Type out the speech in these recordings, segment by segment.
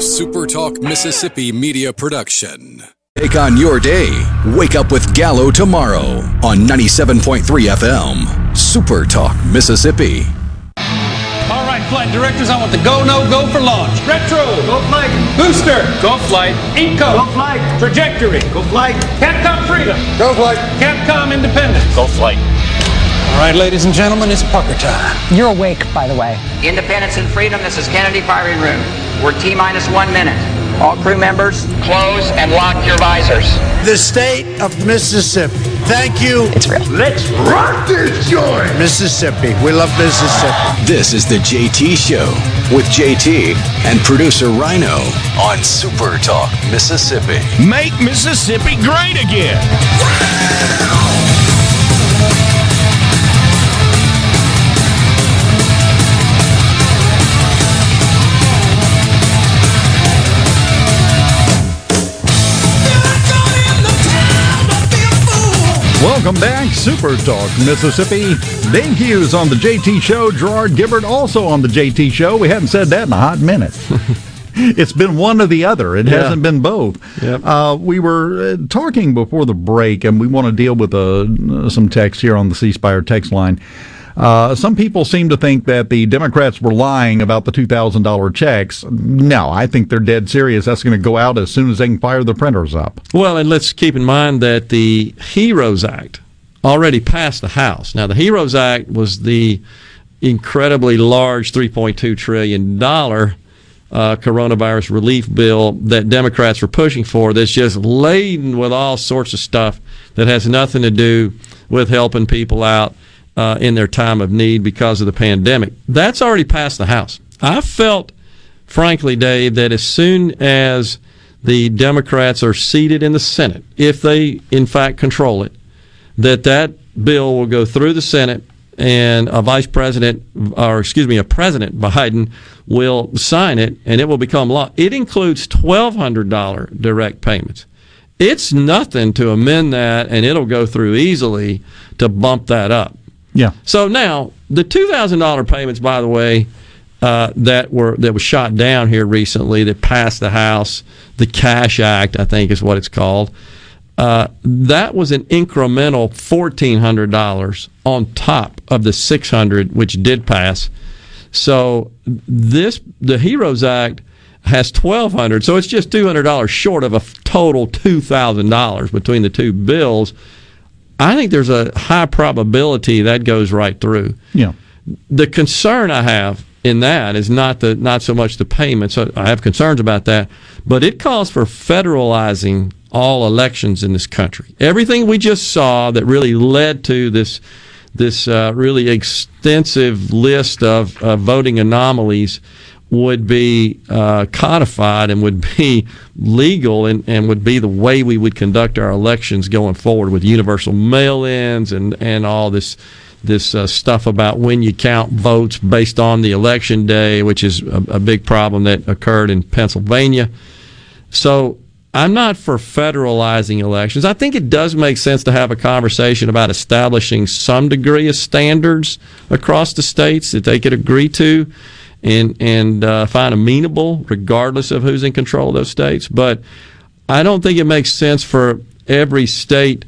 A SuperTalk Mississippi media production. Take on your day. Wake up with Gallo tomorrow on 97.3 FM. Super Talk, Mississippi. All right, flight directors, I want the go, no, go for launch. Retro. Go flight. Booster. Go flight. Inco. Go flight. Trajectory. Go flight. Capcom Freedom. Go flight. Capcom Independence. Go flight. All right, ladies and gentlemen, it's pucker time. You're awake, by the way. Independence and Freedom, this is Kennedy Firing Room. We're T minus one minute. All crew members, close and lock your visors. The state of Mississippi. Thank you. It's real. Let's rock this joint. Mississippi. We love Mississippi. This is the JT Show with JT and producer Rhino on Super Talk, Mississippi. Make Mississippi great again. Welcome back, Super Talk Mississippi. Dave Hughes on the JT Show. Gerard Gibert also on the JT Show. We haven't said that in a hot minute. it's been one or the other. It Yeah. hasn't been both. Yep. Uh, we were uh, talking before the break, and we want to deal with uh, some text here on the C Spire text line. Uh, some people seem to think that the Democrats were lying about the $2,000 checks. No, I think they're dead serious. That's going to go out as soon as they can fire the printers up. Well, and let's keep in mind that the HEROES Act already passed the House. Now, the HEROES Act was the incredibly large $3.2 trillion uh, coronavirus relief bill that Democrats were pushing for that's just laden with all sorts of stuff that has nothing to do with helping people out uh, in their time of need because of the pandemic. That's already passed the House. I felt, frankly, Dave, that as soon as the Democrats are seated in the Senate, if they in fact control it, that that bill will go through the Senate and a vice president, or excuse me, a president Biden will sign it and it will become law. It includes $1,200 direct payments. It's nothing to amend that and it'll go through easily to bump that up. Yeah. So now the two thousand dollar payments, by the way, uh, that were that was shot down here recently, that passed the House, the Cash Act, I think is what it's called. Uh, that was an incremental fourteen hundred dollars on top of the six hundred which did pass. So this the Heroes Act has twelve hundred, so it's just two hundred dollars short of a total two thousand dollars between the two bills. I think there's a high probability that goes right through. Yeah. The concern I have in that is not the not so much the payments. I have concerns about that, but it calls for federalizing all elections in this country. Everything we just saw that really led to this this uh, really extensive list of uh, voting anomalies would be uh, codified and would be legal and, and would be the way we would conduct our elections going forward with universal mail-ins and, and all this this uh, stuff about when you count votes based on the election day, which is a, a big problem that occurred in Pennsylvania. So I'm not for federalizing elections. I think it does make sense to have a conversation about establishing some degree of standards across the states that they could agree to and and uh, find amenable, regardless of who's in control of those states. But I don't think it makes sense for every state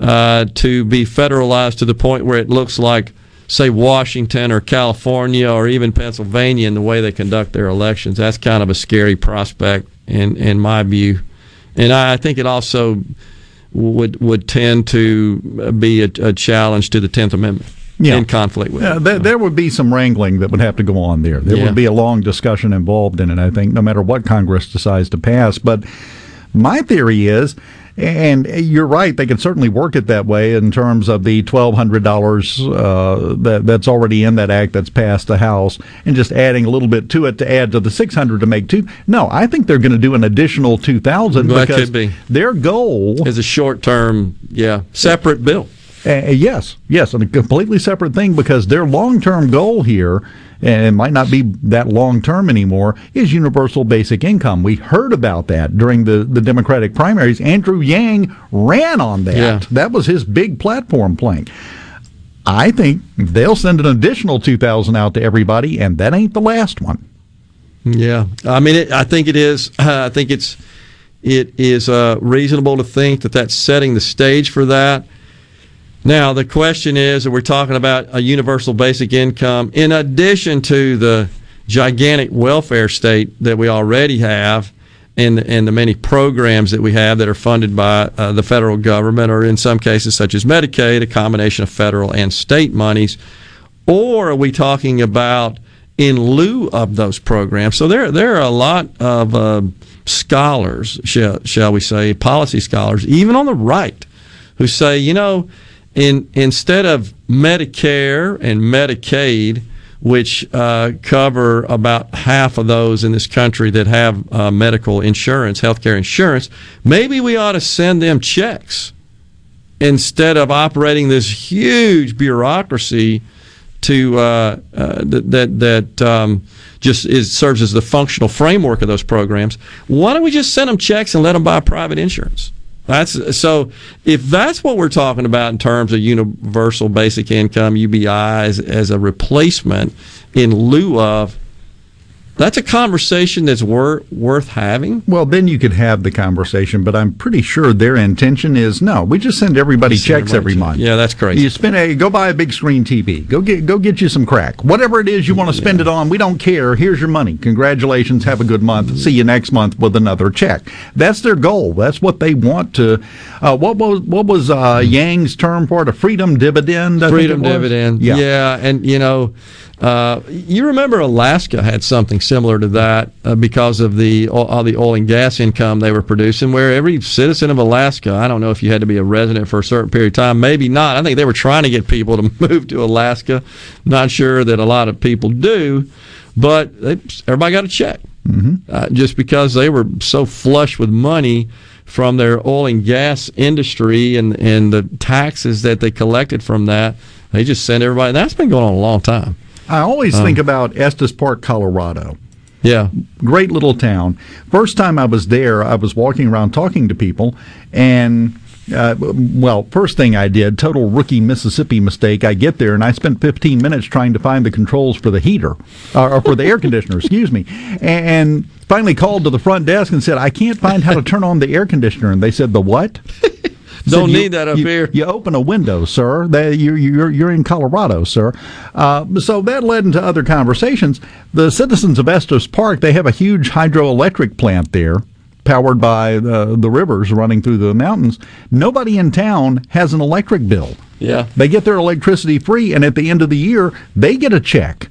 uh, to be federalized to the point where it looks like, say, Washington or California or even Pennsylvania in the way they conduct their elections. That's kind of a scary prospect in in my view, and I think it also would would tend to be a, a challenge to the Tenth Amendment Yeah. in conflict with. Yeah, there, there would be some wrangling that would have to go on there. There Yeah. would be a long discussion involved in it, I think, no matter what Congress decides to pass. But my theory is, and you're right, they could certainly work it that way in terms of the $1,200 uh, that, that's already in that act that's passed the House and just adding a little bit to it to add to the 600 to make two. No, I think they're going to do an additional 2,000 Well, because be. their goal is a short term, yeah, separate bill. Uh, yes, yes, and a completely separate thing because their long term goal here, and it might not be that long term anymore, is universal basic income. We heard about that during the, the Democratic primaries. Andrew Yang ran on that. Yeah. That was his big platform plank. I think they'll send an additional 2000 out to everybody, and that ain't the last one. Yeah, I mean, it, I think it is. Uh, I think it's it is uh, reasonable to think that that's setting the stage for that. Now, the question is, are we talking about a universal basic income in addition to the gigantic welfare state that we already have? And, and the many programs that we have that are funded by uh, the federal government, or in some cases, such as Medicaid, a combination of federal and state monies, or are we talking about in lieu of those programs? So there, there are a lot of uh, scholars, shall, shall we say, policy scholars, even on the right, who say, you know, in instead of Medicare and Medicaid, which uh, cover about half of those in this country that have uh, medical insurance, healthcare insurance, maybe we ought to send them checks instead of operating this huge bureaucracy to uh, uh that that um, just is serves as the functional framework of those programs. Why don't we just send them checks and let them buy private insurance? That's so. If that's what we're talking about in terms of universal basic income (UBI) as, as a replacement in lieu of that's a conversation that's wor- worth having. Well, then you could have the conversation, but I'm pretty sure their intention is no. We just send everybody checks everybody every check. month. Yeah, that's crazy. You spend a go buy a big screen TV. Go get go get you some crack. Whatever it is you want to spend it on, we don't care. Here's your money. Congratulations. Have a good month. See you next month with another check. That's their goal. That's what they want to. Uh, what was what was uh, Yang's term for it? A freedom dividend. I freedom dividend. Yeah. and you know, uh, you remember Alaska had something similar to that uh, because of the all the oil and gas income they were producing. Where every citizen of Alaska, I don't know if you had to be a resident for a certain period of time, maybe not. I think they were trying to get people to move to Alaska. Not sure that a lot of people do, but they, everybody got a check uh, just because they were so flush with money from their oil and gas industry and, and the taxes that they collected from that. They just sent everybody. That's been going on a long time. I always Um, think about Estes Park, Colorado. Yeah. great little town. First time I was there, I was walking around talking to people, and uh, well, first thing I did, total rookie Mississippi mistake. I get there and I spent 15 minutes trying to find the controls for the heater, uh, or for the air conditioner, excuse me, and finally called to the front desk and said, I can't find how to turn on the air conditioner. And they said, The what? Don't said, need that up you, here. You open a window, sir. That you're you're you're in Colorado, sir. Uh, so that led into other conversations. The citizens of Estes Park they have a huge hydroelectric plant there, powered by the the rivers running through the mountains. Nobody in town has an electric bill. Yeah. They get their electricity free, and at the end of the year, they get a check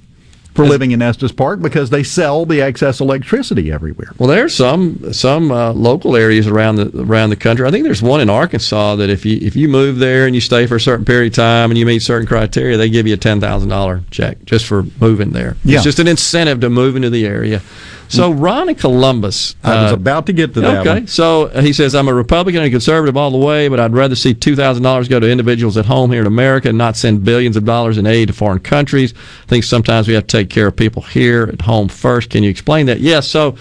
for living in Estes Park because they sell the excess electricity everywhere. Well, there's some some uh, local areas around the around the country. I think there's one in Arkansas that if you if you move there and you stay for a certain period of time and you meet certain criteria, they give you a ten thousand dollar check just for moving there. Yeah. It's just an incentive to move into the area. So Ron in Columbus. I was uh, about to get to that Okay, one. so uh, he says I'm a Republican and conservative all the way, but I'd rather see two thousand dollars go to individuals at home here in America and not send billions of dollars in aid to foreign countries. I think sometimes we have to take care of people here at home first. Can you explain that? Yes. so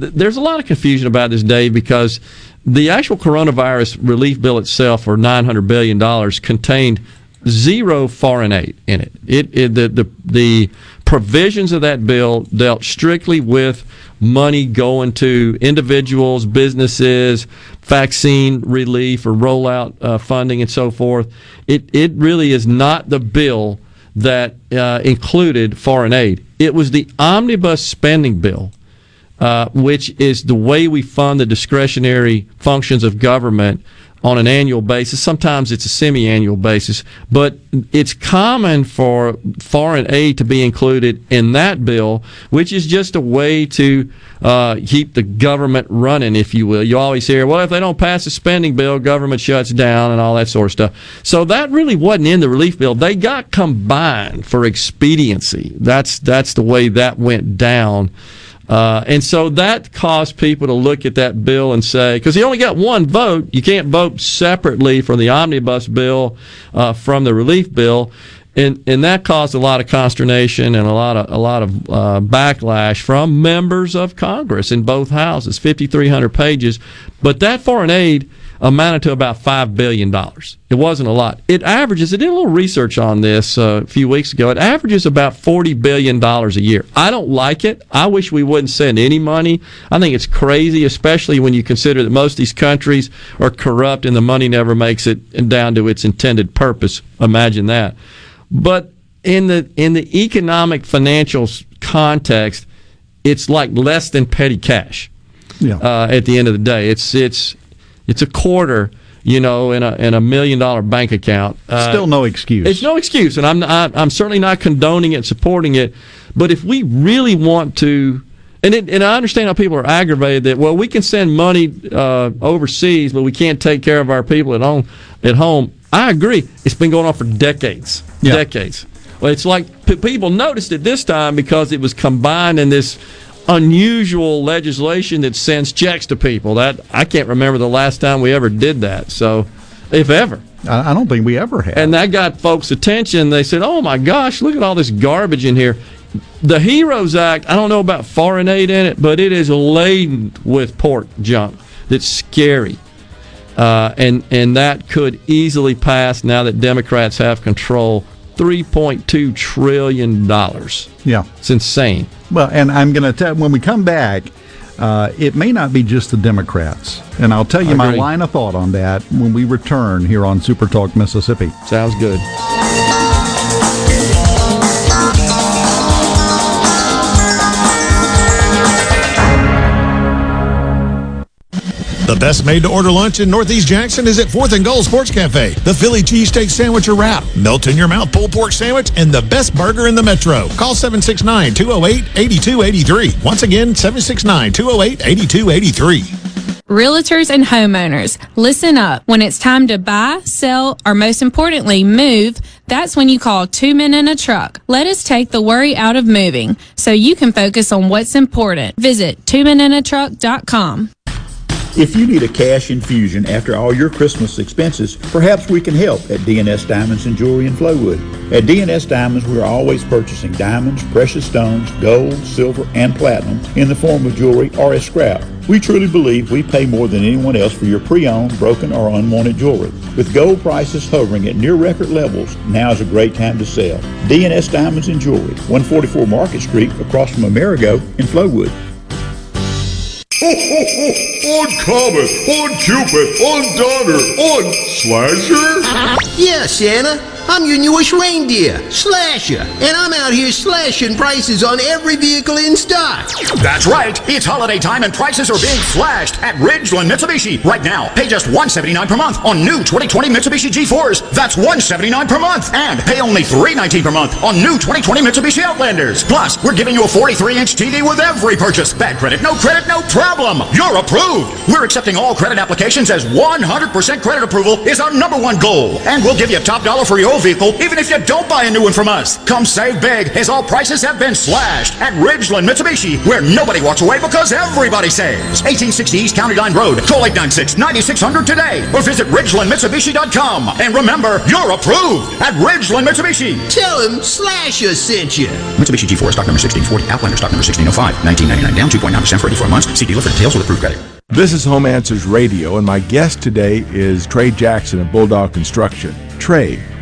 th- there's a lot of confusion about this, Dave, because the actual coronavirus relief bill itself, for nine hundred billion dollars, contained zero foreign aid in it. It, it the, the the provisions of that bill dealt strictly with money going to individuals, businesses, vaccine relief or rollout uh, funding, and so forth. It it really is not the bill that uh, included foreign aid. It was the omnibus spending bill uh, which is the way we fund the discretionary functions of government on an annual basis. Sometimes it's a semi annual basis, but it's common for foreign aid to be included in that bill, which is just a way to uh, keep the government running, if you will. You always hear, well, if they don't pass a spending bill, government shuts down and all that sort of stuff. So that really wasn't in the relief bill. They got combined for expediency. That's, that's the way that went down. Uh, and so that caused people to look at that bill and say, because he only got one vote, you can't vote separately from the omnibus bill uh, from the relief bill, and and that caused a lot of consternation and a lot of a lot of uh, backlash from members of Congress in both houses, 5,300 pages. But that foreign aid. Amounted to about $5 billion. It wasn't a lot. It averages, I did a little research on this uh, a few weeks ago. It averages about $40 billion a year. I don't like it. I wish we wouldn't send any money. I think it's crazy, especially when you consider that most of these countries are corrupt and the money never makes it down to its intended purpose. Imagine that. But in the in the economic financial context, it's like less than petty cash. Yeah. Uh, at the end of the day, it's it's it's a quarter, you know, in a in a million dollar bank account. Uh, Still no excuse. It's no excuse, and I'm not, I'm certainly not condoning it, supporting it. But if we really want to, and it, and I understand how people are aggravated that well, we can send money uh, overseas, but we can't take care of our people at home. At home, I agree. It's been going on for decades, Yeah. decades. Well, it's like p- people noticed it this time because it was combined in this unusual legislation that sends checks to people. That I can't remember the last time we ever did that. So, if ever. I I don't think we ever have. And that got folks' attention. They said, "Oh my gosh, look at all this garbage in here." The Heroes Act, I don't know about foreign aid in it, but it is laden with pork junk that's scary. Uh, and and that could easily pass now that Democrats have control. Three point two trillion dollars. yeah. It's insane. Well, and I'm going to tell when we come back, uh, it may not be just the Democrats, and I'll tell you my line of thought on that when we return here on Super Talk Mississippi. Sounds good. The best made to order lunch in Northeast Jackson is at 4th and Goal Sports Cafe. The Philly cheesesteak sandwich or wrap, melt in your mouth pulled pork sandwich, and the best burger in the metro. Call 769 208 8283. Once again, 769 208 8283. Realtors and homeowners, listen up. When it's time to buy, sell, or most importantly, move, that's when you call two men in a truck. Let us take the worry out of moving so you can focus on what's important. Visit twomeninatruck.com. If you need a cash infusion after all your Christmas expenses, perhaps we can help at DNS Diamonds and Jewelry in Flowood. At DNS Diamonds, we are always purchasing diamonds, precious stones, gold, silver, and platinum in the form of jewelry or as scrap. We truly believe we pay more than anyone else for your pre-owned, broken, or unwanted jewelry. With gold prices hovering at near record levels, now is a great time to sell. DNS Diamonds and Jewelry, 144 Market Street, across from Amerigo in On Comet, on Cupid, on Donner, on Slasher? Yeah, Santa. I'm your newest reindeer, Slasher, and I'm out here slashing prices on every vehicle in stock. That's right. It's holiday time and prices are being slashed at Ridgeland Mitsubishi. Right now, pay just $179 per month on new 2020 Mitsubishi G4s. That's 179 per month. And pay only 319 per month on new 2020 Mitsubishi Outlanders. Plus, we're giving you a 43-inch TV with every purchase. Bad credit, no credit, no problem. You're approved. We're accepting all credit applications as 100% credit approval is our number one goal. And we'll give you a top dollar for your vehicle even if you don't buy a new one from us. Come save big as all prices have been slashed at Ridgeland Mitsubishi where nobody walks away because everybody saves. 1860 East County Line Road. Call 896-9600 today or visit RidgelandMitsubishi.com. And remember, you're approved at Ridgeland Mitsubishi. Tell him Slasher sent you. Mitsubishi G4 stock number 1640. Outlander stock number 1605. 1999 down 2.9% for 84 months. See dealer for details with approved credit. This is Home Answers Radio, and my guest today is Trey Jackson of Bulldog Construction. Trey,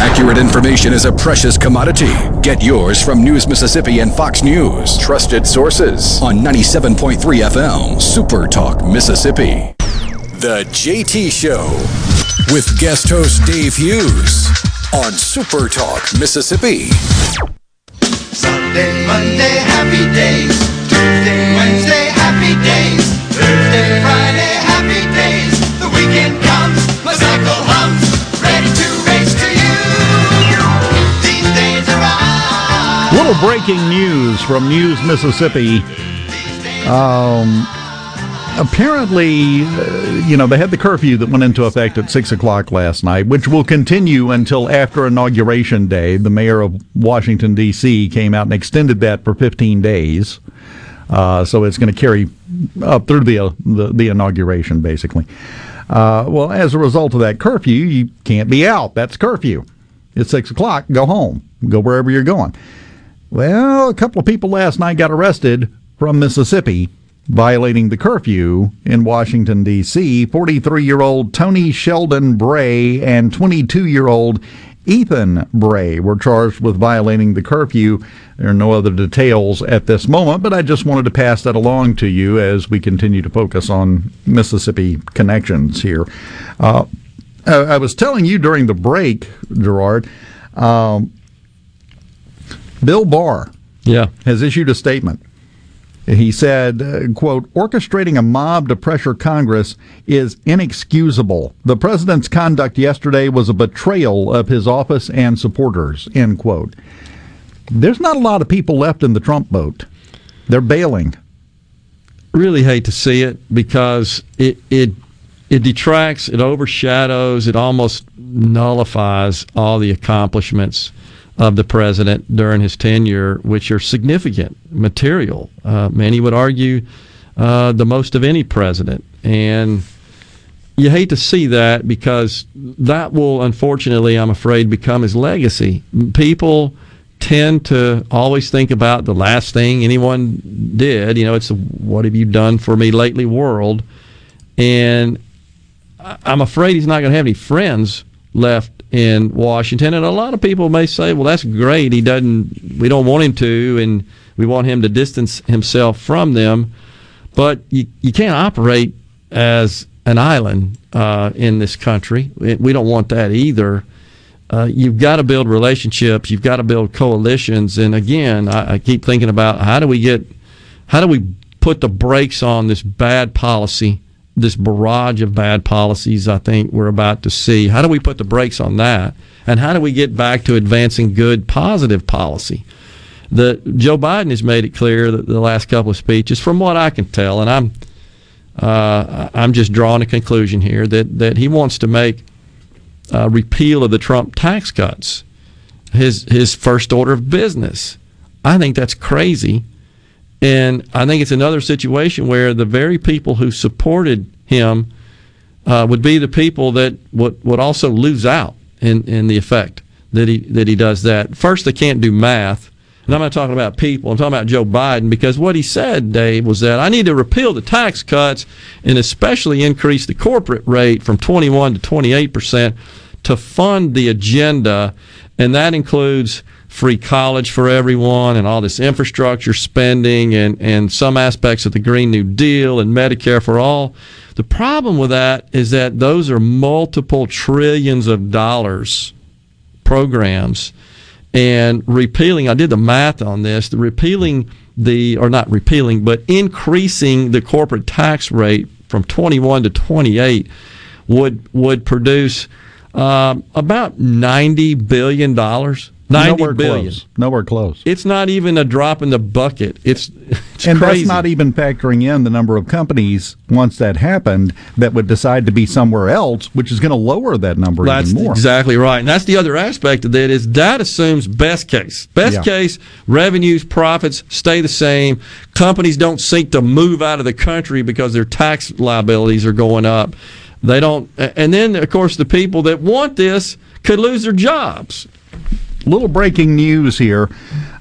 Accurate information is a precious commodity. Get yours from News Mississippi and Fox News. Trusted sources on 97.3 FM, Super Talk, Mississippi. The JT Show with guest host Dave Hughes. on Super Talk Mississippi. Sunday, Monday, happy days. Tuesday, Wednesday, happy days. Thursday, Friday, happy days. The weekend Little breaking news from News Mississippi. Um, apparently, uh, you know, they had the curfew that went into effect at 6 o'clock last night, which will continue until after Inauguration Day. The mayor of Washington, D.C. came out and extended that for 15 days. Uh, so it's going to carry up through the, uh, the, the inauguration, basically. Uh, well, as a result of that curfew, you can't be out. That's curfew. It's 6 o'clock. Go home. Go wherever you're going. Well, a couple of people last night got arrested from Mississippi violating the curfew in Washington, D.C. 43 year old Tony Sheldon Bray and 22 year old Ethan Bray were charged with violating the curfew. There are no other details at this moment, but I just wanted to pass that along to you as we continue to focus on Mississippi connections here. Uh, I was telling you during the break, Gerard, um, Bill Barr yeah. has issued a statement. He said, uh, quote, orchestrating a mob to pressure Congress is inexcusable. The president's conduct yesterday was a betrayal of his office and supporters, end quote. There's not a lot of people left in the Trump boat. They're bailing. Really hate to see it because it, it it detracts, it overshadows, it almost nullifies all the accomplishments of the president during his tenure, which are significant material. Uh, many would argue uh, the most of any president. And you hate to see that because that will, unfortunately, I'm afraid, become his legacy. People tend to always think about the last thing anyone did. You know, it's a, what have you done for me lately world. And I'm afraid he's not going to have any friends left in Washington. And a lot of people may say, well, that's great. He doesn't, we don't want him to, and we want him to distance himself from them. But you, you can't operate as an island uh, in this country. We don't want that either. Uh, you've got to build relationships. You've got to build coalitions. And again, I, I keep thinking about how do we get, how do we put the brakes on this bad policy this barrage of bad policies I think we're about to see. How do we put the brakes on that? And how do we get back to advancing good, positive policy? The Joe Biden has made it clear that the last couple of speeches, from what I can tell, and I'm uh, I'm just drawing a conclusion here that that he wants to make repeal of the Trump tax cuts his his first order of business. I think that's crazy. And I think it's another situation where the very people who supported him uh, would be the people that would, would also lose out in, in the effect that he that he does that. First, they can't do math. And I'm not talking about people. I'm talking about Joe Biden because what he said, Dave, was that I need to repeal the tax cuts and especially increase the corporate rate from 21 to 28 percent to fund the agenda, and that includes free college for everyone and all this infrastructure spending and, and some aspects of the Green New Deal and Medicare for all. The problem with that is that those are multiple trillions of dollars programs. And repealing, I did the math on this, the repealing the, or not repealing, but increasing the corporate tax rate from 21 to 28 would, would produce um, about $90 billion Ninety Nowhere billion. close. Nowhere close. It's not even a drop in the bucket. It's, it's and crazy. that's not even factoring in the number of companies once that happened that would decide to be somewhere else, which is going to lower that number That's even more. exactly right. And that's the other aspect of that is that assumes best case. Best Yeah. case, revenues, profits stay the same. Companies don't seek to move out of the country because their tax liabilities are going up. They don't and then of course the people that want this could lose their jobs. Little breaking news here.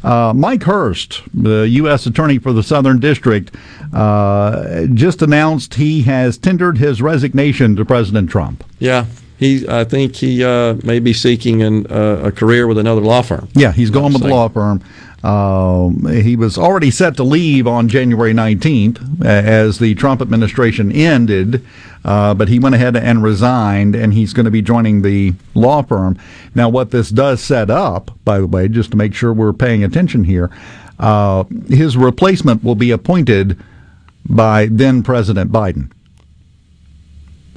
Uh, Mike Hurst, the U.S. Attorney for the Southern District, uh, just announced he has tendered his resignation to President Trump. Yeah. He I think he uh, may be seeking an, uh, a career with another law firm. Yeah, he's going with the law firm. Um, he was already set to leave on January 19th uh, as the Trump administration ended, uh, but he went ahead and resigned, and he's going to be joining the law firm. Now, what this does set up, by the way, just to make sure we're paying attention here, uh, his replacement will be appointed by then President Biden.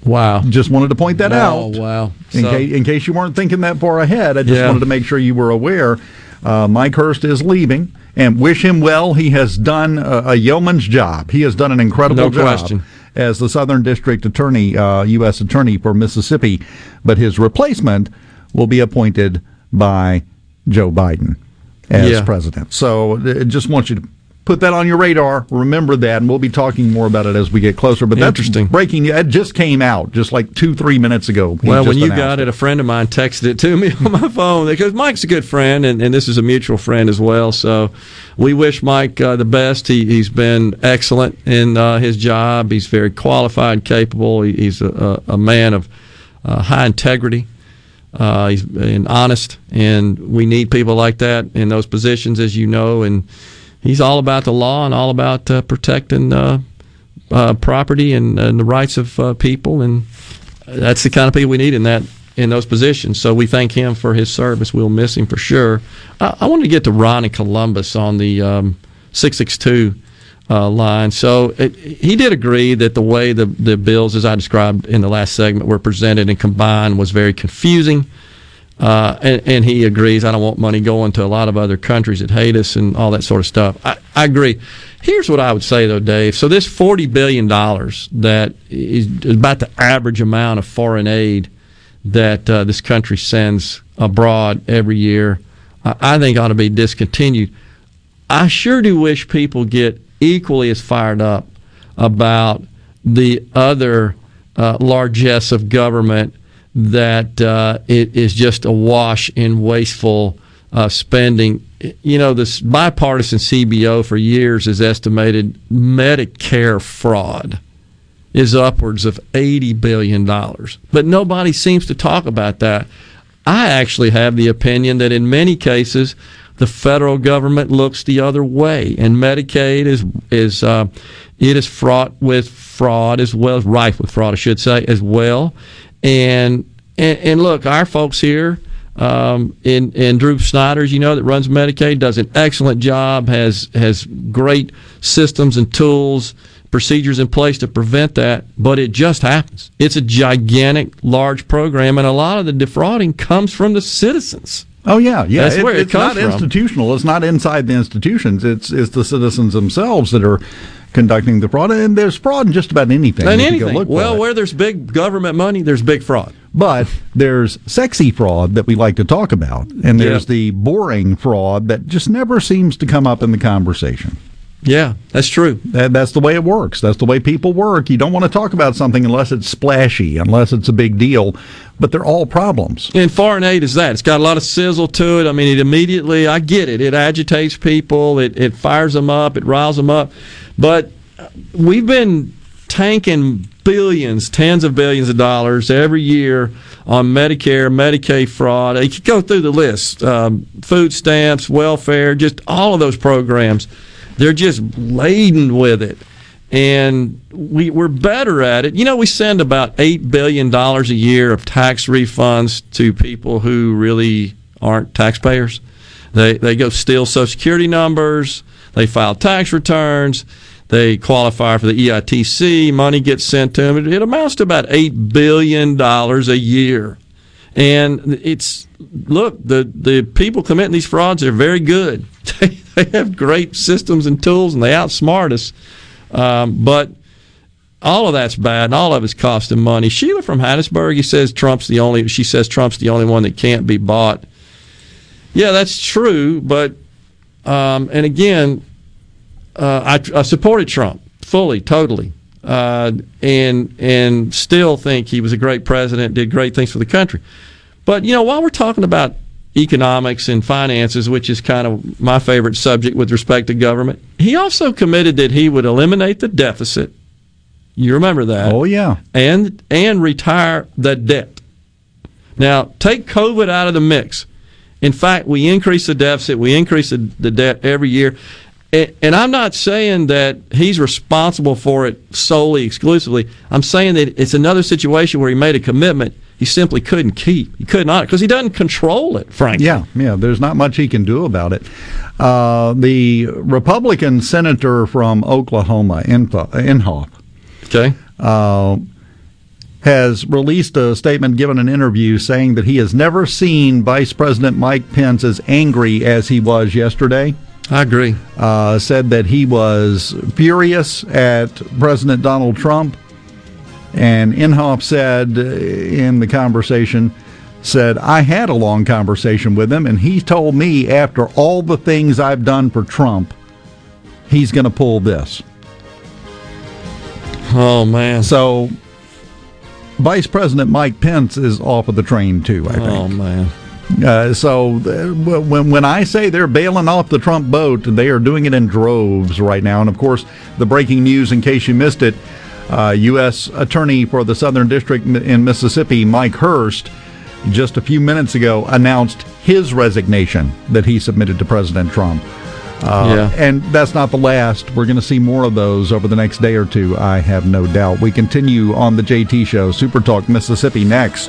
Wow. Just wanted to point that Wow, out. wow. In, So- case, in case you weren't thinking that far ahead, I just Yeah. wanted to make sure you were aware. Uh, Mike Hurst is leaving, and wish him well. He has done a, a yeoman's job. He has done an incredible No job question. as the Southern District Attorney, uh, U.S. Attorney for Mississippi. But his replacement will be appointed by Joe Biden as Yeah. president. So uh, just want you to put that on your radar. Remember that, and we'll be talking more about it as we get closer. But that's Interesting. breaking. It just came out just like two, three minutes ago. He Well, when you got it, a friend of mine texted it to me on my phone because Mike's a good friend, and, and this is a mutual friend as well. So we wish Mike uh, the best. He, he's been excellent in uh, his job. He's very qualified, capable. He, he's a, a, a man of uh, high integrity. Uh, he's and honest, and we need people like that in those positions, as you know. And he's all about the law and all about uh, protecting uh, uh, property and, and the rights of people, and that's the kind of people we need in that in those positions. So we thank him for his service. We'll miss him for sure. I, I wanted to get to Ron in Columbus on the um, six six two. Uh, line. So it, he did agree that the way the, the bills, as I described in the last segment, were presented and combined was very confusing. Uh, and, and he agrees. I don't want money going to a lot of other countries that hate us and all that sort of stuff. I, I agree. Here's what I would say though, Dave. So this forty billion dollars that is about the average amount of foreign aid that uh, this country sends abroad every year, I, I think ought to be discontinued. I sure do wish people get equally as fired up about the other uh, largesse of government that uh, it is just awash in wasteful uh, spending. You know, this bipartisan CBO for years has estimated Medicare fraud is upwards of $80 billion. But nobody seems to talk about that. I actually have the opinion that in many cases, the federal government looks the other way, and Medicaid is is uh, it is fraught with fraud as well rife with fraud, I should say, as well. And and, and look, our folks here um, in in Drew Snyder's, you know, that runs Medicaid, does an excellent job, has has great systems and tools, procedures in place to prevent that. But it just happens. It's a gigantic, large program, and a lot of the defrauding comes from the citizens. Oh yeah, yeah. That's where it it's comes not from. institutional. It's not inside the institutions. It's it's the citizens themselves that are conducting the fraud, and there's fraud in just about anything. And if you go anything. Well, it. where there's big government money, there's big fraud. But there's sexy fraud that we like to talk about, and there's Yeah. the boring fraud that just never seems to come up in the conversation. Yeah, that's true. That, that's the way it works. That's the way people work. You don't want to talk about something unless it's splashy, unless it's a big deal. But they're all problems. And foreign aid is that. It's got a lot of sizzle to it. I mean, it immediately, I get it. It agitates people, it, it fires them up, it riles them up. But we've been tanking billions, tens of billions of dollars every year on Medicare, Medicaid fraud. You could go through the list um, food stamps, welfare, just all of those programs. They're just laden with it. And we, we're better at it. You know, we send about $8 billion a year of tax refunds to people who really aren't taxpayers. They, they go steal Social Security numbers, they file tax returns, they qualify for the EITC, money gets sent to them. It, it amounts to about $8 billion a year. And it's look the the people committing these frauds are very good. They, they have great systems and tools, and they outsmart us. Um, but all of that's bad, and all of it's costing money. Sheila from Hattiesburg, he says Trump's the only. She says Trump's the only one that can't be bought. Yeah, that's true, but um, and again, uh, I, I supported Trump fully, totally, uh, and and still think he was a great president, did great things for the country. But you know, while we're talking about economics and finances, which is kind of my favorite subject with respect to government, he also committed that he would eliminate the deficit. You remember that? Oh yeah, and and retire the debt. Now, take COVID out of the mix, In fact, we increase the deficit, we increase the, the debt every year. And, and I'm not saying that he's responsible for it solely, exclusively. I'm saying that it's another situation where he made a commitment he simply couldn't keep. He could not because he doesn't control it, frankly. Yeah, yeah. There's not much he can do about it. Uh, the Republican senator from Oklahoma, Inhofe, okay, uh, has released a statement, given an interview, saying that he has never seen Vice President Mike Pence as angry as he was yesterday. I agree. Uh, said that he was furious at President Donald Trump and Inhofe said uh, in the conversation, said, I had a long conversation with him, and he told me after all the things I've done for Trump, he's going to pull this. Oh, man. So, Vice President Mike Pence is off of the train, too, I think. Oh, man. Uh, so when when I say they're bailing off the Trump boat, they are doing it in droves right now. And of course, the breaking news, in case you missed it, uh, U.S. Attorney for the Southern District in Mississippi, Mike Hurst, just a few minutes ago announced his resignation that he submitted to President Trump. Uh, yeah. And that's not the last. We're going to see more of those over the next day or two, I have no doubt. We continue on the JT Show, Super Talk Mississippi next.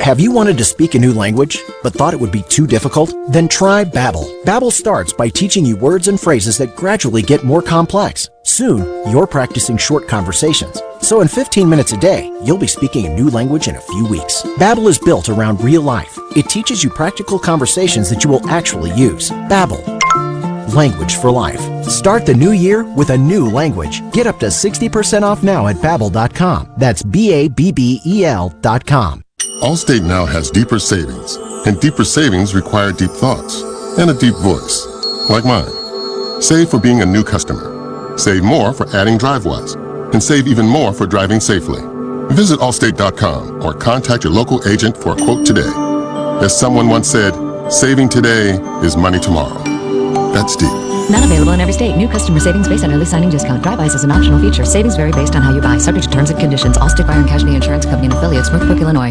Have you wanted to speak a new language, but thought it would be too difficult? Then try Babbel. Babbel starts by teaching you words and phrases that gradually get more complex. Soon, you're practicing short conversations. So in 15 minutes a day, you'll be speaking a new language in a few weeks. Babbel is built around real life. It teaches you practical conversations that you will actually use. Babbel. Language for life. Start the new year with a new language. Get up to 60% off now at babbel.com. That's B A B B E L.com. Allstate now has deeper savings, and deeper savings require deep thoughts and a deep voice, like mine. Save for being a new customer. Save more for adding DriveWise, and save even more for driving safely. Visit Allstate.com or contact your local agent for a quote today. As someone once said, saving today is money tomorrow. That's deep. Not available in every state. New customer savings based on early signing discount. DriveWise is an optional feature. Savings vary based on how you buy. Subject to terms and conditions. Allstate Fire and Casualty Insurance Company and affiliates. Northbrook, Illinois.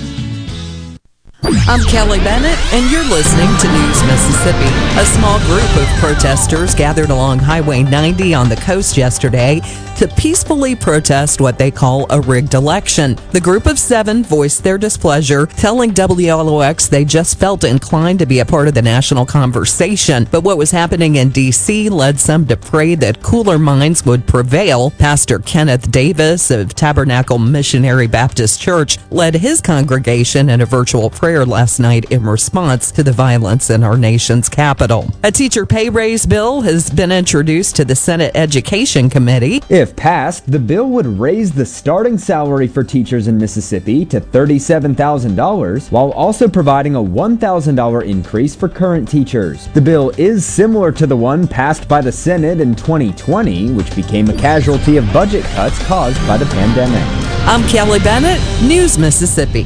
I'm Kelly Bennett, and you're listening to News Mississippi. A small group of protesters gathered along Highway 90 on the coast yesterday to peacefully protest what they call a rigged election. The group of seven voiced their displeasure, telling WLOX they just felt inclined to be a part of the national conversation. But what was happening in D.C. led some to pray that cooler minds would prevail. Pastor Kenneth Davis of Tabernacle Missionary Baptist Church led his congregation in a virtual prayer prayer last night in response to the violence in our nation's capital. A teacher pay raise bill has been introduced to the Senate Education Committee. If passed, the bill would raise the starting salary for teachers in Mississippi to $37,000 while also providing a $1,000 increase for current teachers. The bill is similar to the one passed by the Senate in 2020, which became a casualty of budget cuts caused by the pandemic. I'm Kelly Bennett, News Mississippi.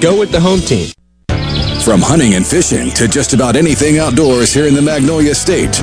Go with the home team. From hunting and fishing to just about anything outdoors here in the Magnolia State,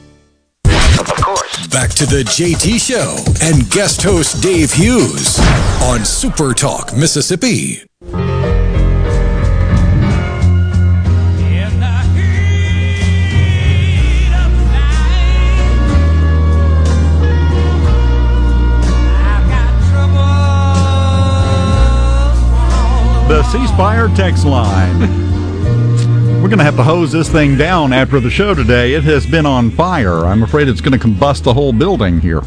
Back to the JT Show and guest host Dave Hughes on Super Talk Mississippi. The C Spire text line. We're going to have to hose this thing down after the show today. It has been on fire. I'm afraid it's going to combust the whole building here.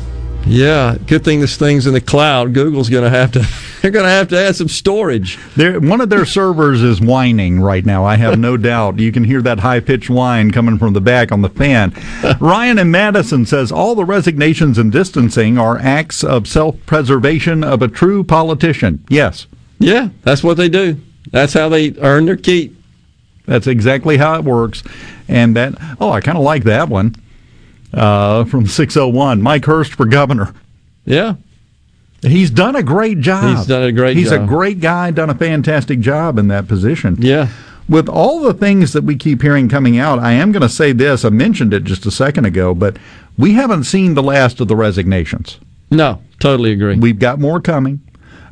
Yeah, good thing this thing's in the cloud. Google's going to have to they're going to have to add some storage. They're, one of their servers is whining right now. I have no doubt. You can hear that high pitched whine coming from the back on the fan. Ryan and Madison says all the resignations and distancing are acts of self preservation of a true politician. Yes. Yeah, that's what they do. That's how they earn their keep. That's exactly how it works. And that, oh, I kind of like that one uh, from 601. Mike Hurst for governor. Yeah. He's done a great job. He's done a great He's job. a great guy, done a fantastic job in that position. Yeah. With all the things that we keep hearing coming out, I am going to say this. I mentioned it just a second ago, but we haven't seen the last of the resignations. No, totally agree. We've got more coming.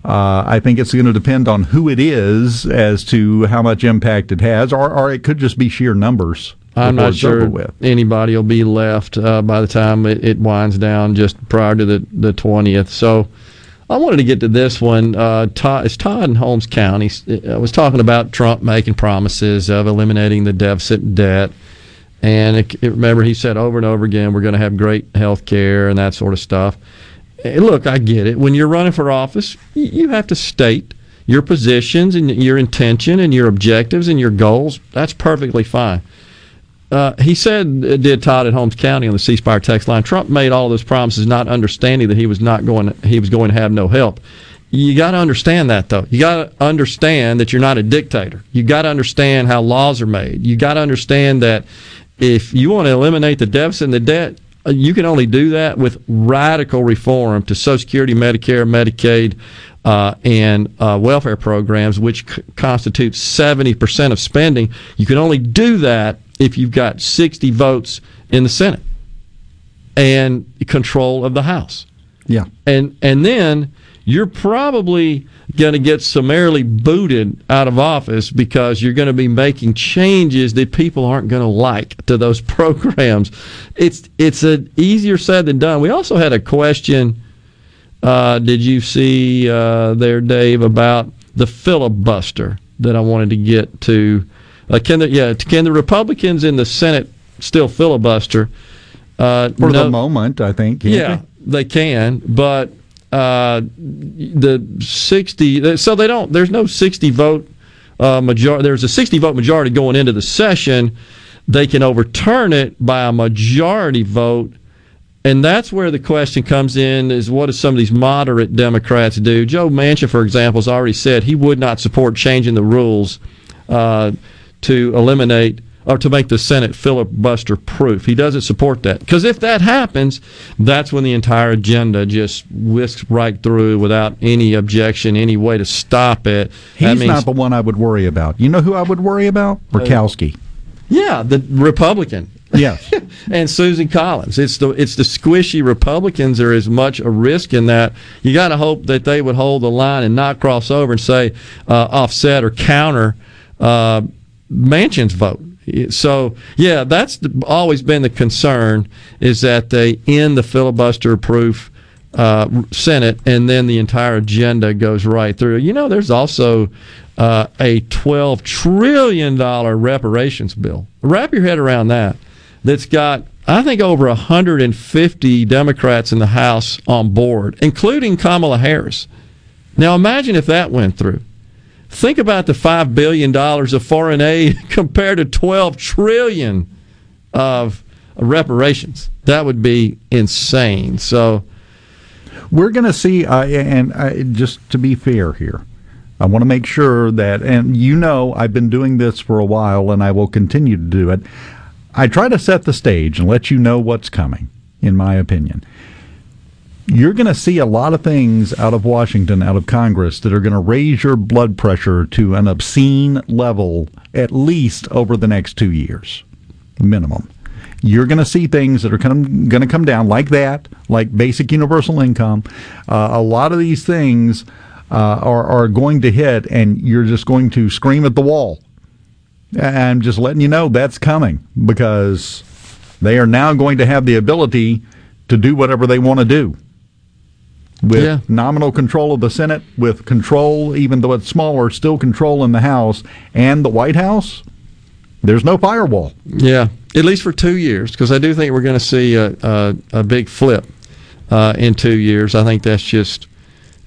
Uh, I think it's going to depend on who it is as to how much impact it has, or, or it could just be sheer numbers. I'm not sure with. anybody will be left uh, by the time it, it winds down just prior to the, the 20th. So I wanted to get to this one. Uh, Todd, it's Todd in Holmes County. I was talking about Trump making promises of eliminating the deficit debt. And it, it- remember, he said over and over again, we're going to have great health care and that sort of stuff. Look, I get it. When you're running for office, you have to state your positions and your intention and your objectives and your goals. That's perfectly fine. Uh, he said, uh, did Todd at Holmes County on the C Spire text line. Trump made all those promises, not understanding that he was not going. He was going to have no help. You got to understand that, though. You got to understand that you're not a dictator. You got to understand how laws are made. You got to understand that if you want to eliminate the deficit and the debt, you can only do that with radical reform to Social Security, Medicare, Medicaid, uh, and uh, welfare programs, which c- constitute 70% of spending. You can only do that if you've got 60 votes in the Senate and control of the House. Yeah. And and then you're probably going to get summarily booted out of office because you're going to be making changes that people aren't going to like to those programs. It's it's a easier said than done. We also had a question. Uh, did you see uh, there, Dave, about the filibuster that I wanted to get to? Uh, can the yeah can the Republicans in the Senate still filibuster? Uh, For no- the moment, I think. yeah, they can, but uh, the sixty. So they don't. There's no sixty vote uh, majority. There's a sixty vote majority going into the session. They can overturn it by a majority vote. And that's where the question comes in: is what do some of these moderate Democrats do? Joe Manchin, for example, has already said he would not support changing the rules uh, to eliminate or to make the Senate filibuster proof. He doesn't support that because if that happens, that's when the entire agenda just whisks right through without any objection, any way to stop it. He's means- not the one I would worry about. You know who I would worry about? Murkowski. yeah, the Republican. Yes. and Susan Collins. It's the it's the squishy Republicans. There is much a risk in that. You got to hope that they would hold the line and not cross over and say uh, offset or counter uh, Manchin's vote. So yeah, that's always been the concern is that they end the filibuster proof uh, Senate and then the entire agenda goes right through. You know, there's also uh, a twelve trillion dollar reparations bill. Wrap your head around that. That's got I think over 150 Democrats in the House on board, including Kamala Harris. Now imagine if that went through. Think about the five billion dollars of foreign aid compared to 12 trillion of reparations. That would be insane. So We're going to see, uh, and uh, just to be fair here, I want to make sure that, and you know, I've been doing this for a while and I will continue to do it. I try to set the stage and let you know what's coming, in my opinion. You're going to see a lot of things out of Washington, out of Congress, that are going to raise your blood pressure to an obscene level, at least over the next two years, minimum you're going to see things that are going to come down like that, like basic universal income. Uh, a lot of these things uh, are, are going to hit, and you're just going to scream at the wall. I'm just letting you know that's coming because they are now going to have the ability to do whatever they want to do. With Yeah. nominal control of the Senate, with control, even though it's smaller, still control in the House and the White House, there's no firewall. Yeah, at least for two years, because I do think we're going to see a, a, a big flip uh, in two years. I think that's just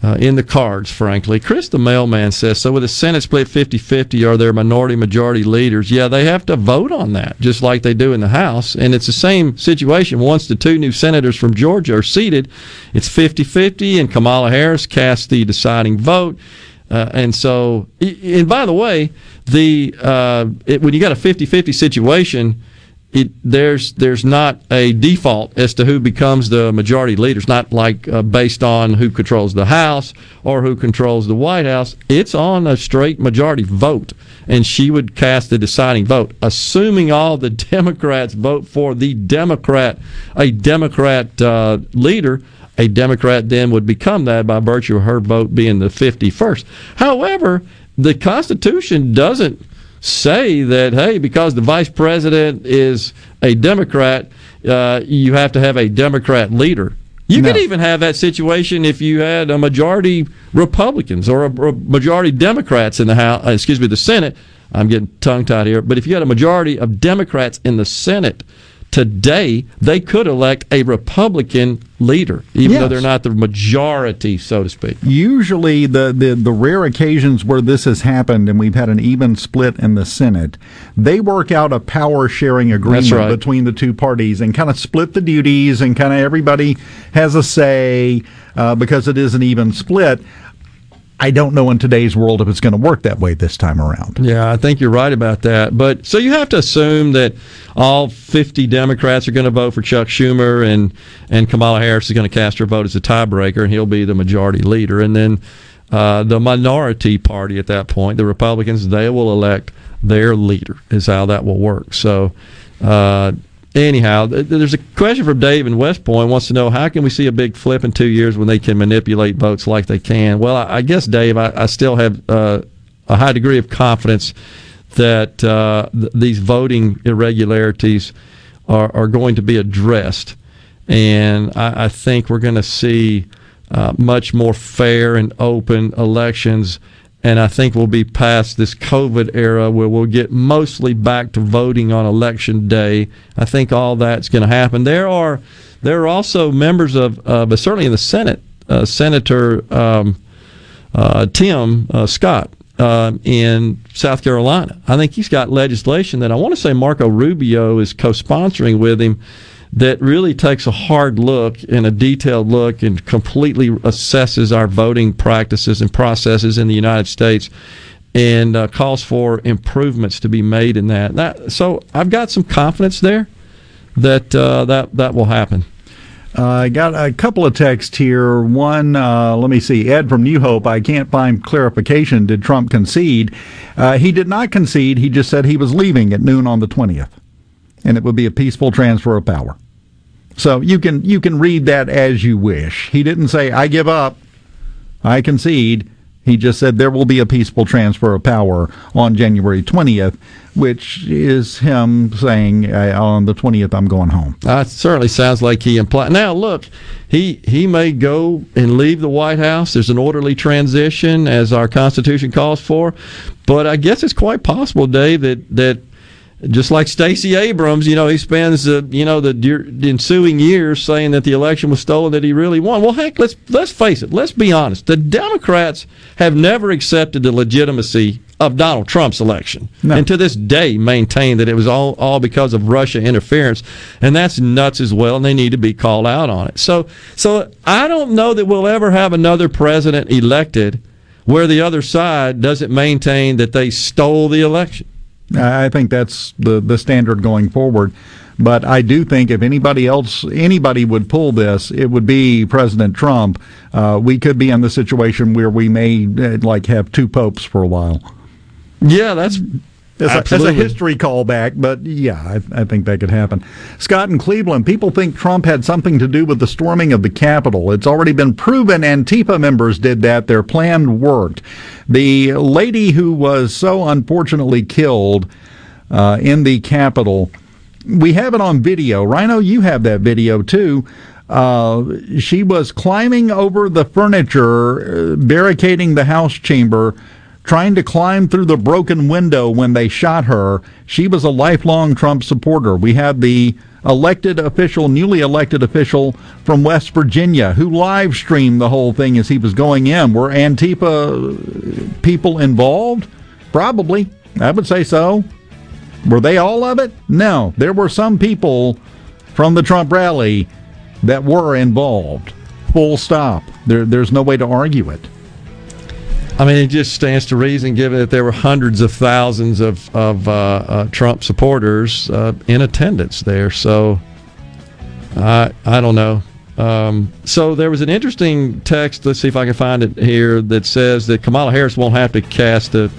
uh, in the cards, frankly. Chris the mailman says so with the Senate split 50 50, are there minority majority leaders? Yeah, they have to vote on that, just like they do in the House. And it's the same situation. Once the two new senators from Georgia are seated, it's 50 50, and Kamala Harris casts the deciding vote. Uh, and so, and by the way, the uh, it, when you got a 50-50 situation, it, there's there's not a default as to who becomes the majority leader. It's not like uh, based on who controls the House or who controls the White House. It's on a straight majority vote, and she would cast the deciding vote, assuming all the Democrats vote for the Democrat, a Democrat uh, leader. A Democrat then would become that by virtue of her vote being the 51st. However, the Constitution doesn't say that hey because the vice president is a democrat uh, you have to have a democrat leader. You could even have that situation if you had a majority republicans or a, a majority democrats in the house uh, excuse me the senate. I'm getting tongue tied here but if you had a majority of democrats in the senate today they could elect a republican leader even though they're not the majority so to speak Usually, the, the, the rare occasions where this has happened and we've had an even split in the Senate, they work out a power sharing agreement right. between the two parties and kind of split the duties, and kind of everybody has a say uh, because it is an even split. I don't know in today's world if it's going to work that way this time around. Yeah, I think you're right about that. But so you have to assume that all 50 Democrats are going to vote for Chuck Schumer, and and Kamala Harris is going to cast her vote as a tiebreaker, and he'll be the majority leader. And then uh, the minority party at that point, the Republicans, they will elect their leader. Is how that will work. So. Uh, Anyhow, there's a question from Dave in West Point wants to know how can we see a big flip in two years when they can manipulate votes like they can? Well, I, guess Dave, I, I still have uh, a high degree of confidence that uh, th- these voting irregularities are, are going to be addressed, and I, I think we're going to see uh, much more fair and open elections and I think we'll be past this COVID era where we'll get mostly back to voting on election day. I think all that's going to happen. There are there are also members of, uh, but certainly in the Senate, uh, Senator um, uh, Tim uh, Scott uh, in South Carolina. I think he's got legislation that I want to say Marco Rubio is co-sponsoring with him that really takes a hard look and a detailed look and completely assesses our voting practices and processes in the United States and uh, calls for improvements to be made in that. that. So I've got some confidence there that uh, that that will happen. Uh, I got a couple of texts here. One, uh, let me see. Ed from New Hope. I can't find clarification. Did Trump concede? Uh, he did not concede. He just said he was leaving at noon on the 20th, and it would be a peaceful transfer of power. So you can you can read that as you wish. He didn't say I give up, I concede. He just said there will be a peaceful transfer of power on January 20th, which is him saying on the 20th I'm going home. Uh, certainly sounds like he implied. Now, look, he he may go and leave the White House. There's an orderly transition, as our Constitution calls for. But I guess it's quite possible, Dave, that that just like Stacey Abrams, you know, he spends uh, you know the, the ensuing years saying that the election was stolen, that he really won. Well, heck, let's let's face it. Let's be honest. The Democrats have never accepted the legitimacy of Donald Trump's election, No. and to this day maintain that it was all all because of Russia interference, and that's nuts as well. And they need to be called out on it. So so I don't know that we'll ever have another president elected where the other side doesn't maintain that they stole the election. I think that's the the standard going forward. But I do think if anybody else, anybody would pull this, it would be President Trump. Uh, we could be in the situation where we may uh, like have two popes for a while. Yeah, that's As a, as a history callback, but yeah, I, I think that could happen. Scott in Cleveland, people think Trump had something to do with the storming of the Capitol. It's already been proven Antifa members did that. Their plan worked. The lady who was so unfortunately killed uh, in the Capitol, we have it on video. Rhino, you have that video too. Uh, she was climbing over the furniture, uh, barricading the House chamber, trying to climb through the broken window when they shot her. She was a lifelong Trump supporter. We had the elected official, newly elected official from West Virginia, who live streamed the whole thing as he was going in. Were Antifa people involved? Probably. I would say so. Were they all of it? No. There were some people from the Trump rally that were involved. Full stop. There, there's no way to argue it. I mean, it just stands to reason, given that there were hundreds of thousands of of uh, uh, Trump supporters uh, in attendance there. So, I I don't know. Um, so there was an interesting text. Let's see if I can find it here that says that Kamala Harris won't have to cast a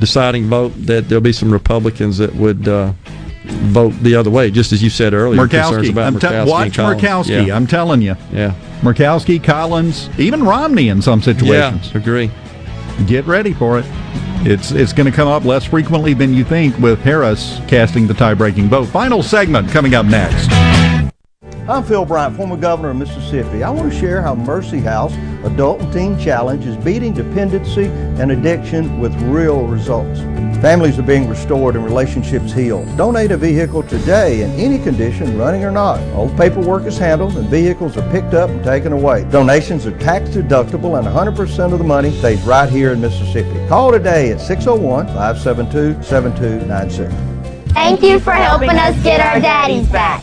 deciding vote. That there'll be some Republicans that would uh, vote the other way, just as you said earlier. Murkowski. te- Murkowski and watch Murkowski. Yeah. I'm telling you. Yeah. Murkowski, Collins, even Romney in some situations. Yeah, agree. Get ready for it. It's it's going to come up less frequently than you think with Harris casting the tie-breaking vote. Final segment coming up next. I'm Phil Bryant, former governor of Mississippi. I want to share how Mercy House Adult and Teen Challenge is beating dependency and addiction with real results. Families are being restored and relationships healed. Donate a vehicle today in any condition, running or not. All paperwork is handled and vehicles are picked up and taken away. Donations are tax deductible and 100% of the money stays right here in Mississippi. Call today at 601 572 7296. Thank you for helping us get our daddies back.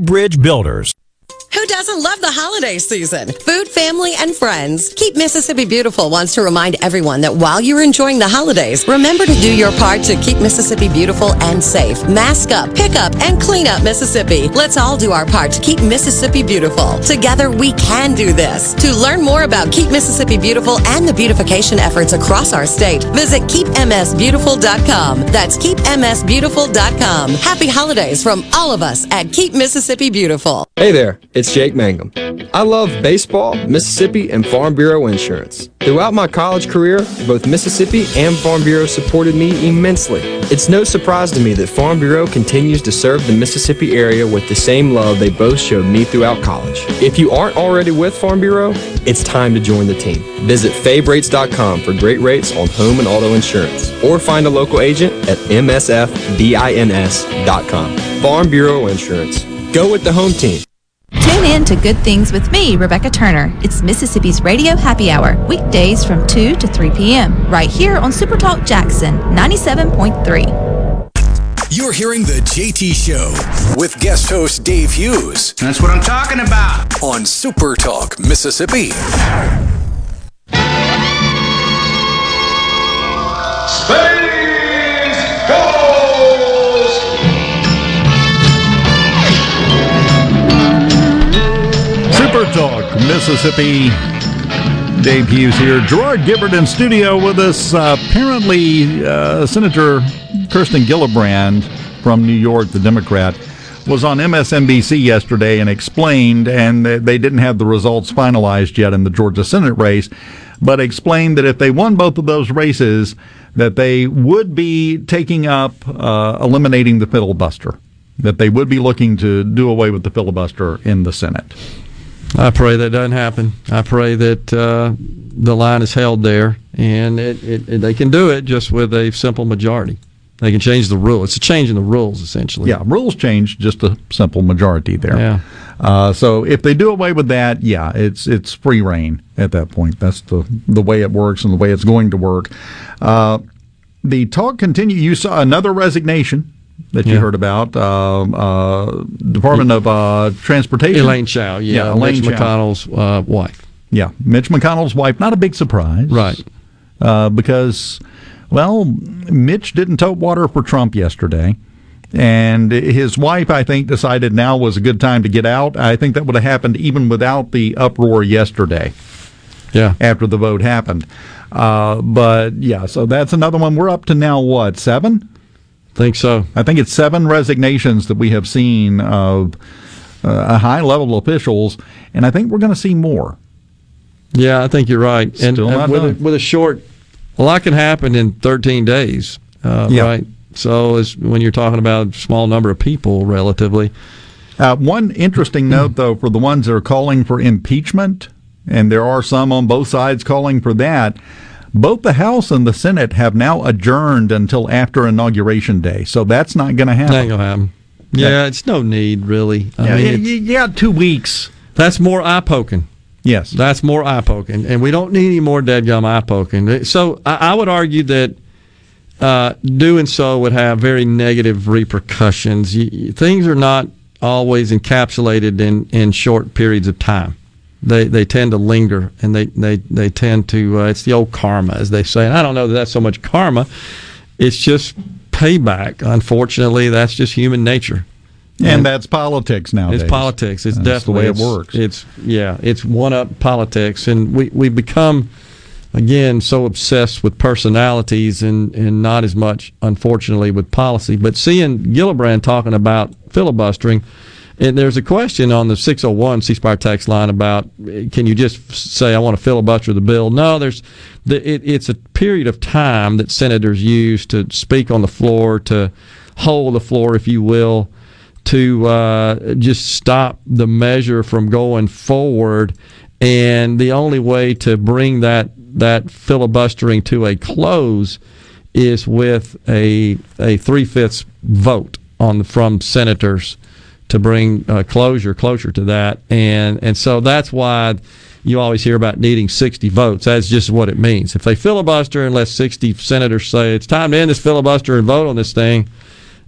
Bridge Builders. Who doesn't love the holiday season? Food, family, and friends. Keep Mississippi Beautiful wants to remind everyone that while you're enjoying the holidays, remember to do your part to keep Mississippi beautiful and safe. Mask up, pick up, and clean up Mississippi. Let's all do our part to keep Mississippi beautiful. Together, we can do this. To learn more about Keep Mississippi Beautiful and the beautification efforts across our state, visit keepmsbeautiful.com. That's keepmsbeautiful.com. Happy holidays from all of us at Keep Mississippi Beautiful. Hey there, it's Jake Mangum. I love baseball, Mississippi, and Farm Bureau insurance. Throughout my college career, both Mississippi and Farm Bureau supported me immensely. It's no surprise to me that Farm Bureau continues to serve the Mississippi area with the same love they both showed me throughout college. If you aren't already with Farm Bureau, it's time to join the team. Visit favrates.com for great rates on home and auto insurance, or find a local agent at msfbins.com. Farm Bureau Insurance. Go with the home team. Tune in to Good Things with me, Rebecca Turner. It's Mississippi's Radio Happy Hour, weekdays from 2 to 3 p.m., right here on Supertalk Jackson 97.3. You're hearing The JT Show with guest host Dave Hughes. That's what I'm talking about. On Super Talk, Mississippi. Super Talk, Mississippi. Dave Hughes here. Gerard Gibert in studio with us. Uh, apparently, uh, Senator Kirsten Gillibrand from New York, the Democrat, was on MSNBC yesterday and explained, and they didn't have the results finalized yet in the Georgia Senate race, but explained that if they won both of those races, that they would be taking up uh, eliminating the filibuster, that they would be looking to do away with the filibuster in the Senate. I pray that doesn't happen. I pray that uh, the line is held there, and it, it, it, they can do it just with a simple majority. They can change the rule. It's a change in the rules, essentially. Yeah, rules change, just a simple majority there. Yeah. Uh, so if they do away with that, yeah, it's it's free reign at that point. That's the the way it works and the way it's going to work. Uh, the talk continue. You saw another resignation that you Yeah. heard about. Um, uh, Department of uh, Transportation. Elaine Chao, yeah, Elaine Mitch Chao. McConnell's uh, wife. Yeah, Mitch McConnell's wife. Not a big surprise, right? Uh, because, well, Mitch didn't tote water for Trump yesterday, and his wife, I think, decided now was a good time to get out. I think that would have happened even without the uproar yesterday. Yeah, after the vote happened. Uh, but yeah, so that's another one. We're up to now what seven? Think so. I think it's seven resignations that we have seen of uh, high level officials, and I think we're going to see more. Yeah, I think you're right. And, Still and not with, a, with a short, a lot can happen in 13 days, uh, Yeah. right? So as when you're talking about a small number of people, relatively. Uh, one interesting note, though, for the ones that are calling for impeachment, and there are some on both sides calling for that. Both the House and the Senate have now adjourned until after Inauguration Day, so that's not going to happen. That ain't gonna happen. Yeah, it's no need really. I Yeah, mean, you- you, you got two weeks. That's more eye poking. Yes, that's more eye poking, and we don't need any more dead gum eye poking. So I, I would argue that uh, doing so would have very negative repercussions. You, you- things are not always encapsulated in, in short periods of time. They they tend to linger, and they they, they tend to. Uh, it's the old karma, as they say. And I don't know that that's so much karma. It's just payback. Unfortunately, that's just human nature. And that's politics nowadays. It's politics. It's That's the way it it's- works. It's yeah. It's one up politics, and we we become again so obsessed with personalities and and not as much, unfortunately, with policy. But seeing Gillibrand talking about filibustering. And there's a question on the 601 C Spire text line about can you just say I want to filibuster the bill? No, there's the, it, it's a period of time that senators use to speak on the floor, to hold the floor, if you will, to uh, just stop the measure from going forward. And the only way to bring that that filibustering to a close is with a a three fifths vote on the, from senators to bring uh, closure closer to that. And and so that's why you always hear about needing 60 votes. That's just what it means. If they filibuster and unless 60 senators say it's time to end this filibuster and vote on this thing,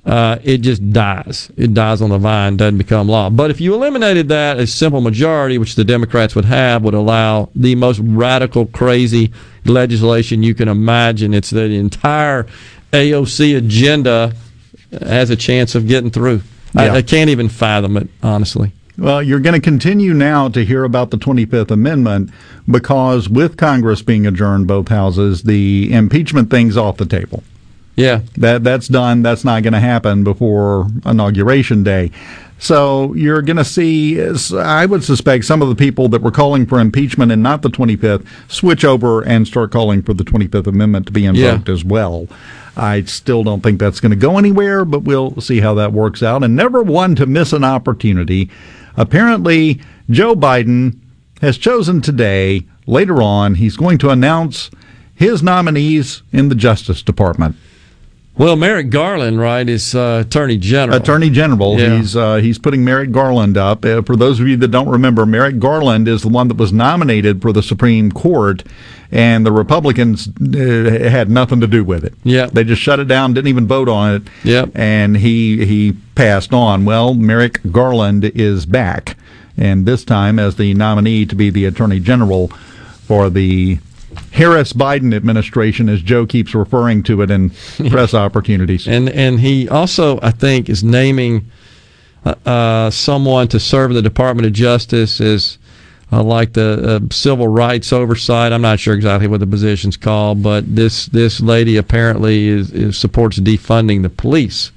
uh, it just dies. It dies on the vine, doesn't become law. But if you eliminated that, a simple majority, which the Democrats would have, would allow the most radical, crazy legislation you can imagine. It's the entire AOC agenda has a chance of getting through. Yeah. I, I can't even fathom it, honestly. Well, you're going to continue now to hear about the 25th Amendment because with Congress being adjourned, both houses, the impeachment thing's off the table. Yeah. That that's done. That's not going to happen before inauguration day. So you're going to see, I would suspect, some of the people that were calling for impeachment and not the 25th switch over and start calling for the 25th Amendment to be invoked as well. I still don't think that's going to go anywhere, but we'll see how that works out. And never one to miss an opportunity. Apparently, Joe Biden has chosen today, later on, he's going to announce his nominees in the Justice Department. Well, Merrick Garland, right, is uh, Attorney General. Attorney General. Yeah. He's uh, he's putting Merrick Garland up. Uh, for those of you that don't remember, Merrick Garland is the one that was nominated for the Supreme Court, and the Republicans uh, had nothing to do with it. Yeah, they just shut it down, didn't even vote on it. Yep. and he he passed on. Well, Merrick Garland is back, and this time as the nominee to be the Attorney General for the Harris Biden administration, as Joe keeps referring to it in press opportunities. And and he also, I think, is naming uh, uh, someone to serve in the Department of Justice as uh, like the uh, civil rights oversight. I'm not sure exactly what the position's called, but this this lady apparently is, is supports defunding the police.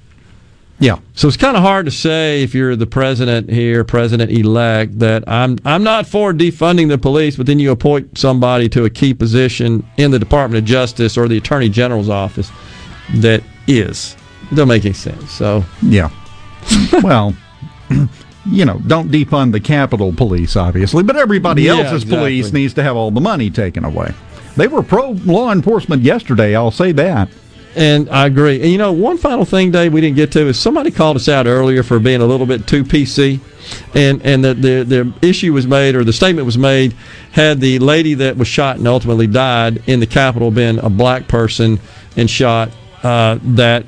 Yeah. So it's kind of hard to say if you're the president here, president elect, that I'm I'm not for defunding the police, but then you appoint somebody to a key position in the Department of Justice or the Attorney General's office that is. It doesn't make any sense. So Yeah. well, you know, don't defund the Capitol Police, obviously, but everybody Yeah, else's police needs to have all the money taken away. They were pro law enforcement yesterday, I'll say that. And I agree. And you know, one final thing, Dave, we didn't get to is somebody called us out earlier for being a little bit too PC, and and the the, the issue was made or the statement was made had the lady that was shot and ultimately died in the Capitol been a black person and shot uh, that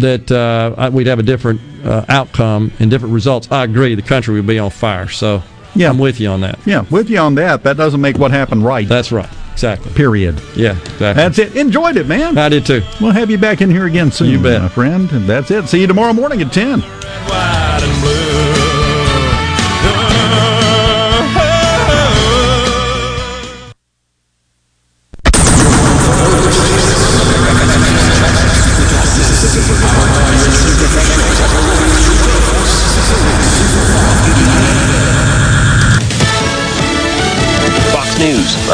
that uh, we'd have a different uh, outcome and different results. I agree. The country would be on fire. So Yeah. I'm with you on that. Yeah, with you on that. That doesn't make what happened right. That's right. Exactly. Period. Yeah, exactly. That's it. Enjoyed it, man. I did too. We'll have you back in here again soon, You bet. my friend. And that's it. See you tomorrow morning at 10.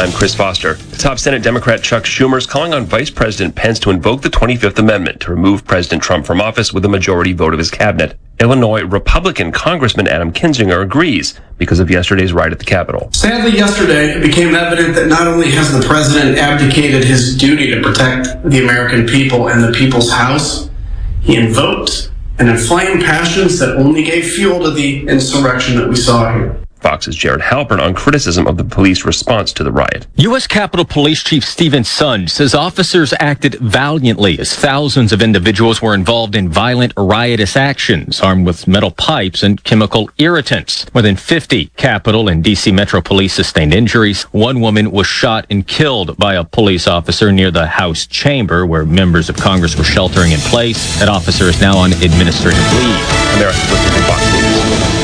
I'm Chris Foster. Top Senate Democrat Chuck Schumer is calling on Vice President Pence to invoke the 25th Amendment to remove President Trump from office with a majority vote of his cabinet. Illinois Republican Congressman Adam Kinzinger agrees because of yesterday's riot at the Capitol. Sadly, yesterday it became evident that not only has the president abdicated his duty to protect the American people and the people's house, he invoked and inflamed passions that only gave fuel to the insurrection that we saw here. Fox's Jared Halpern on criticism of the police response to the riot. U.S. Capitol Police Chief Stephen Sund says officers acted valiantly as thousands of individuals were involved in violent riotous actions armed with metal pipes and chemical irritants. More than 50 Capitol and D.C. Metro Police sustained injuries. One woman was shot and killed by a police officer near the House chamber where members of Congress were sheltering in place. That officer is now on administrative leave. America's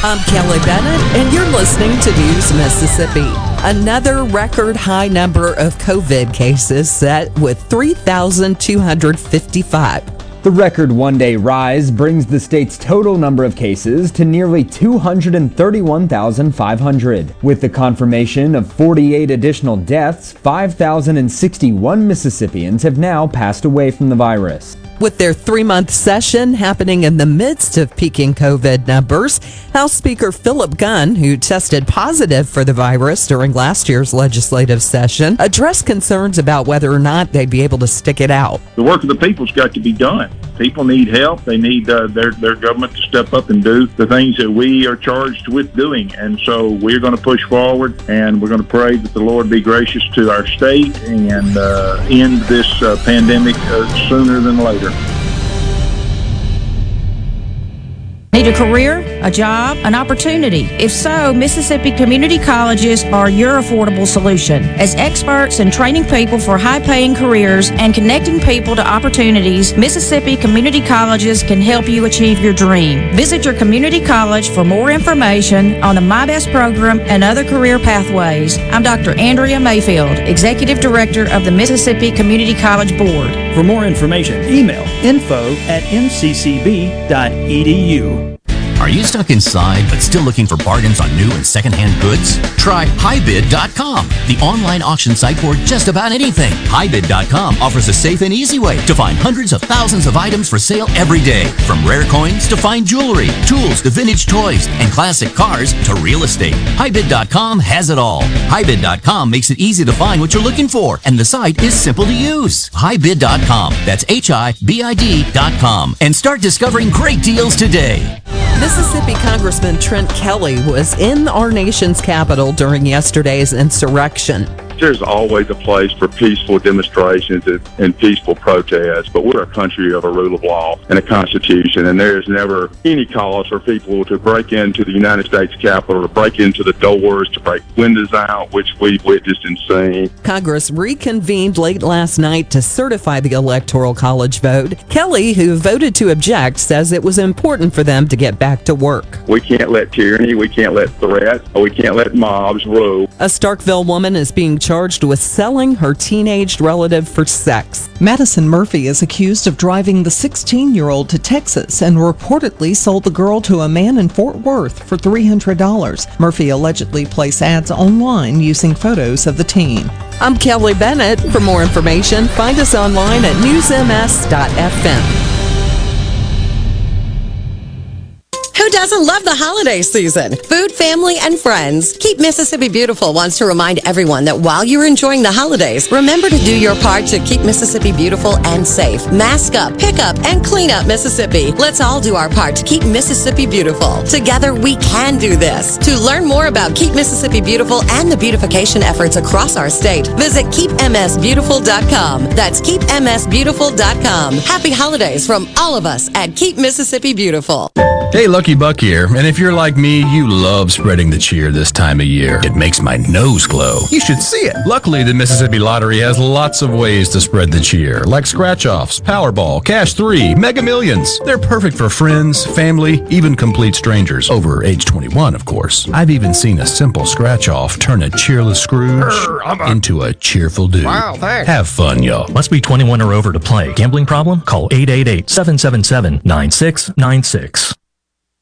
I'm Kelly Bennett, and you're listening to News Mississippi. Another record high number of COVID cases set with 3,255. The record one day rise brings the state's total number of cases to nearly 231,500. With the confirmation of 48 additional deaths, 5,061 Mississippians have now passed away from the virus. With their three month session happening in the midst of peaking COVID numbers, House Speaker Philip Gunn, who tested positive for the virus during last year's legislative session, addressed concerns about whether or not they'd be able to stick it out. The work of the people's got to be done. People need help. They need uh, their their government to step up and do the things that we are charged with doing. And so we're going to push forward, and we're going to pray that the Lord be gracious to our state and uh, end this uh, pandemic uh, sooner than later. Need a career, a job, an opportunity? If so, Mississippi Community Colleges are your affordable solution. As experts in training people for high paying careers and connecting people to opportunities, Mississippi Community Colleges can help you achieve your dream. Visit your community college for more information on the MI-BEST program and other career pathways. I'm Dr. Andrea Mayfield, Executive Director of the Mississippi Community College Board. For more information, email info at mccb.edu. Are you stuck inside but still looking for bargains on new and secondhand goods? Try hibid.com, the online auction site for just about anything. HiBid.com offers a safe and easy way to find hundreds of thousands of items for sale every day, from rare coins to fine jewelry, tools to vintage toys, and classic cars to real estate. HiBid.com has it all. HiBid.com makes it easy to find what you're looking for, and the site is simple to use. HiBid.com. That's H-I-B-I-D.com. And start discovering great deals today. Mississippi Congressman Trent Kelly was in our nation's capital during yesterday's insurrection. There's always a place for peaceful demonstrations and, peaceful protests, but we're a country of a rule of law and a constitution, and there's never any cause for people to break into the United States Capitol, to break into the doors, to break windows out, which we've witnessed and seen. Congress reconvened late last night to certify the Electoral College vote. Kelly, who voted to object, says it was important for them to get back to work. We can't let tyranny, we can't let threats, we can't let mobs rule. A Starkville woman is being charged with selling her teenaged relative for sex. Madison Murphy is accused of driving the 16 year old to Texas and reportedly sold the girl to a man in Fort Worth for $300. Murphy allegedly placed ads online using photos of the teen. I'm Kelly Bennett. For more information, find us online at newsms.fm. Who doesn't love the holiday season? Food, family, and friends. Keep Mississippi Beautiful wants to remind everyone that while you're enjoying the holidays, remember to do your part to keep Mississippi beautiful and safe. Mask up, pick up, and clean up Mississippi. Let's all do our part to keep Mississippi beautiful. Together, we can do this. To learn more about Keep Mississippi Beautiful and the beautification efforts across our state, visit keepmsbeautiful.com. That's keepmsbeautiful.com. Happy holidays from all of us at Keep Mississippi Beautiful. Hey, Lucky Buck here. And if you're like me, you love spreading the cheer this time of year. It makes my nose glow. You should see it. Luckily, the Mississippi Lottery has lots of ways to spread the cheer, like scratch offs, Powerball, Cash 3, Mega Millions. They're perfect for friends, family, even complete strangers. Over age 21, of course. I've even seen a simple scratch off turn a cheerless Scrooge into a cheerful dude. Wow, thanks. Have fun, y'all. Must be 21 or over to play. Gambling problem? Call 888 777 9696.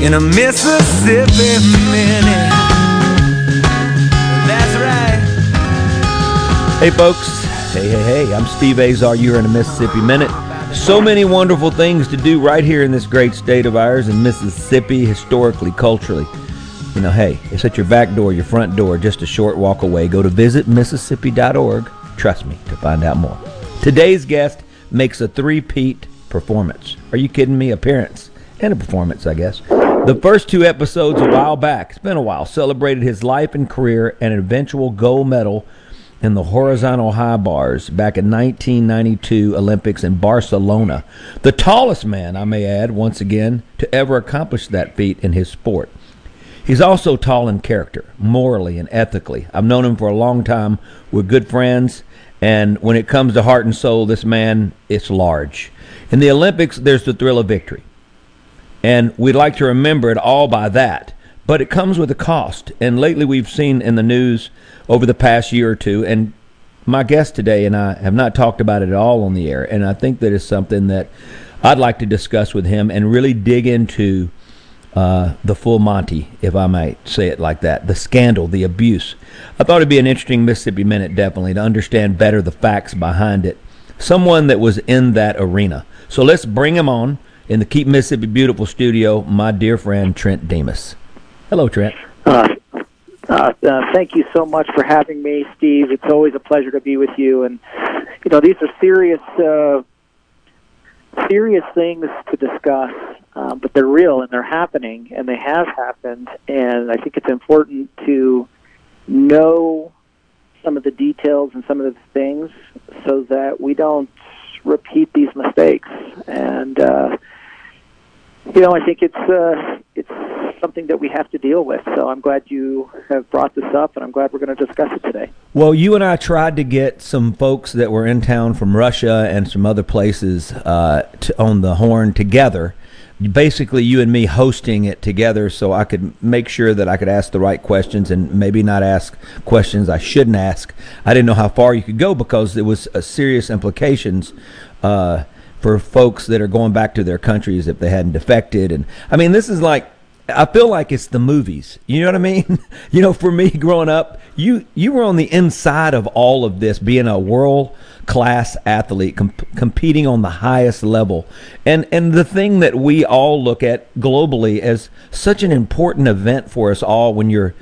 In a Mississippi Minute. That's right. Hey, folks. Hey, hey, hey. I'm Steve Azar. You're in a Mississippi Minute. So many wonderful things to do right here in this great state of ours in Mississippi, historically, culturally. You know, hey, it's at your back door, your front door, just a short walk away. Go to visitmississippi.org. Trust me to find out more. Today's guest makes a three-peat performance. Are you kidding me? Appearance and a performance, I guess. The first two episodes a while back, it's been a while, celebrated his life and career and an eventual gold medal in the horizontal high bars back in 1992 Olympics in Barcelona. The tallest man, I may add, once again, to ever accomplish that feat in his sport. He's also tall in character, morally and ethically. I've known him for a long time. We're good friends. And when it comes to heart and soul, this man is large. In the Olympics, there's the thrill of victory. And we'd like to remember it all by that. But it comes with a cost. And lately we've seen in the news over the past year or two, and my guest today and I have not talked about it at all on the air. And I think that is something that I'd like to discuss with him and really dig into uh, the full Monty, if I might say it like that, the scandal, the abuse. I thought it'd be an interesting Mississippi Minute, definitely, to understand better the facts behind it. Someone that was in that arena. So let's bring him on in the Keep Mississippi Beautiful studio, my dear friend Trent Dimas. Hello, Trent. Uh, uh, uh, thank you so much for having me, Steve. It's always a pleasure to be with you. And you know, these are serious, uh, serious things to discuss, uh, but they're real and they're happening, and they have happened. And I think it's important to know some of the details and some of the things so that we don't repeat these mistakes. And uh, you know, I think it's uh, it's something that we have to deal with. So I'm glad you have brought this up, and I'm glad we're going to discuss it today. Well, you and I tried to get some folks that were in town from Russia and some other places uh, to, on the horn together. Basically, you and me hosting it together, so I could make sure that I could ask the right questions and maybe not ask questions I shouldn't ask. I didn't know how far you could go because there was uh, serious implications. Uh, for folks that are going back to their countries if they hadn't defected. And I mean, this is like, I feel like it's the movies. You know what I mean? you know, for me growing up, you you were on the inside of all of this, being a world class athlete, com- competing on the highest level, and and the thing that we all look at globally as such an important event for us all when you're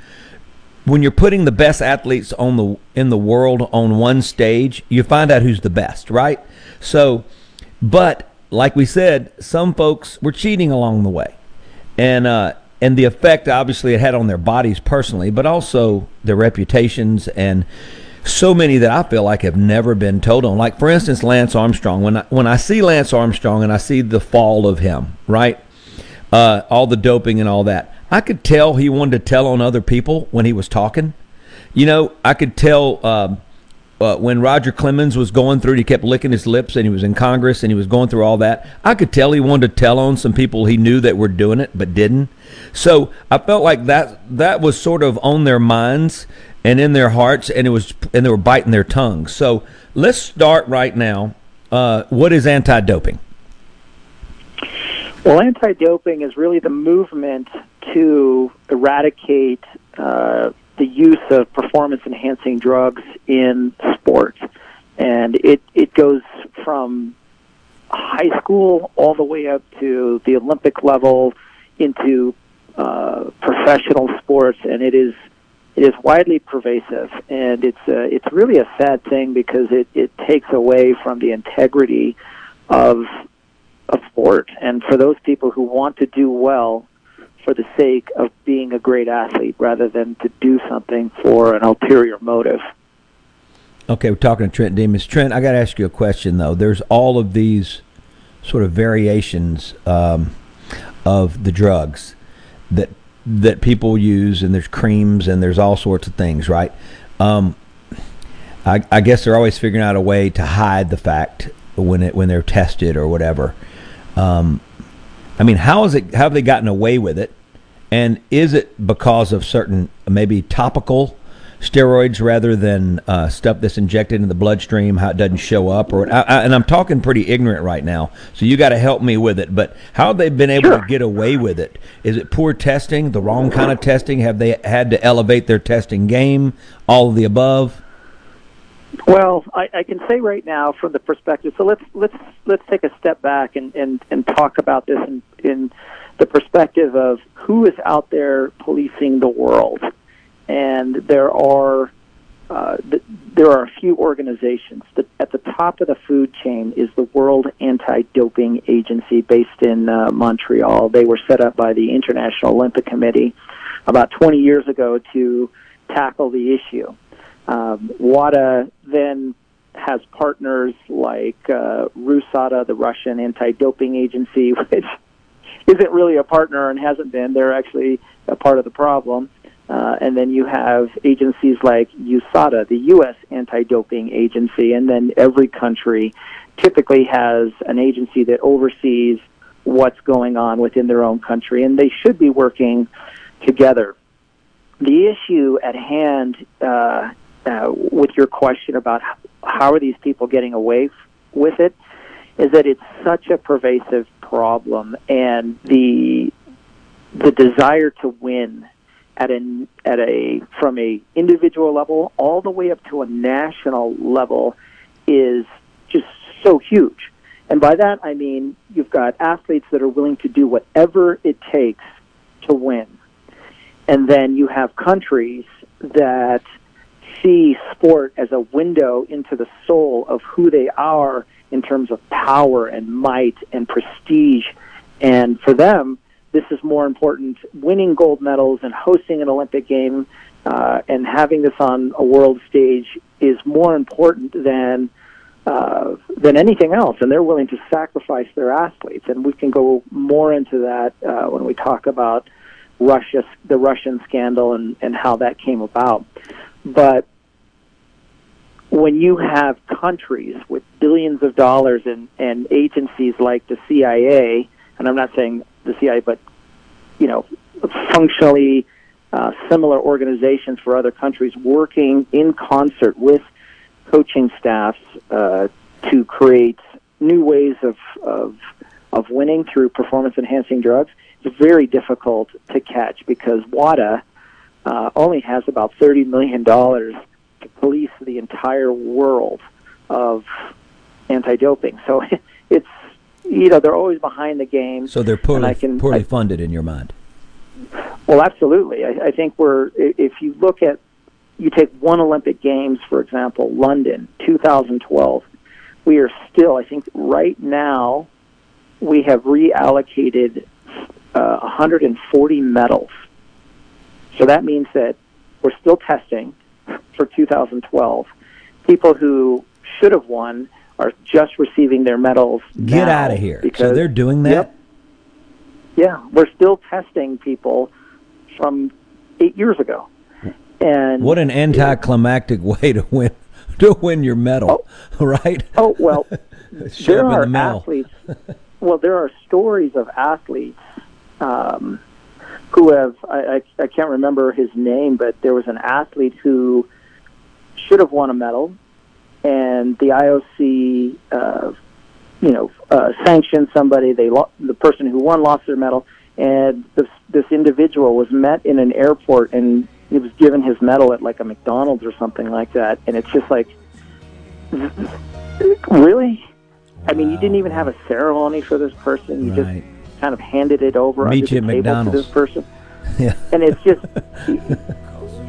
when you're putting the best athletes on the in the world on one stage, you find out who's the best, right? So but like we said, some folks were cheating along the way. And uh, and the effect obviously it had on their bodies personally, but also their reputations and so many that I feel like have never been told on. Like for instance, Lance Armstrong. When I, when I see Lance Armstrong and I see the fall of him, right, uh, all the doping and all that, I could tell he wanted to tell on other people when he was talking. You know, I could tell. Um, uh, when Roger Clemens was going through, he kept licking his lips, and he was in Congress, and he was going through all that. I could tell he wanted to tell on some people he knew that were doing it but didn't. So I felt like that that was sort of on their minds and in their hearts, and it was and they were biting their tongues. So let's start right now. Uh, what is anti-doping? Well, anti-doping is really the movement to eradicate uh, the use of performance-enhancing drugs in sports, and it it goes from high school all the way up to the Olympic level into uh, professional sports, and it is it is widely pervasive, and it's uh, it's really a sad thing because it it takes away from the integrity of of sport, and for those people who want to do well for the sake of being a great athlete rather than to do something for an ulterior motive. Okay, we're talking to Trent Dimas. Trent, I got to ask you a question though. There's all of these sort of variations um, of the drugs that that people use, and there's creams and there's all sorts of things, right? Um, I, I guess they're always figuring out a way to hide the fact when it when they're tested or whatever. Um, I mean, how is it? How have they gotten away with it? And is it because of certain maybe topical steroids rather than uh, stuff that's injected into the bloodstream? How it doesn't show up? Or I, I, and I'm talking pretty ignorant right now, so you got to help me with it. But how they've been able sure. to get away with it? Is it poor testing, the wrong kind of testing? Have they had to elevate their testing game? All of the above. Well, I, I can say right now from the perspective. So let's let's let's take a step back and and, and talk about this in, in the perspective of who is out there policing the world, and there are uh, th- there are a few organizations. that at the top of the food chain is the World Anti-Doping Agency, based in uh, Montreal. They were set up by the International Olympic Committee about 20 years ago to tackle the issue. Um, WADA then has partners like uh, RUSADA, the Russian anti-doping agency, which isn't really a partner and hasn't been. They're actually a part of the problem. Uh, and then you have agencies like USADA, the U.S. anti-doping agency, and then every country typically has an agency that oversees what's going on within their own country, and they should be working together. The issue at hand uh, uh, with your question about how are these people getting away f- with it is that it's such a pervasive problem and the the desire to win at a at a from a individual level all the way up to a national level is just so huge. And by that I mean you've got athletes that are willing to do whatever it takes to win. And then you have countries that see sport as a window into the soul of who they are in terms of power and might and prestige. And for them, this is more important. Winning gold medals and hosting an Olympic game uh, and having this on a world stage is more important than uh, than anything else, and they're willing to sacrifice their athletes. And we can go more into that uh, when we talk about Russia, the Russian scandal, and, and how that came about. But when you have countries with billions of dollars and, and agencies like the CIA, and I'm not saying the CIA, but you know, functionally uh, similar organizations for other countries working in concert with coaching staffs uh, to create new ways of, of of winning through performance enhancing drugs. It's very difficult to catch because WADA uh, only has about thirty million dollars to police the entire world of anti-doping. So it's you know they're always behind the game. So they're poorly, can, poorly I, funded in your mind. Well, absolutely. I, I think we're if you look at you take one Olympic Games for example, London, 2012. We are still, I think, right now, we have reallocated uh, 140 medals. So that means that we're still testing for 2012. People who should have won are just receiving their medals. Get out of here. Because so they're doing that? Yep. Yeah, we're still testing people from eight years ago. And What an anticlimactic way to win to win your medal, right? Oh well, there are the athletes. well, there are stories of athletes um, who have. I, I, I can't remember his name, but there was an athlete who should have won a medal, and the IOC, uh, you know, uh, sanctioned somebody. They lo- the person who won lost their medal, and this this individual was met in an airport and he was given his medal at like a McDonald's or something like that, and it's just like, really? I mean, you didn't even have a ceremony for this person. You Right. just kind of handed it over Meet under the table to McDonald's. this person, Yeah. and it's just,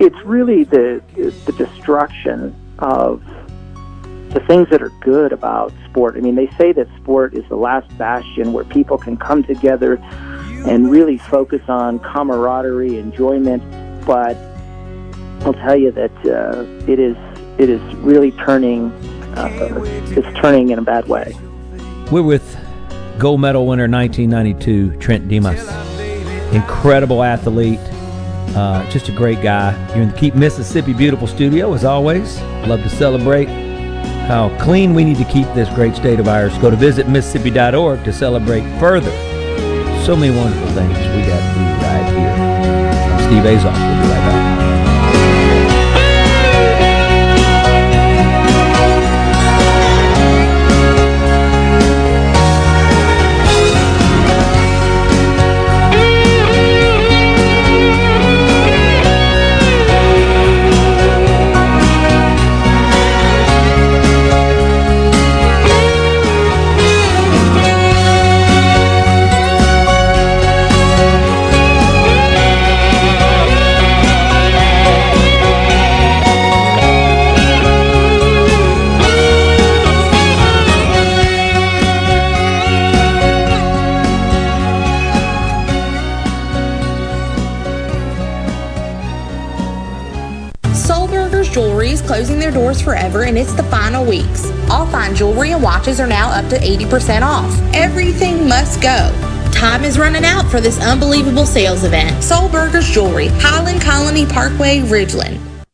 it's really the the destruction of the things that are good about sport. I mean, they say that sport is the last bastion where people can come together and really focus on camaraderie, enjoyment. But I'll tell you that uh, it is it is really turning uh, it's turning in a bad way. We're with gold medal winner 1992 Trent Dimas. Incredible athlete, uh, just a great guy. You're in the Keep Mississippi Beautiful studio as always. Love to celebrate how clean we need to keep this great state of ours. Go to visit Mississippi.org to celebrate further. So many wonderful things we got to do right here. I'm Steve Azar. We'll be right doors forever and it's the final weeks. All fine jewelry and watches are now up to 80% off. Everything must go. Time is running out for this unbelievable sales event. Soul Burgers Jewelry, Highland Colony Parkway, Ridgeland.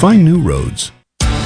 Find new roads.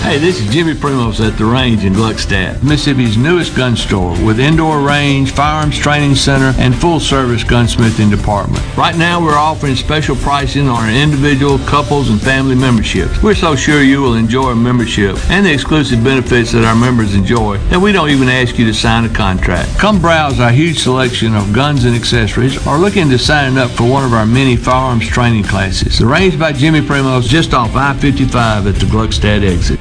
Hey, this is Jimmy Primos at the range in Gluckstadt, Mississippi's newest gun store with indoor range, firearms training center, and full service gunsmithing department. Right now, we're offering special pricing on our individual, couples, and family memberships. We're so sure you will enjoy a membership and the exclusive benefits that our members enjoy that we don't even ask you to sign a contract. Come browse our huge selection of guns and accessories or look into signing up for one of our many firearms training classes. The range by Jimmy Primos just off I-55 at the Gluckstadt exit.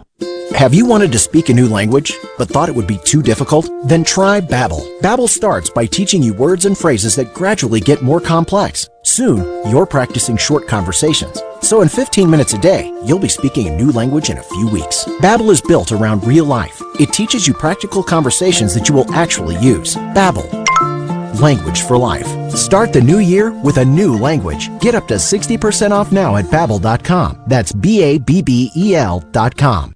Have you wanted to speak a new language, but thought it would be too difficult? Then try Babbel. Babbel starts by teaching you words and phrases that gradually get more complex. Soon, you're practicing short conversations. So in 15 minutes a day, you'll be speaking a new language in a few weeks. Babbel is built around real life. It teaches you practical conversations that you will actually use. Babbel. Language for life. Start the new year with a new language. Get up to 60% off now at babbel.com. That's B A B B E L.com.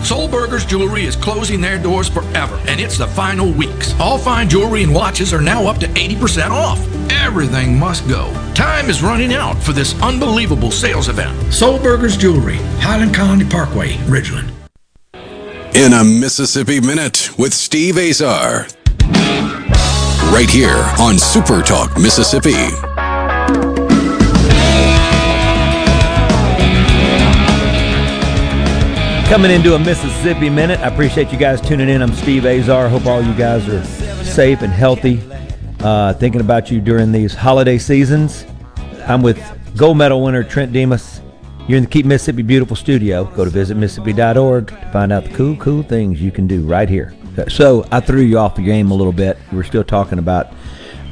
Soulburgers Jewelry is closing their doors forever, and it's the final weeks. All fine jewelry and watches are now up to 80% off. Everything must go. Time is running out for this unbelievable sales event. Soulburgers Jewelry, Highland Colony Parkway, Ridgeland. In a Mississippi Minute with Steve Azar. Right here on Super Talk Mississippi. Coming into a Mississippi Minute. I appreciate you guys tuning in. I'm Steve Azar. Hope all you guys are safe and healthy. Uh, thinking about you during these holiday seasons. I'm with gold medal winner Trent Dimas. You're in the Keep Mississippi Beautiful studio. Go to visitmississippi.org to find out the cool, cool things you can do right here. So I threw you off the game a little bit. We're still talking about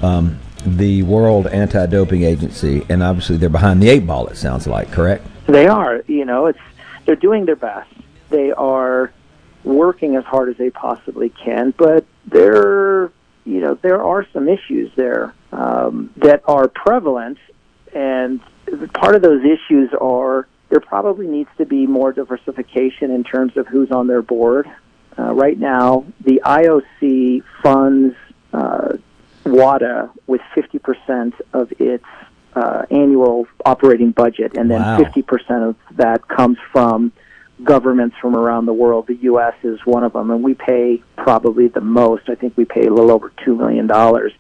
um, the World Anti-Doping Agency, and obviously they're behind the eight ball. It sounds like correct. They are. You know, it's they're doing their best. They are working as hard as they possibly can, but there, you know, there are some issues there um, that are prevalent, and part of those issues are there probably needs to be more diversification in terms of who's on their board. Uh, right now, the IOC funds uh, WADA with 50% of its uh, annual operating budget, and then Wow. 50% of that comes from governments from around the world. The U.S. is one of them, and we pay probably the most. I think we pay a little over $2 million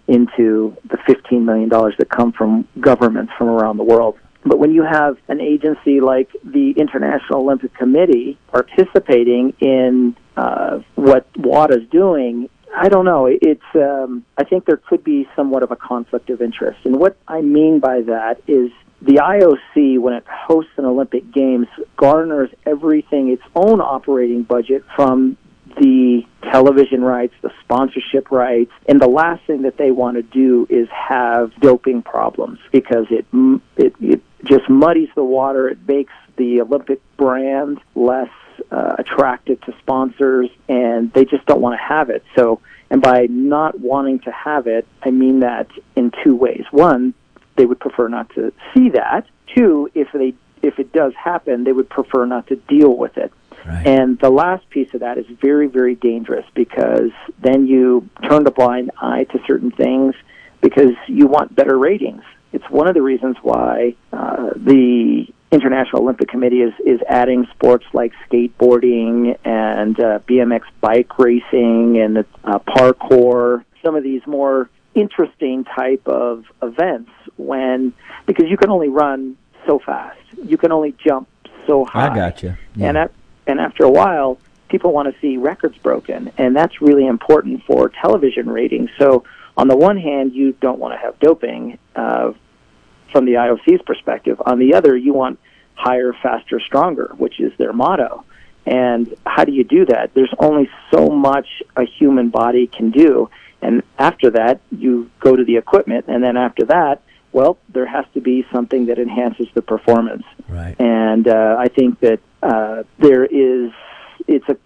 into the $15 million that come from governments from around the world. But when you have an agency like the International Olympic Committee participating in uh, what WADA is doing, I don't know. It's um, I think there could be somewhat of a conflict of interest, and what I mean by that is the IOC, when it hosts an Olympic Games, garners everything its own operating budget from the television rights, the sponsorship rights, and the last thing that they want to do is have doping problems because it it, it just muddies the water. It makes the Olympic brand less uh, attractive to sponsors, and they just don't want to have it. So, and by not wanting to have it, I mean that in two ways. One, they would prefer not to see that. Two, if they if it does happen, they would prefer not to deal with it. And the last piece of that is very, very dangerous because then you turn a blind eye to certain things because you want better ratings. It's one of the reasons why uh, the International Olympic Committee is, is adding sports like skateboarding and uh, BMX bike racing and uh, parkour, some of these more interesting type of events when because you can only run so fast. You can only jump so high. I got you. And at, and after a while, people want to see records broken, and that's really important for television ratings. So on the one hand, you don't want to have doping uh, from the IOC's perspective. On the other, you want higher, faster, stronger, which is their motto. And how do you do that? There's only so much a human body can do. And after that, you go to the equipment. And then after that, well, there has to be something that enhances the performance. Right. And uh, I think that uh, there is, it's a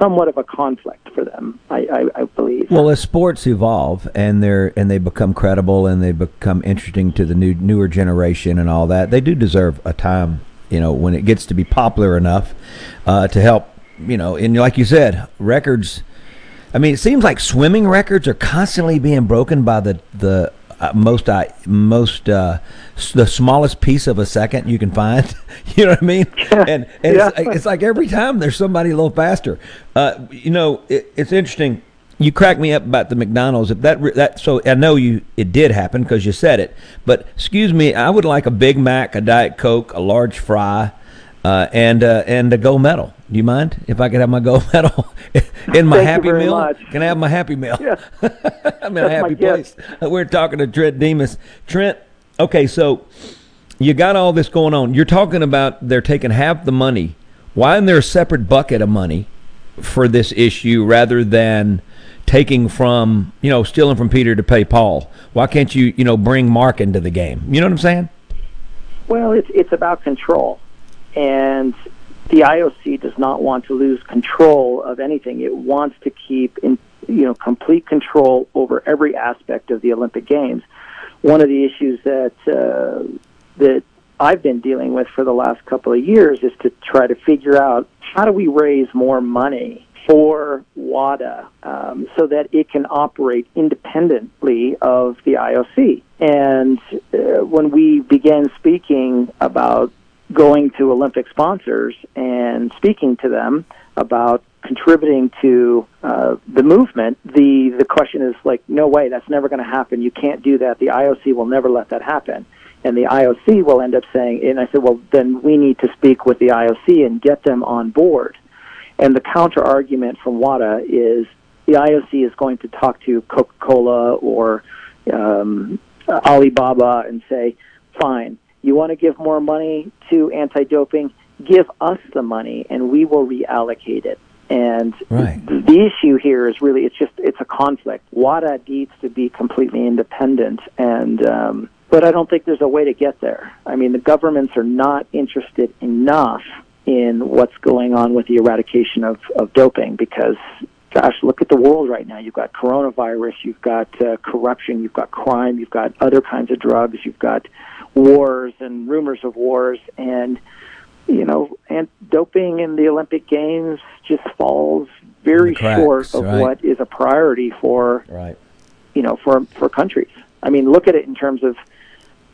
somewhat of a conflict for them, I, I, I believe. Well, as sports evolve and they're and they become credible and they become interesting to the new newer generation and all that, they do deserve a time. You know, when it gets to be popular enough uh, to help. You know, and like you said, records. I mean, it seems like swimming records are constantly being broken by the the uh, most I most uh, s- the smallest piece of a second you can find. you know what I mean? And, and Yeah. it's, like, it's like every time there's somebody a little faster. Uh, you know, it, it's interesting. You crack me up about the McDonald's. If that re- that so I know you it did happen because you said it. But excuse me, I would like a Big Mac, a Diet Coke, a large fry, uh, and uh, and a gold medal. Do you mind if I could have my gold medal in my Thank you Happy very Meal? much. Can I have my Happy Meal? Yeah. I'm in a That's my happy place. We're talking to Trent Dimas. Trent, okay, so you got all this going on. You're talking about they're taking half the money. Why isn't there a separate bucket of money for this issue rather than taking from you know stealing from Peter to pay Paul? Why can't you you know bring Mark into the game? You know what I'm saying? Well, it's it's about control, and the IOC does not want to lose control of anything. It wants to keep in you know complete control over every aspect of the Olympic Games. One of the issues that uh, that I've been dealing with for the last couple of years is to try to figure out how do we raise more money for WADA um, so that it can operate independently of the IOC. And uh, when we began speaking about going to Olympic sponsors and speaking to them about contributing to uh, the movement, the the question is like, no way, that's never going to happen. You can't do that. The IOC will never let that happen. And the IOC will end up saying, and I said, well, then we need to speak with the IOC and get them on board. And the counter argument from WADA is the IOC is going to talk to Coca Cola or um, Alibaba and say, fine, you want to give more money to anti doping? Give us the money and we will reallocate it. And right. the, issue here is really it's just it's a conflict. WADA needs to be completely independent, and um, but I don't think there's a way to get there. I mean, the governments are not interested enough in what's going on with the eradication of, of doping because gosh, look at the world right now. You've got coronavirus, you've got uh, corruption, you've got crime, you've got other kinds of drugs, you've got wars and rumors of wars, and you know, and doping in the Olympic Games just falls very cracks, short of right. what is a priority for right. you know for for countries. I mean, look at it in terms of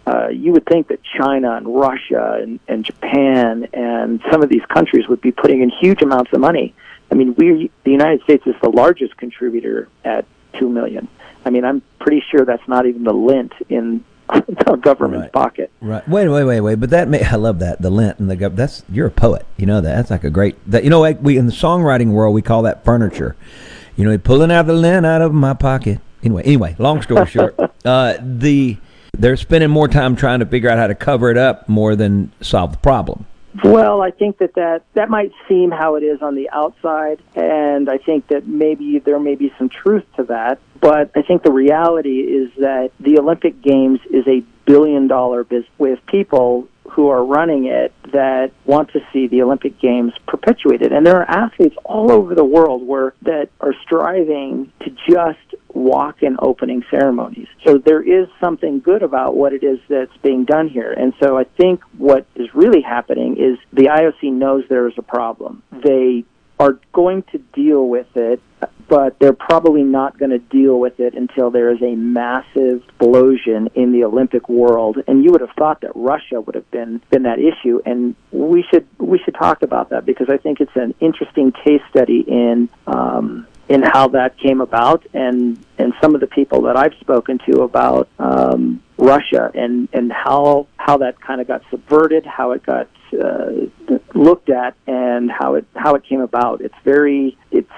uh, you would think that China and Russia and, and Japan and some of these countries would be putting in huge amounts of money. I mean, we the United States is the largest contributor at two million. I mean, I'm pretty sure that's not even the lint in the government's Right. pocket. Right. Wait, wait, wait, wait. But that may, I love that the lint and the gov- that's you're a poet. You know that. That's like a great. That you know like we in the songwriting world we call that furniture. You know, pulling out the lint out of my pocket. Anyway, anyway. Long story short, uh, the they're spending more time trying to figure out how to cover it up more than solve the problem. Well, I think that, that that might seem how it is on the outside, and I think that maybe there may be some truth to that. But I think the reality is that the Olympic Games is a billion dollar business with people who are running it that want to see the Olympic Games perpetuated. And there are athletes all over the world where that are striving to just walk in opening ceremonies. So there is something good about what it is that's being done here. And so I think what is really happening is the IOC knows there is a problem. They are going to deal with it, but they're probably not going to deal with it until there is a massive explosion in the Olympic world. And you would have thought that Russia would have been been that issue, and we should we should talk about that because I think it's an interesting case study in. Um, in how that came about, and and some of the people that I've spoken to about um, Russia, and and how how that kind of got subverted, how it got uh, looked at, and how it how it came about. It's very it's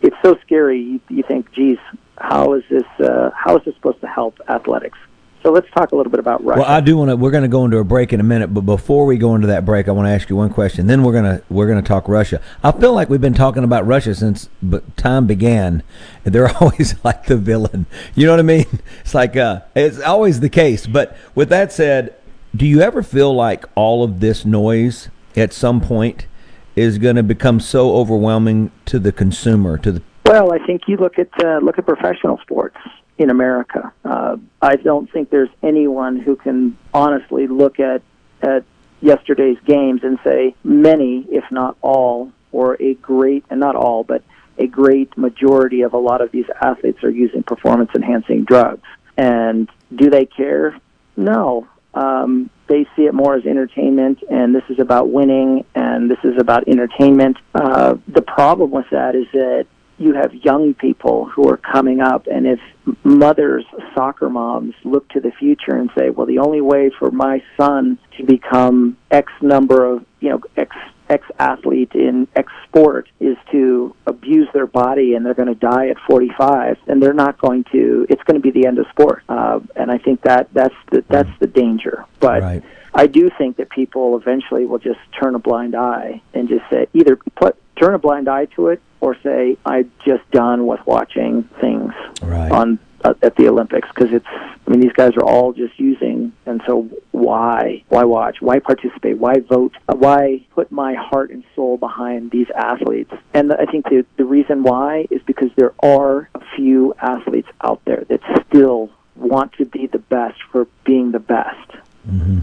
it's so scary. You, you think, geez, how is this uh, how is this supposed to help athletics? So let's talk a little bit about Russia. Well, I do want to. We're going to go into a break in a minute, but before we go into that break, I want to ask you one question. Then we're gonna we're gonna talk Russia. I feel like we've been talking about Russia since time began. They're always like the villain. You know what I mean? It's like uh, it's always the case. But with that said, do you ever feel like all of this noise at some point is going to become so overwhelming to the consumer? To the Well, I think you look at uh, look at professional sports in America. Uh, I don't think there's anyone who can honestly look at at yesterday's games and say many, if not all, or a great and not all, but a great majority of a lot of these athletes are using performance enhancing drugs. And do they care? No. Um, they see it more as entertainment, and this is about winning, and this is about entertainment. Uh, the problem with that is that you have young people who are coming up, and if mothers, soccer moms, look to the future and say, "Well, the only way for my son to become X number of, you know, X X athlete in X sport is to abuse their body and they're going to die at 45, and they're not going to. It's going to be the end of sport, uh, and I think that that's the that's the danger. But right. I do think that people eventually will just turn a blind eye and just say either put turn a blind eye to it or say I'm just done with watching things right. on uh, at the Olympics because it's. I mean, these guys are all just using, and so why? Why watch? Why participate? Why vote? Why put my heart and soul behind these athletes? And I think the the reason why is because there are a few athletes out there that still want to be the best for being the best. hmm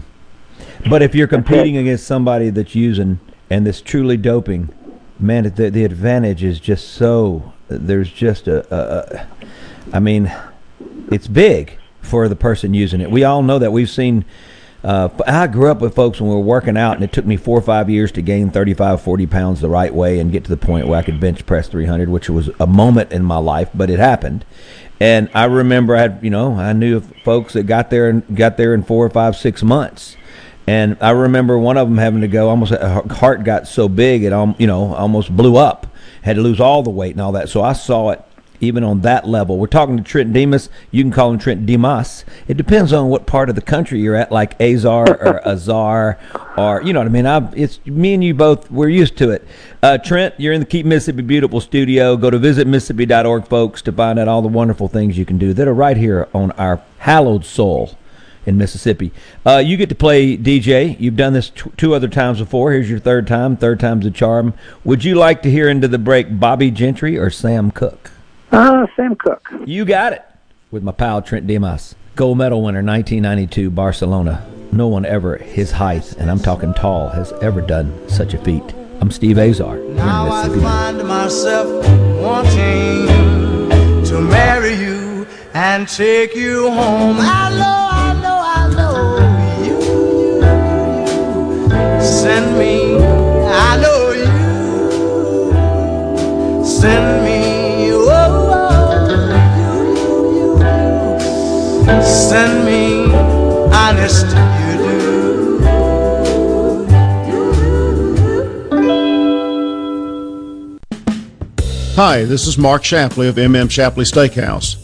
But if you're competing against somebody that's using and that's truly doping, man, the, the advantage is just so. There's just a, a, a. I mean, it's big for the person using it. We all know that. We've seen. Uh, I grew up with folks when we were working out, and it took me four or five years to gain 35, 40 pounds the right way and get to the point where I could bench press 300, which was a moment in my life, but it happened. And I remember I had, you know, I knew folks that got there and got there in four or five, six months. And I remember one of them having to go. Almost her heart got so big it, you know, almost blew up. Had to lose all the weight and all that. So I saw it even on that level. We're talking to Trent Demas. You can call him Trent Demas. It depends on what part of the country you're at, like Azar or Azar, or you know what I mean. I, it's me and you both. We're used to it. Uh, Trent, you're in the Keep Mississippi Beautiful studio. Go to visitmississippi.org, folks, to find out all the wonderful things you can do that are right here on our hallowed soul in Mississippi. Uh, you get to play DJ. You've done this t- two other times before. Here's your third time. Third time's a charm. Would you like to hear into the break Bobbie Gentry or Sam Cooke? Ah, Sam Cooke. You got it. With my pal Trent Dimas. gold medal winner, 1992 Barcelona. No one ever his height, and I'm talking tall, has ever done such a feat. I'm Steve Azar. In Now I Mississippi. find myself wanting to marry you and take you home. I know, send me. I know you send me. Oh, oh, you, you, you send me. Honest, you do. Hi, this is Mark Shapley of MM Shapley Steakhouse.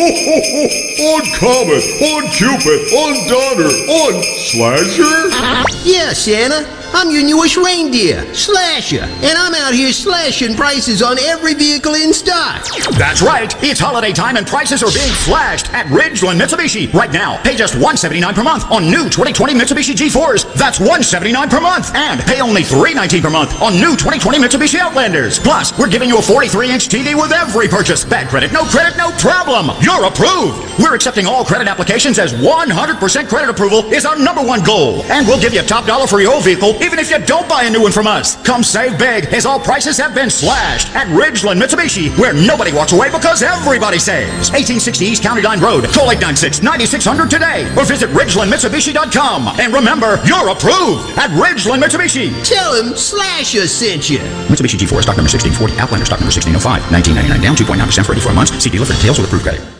601-957-8000. on Comet, on Cupid, on Donner, on Slasher? Yeah, Santa. I'm your newest reindeer, Slasher, and I'm out here slashing prices on every vehicle in stock. That's right. It's holiday time and prices are being slashed at Ridgeland Mitsubishi. Right now, pay just $179 per month on new 2020 Mitsubishi G4s. That's 179 per month. And pay only 319 per month on new 2020 Mitsubishi Outlanders. Plus, we're giving you a 43-inch TV with every purchase. Bad credit, no credit, no problem. You're approved. We're accepting all credit applications as 100% credit approval is our number one goal. And we'll give you a top dollar for your old vehicle even if you don't buy a new one from us. Come save big as all prices have been slashed at Ridgeland Mitsubishi, where nobody walks away because everybody saves. 1860 East County Line Road. Call 896-9600 today or visit RidgelandMitsubishi.com. And remember, you're approved at Ridgeland Mitsubishi. Tell him Slasher sent you. Mitsubishi G4 stock number 1640, Outlander stock number 1605, 1999 down 2.9% for 84 months. See dealer for details with approved credit.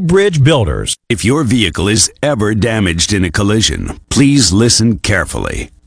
Bridge Builders. If your vehicle is ever damaged in a collision, please listen carefully.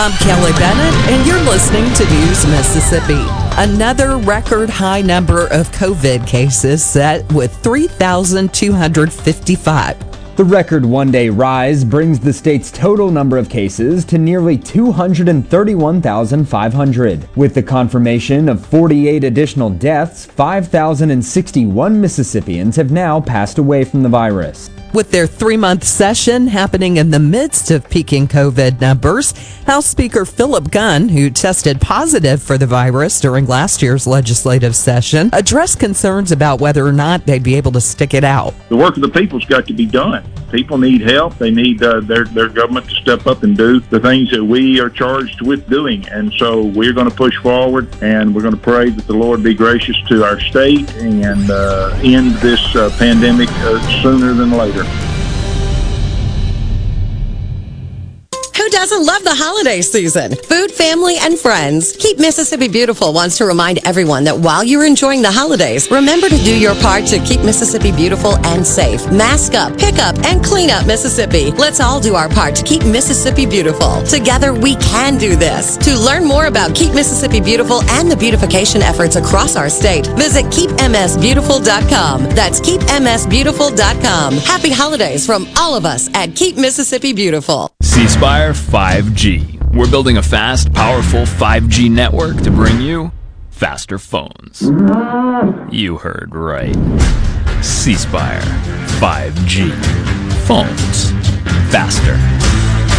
I'm Kelly Bennett, and you're listening to News Mississippi. Another record high number of COVID cases set with 3,255. The record one day rise brings the state's total number of cases to nearly 231,500. With the confirmation of 48 additional deaths, 5,061 Mississippians have now passed away from the virus. With their three month session happening in the midst of peaking COVID numbers, House Speaker Philip Gunn, who tested positive for the virus during last year's legislative session, addressed concerns about whether or not they'd be able to stick it out. The work of the people's got to be done. People need help. They need uh, their their government to step up and do the things that we are charged with doing. And so we're going to push forward, and we're going to pray that the Lord be gracious to our state and uh, end this uh, pandemic uh, sooner than later. Who doesn't love the holiday season? Food, family, and friends. Keep Mississippi Beautiful wants to remind everyone that while you're enjoying the holidays, remember to do your part to keep Mississippi beautiful and safe. Mask up, pick up, and clean up Mississippi. Let's all do our part to keep Mississippi beautiful. Together, we can do this. To learn more about Keep Mississippi Beautiful and the beautification efforts across our state, visit keepmsbeautiful.com. That's keepmsbeautiful.com. Happy holidays from all of us at Keep Mississippi Beautiful. C Spire 5G. We're building a fast, powerful 5G network to bring you faster phones. You heard right. C Spire 5G. Phones faster.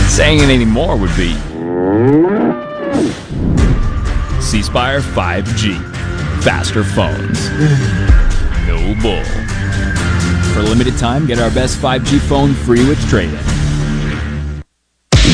Saying it anymore would be C Spire 5G. Faster phones. No bull. For a limited time, get our best 5G phone free with trade in.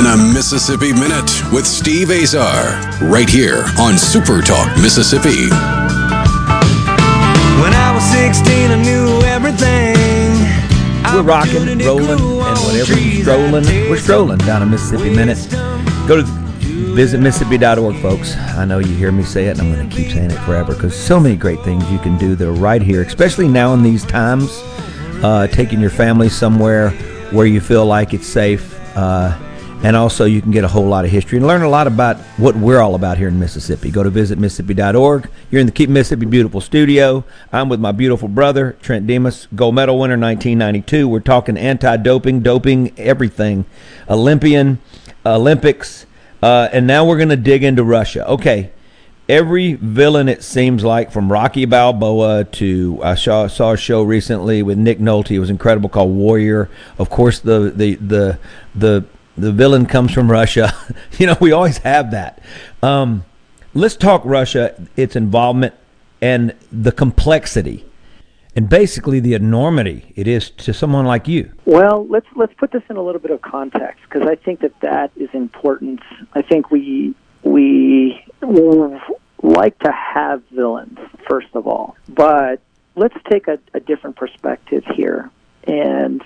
In a Mississippi Minute with Steve Azar, right here on Super Talk Mississippi. When I was 16, I knew everything. We're rocking, rolling, and whatever you're strolling, we're strolling down a Mississippi Minute. Go to visit Mississippi.org, folks. I know you hear me say it, and I'm going to keep saying it forever because so many great things you can do that are right here, especially now in these times. Uh, taking your family somewhere where you feel like it's safe. Uh, and also, you can get a whole lot of history and learn a lot about what we're all about here in Mississippi. Go to visitmississippi.org. You're in the Keep Mississippi Beautiful studio. I'm with my beautiful brother, Trent Dimas, gold medal winner 1992. We're talking anti doping, doping, everything, Olympian, Olympics. Uh, and now we're going to dig into Russia. Okay. Every villain, it seems like, from Rocky Balboa to I saw, saw a show recently with Nick Nolte. It was incredible called Warrior. Of course, the the the the the villain comes from Russia. you know, we always have that. Um, let's talk Russia, its involvement, and the complexity, and basically the enormity it is to someone like you. Well, let's let's put this in a little bit of context because I think that that is important. I think we we like to have villains first of all, but let's take a, a different perspective here. And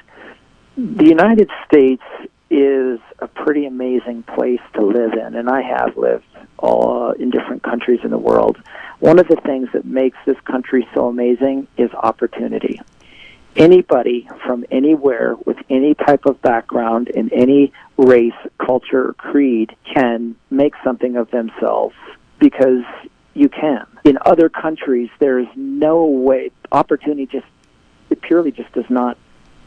the United States is a pretty amazing place to live in, and I have lived all in different countries in the world. One of the things that makes this country so amazing is opportunity. Anybody from anywhere with any type of background in any race, culture, or creed can make something of themselves because you can. In other countries, there is no way opportunity just it purely just does not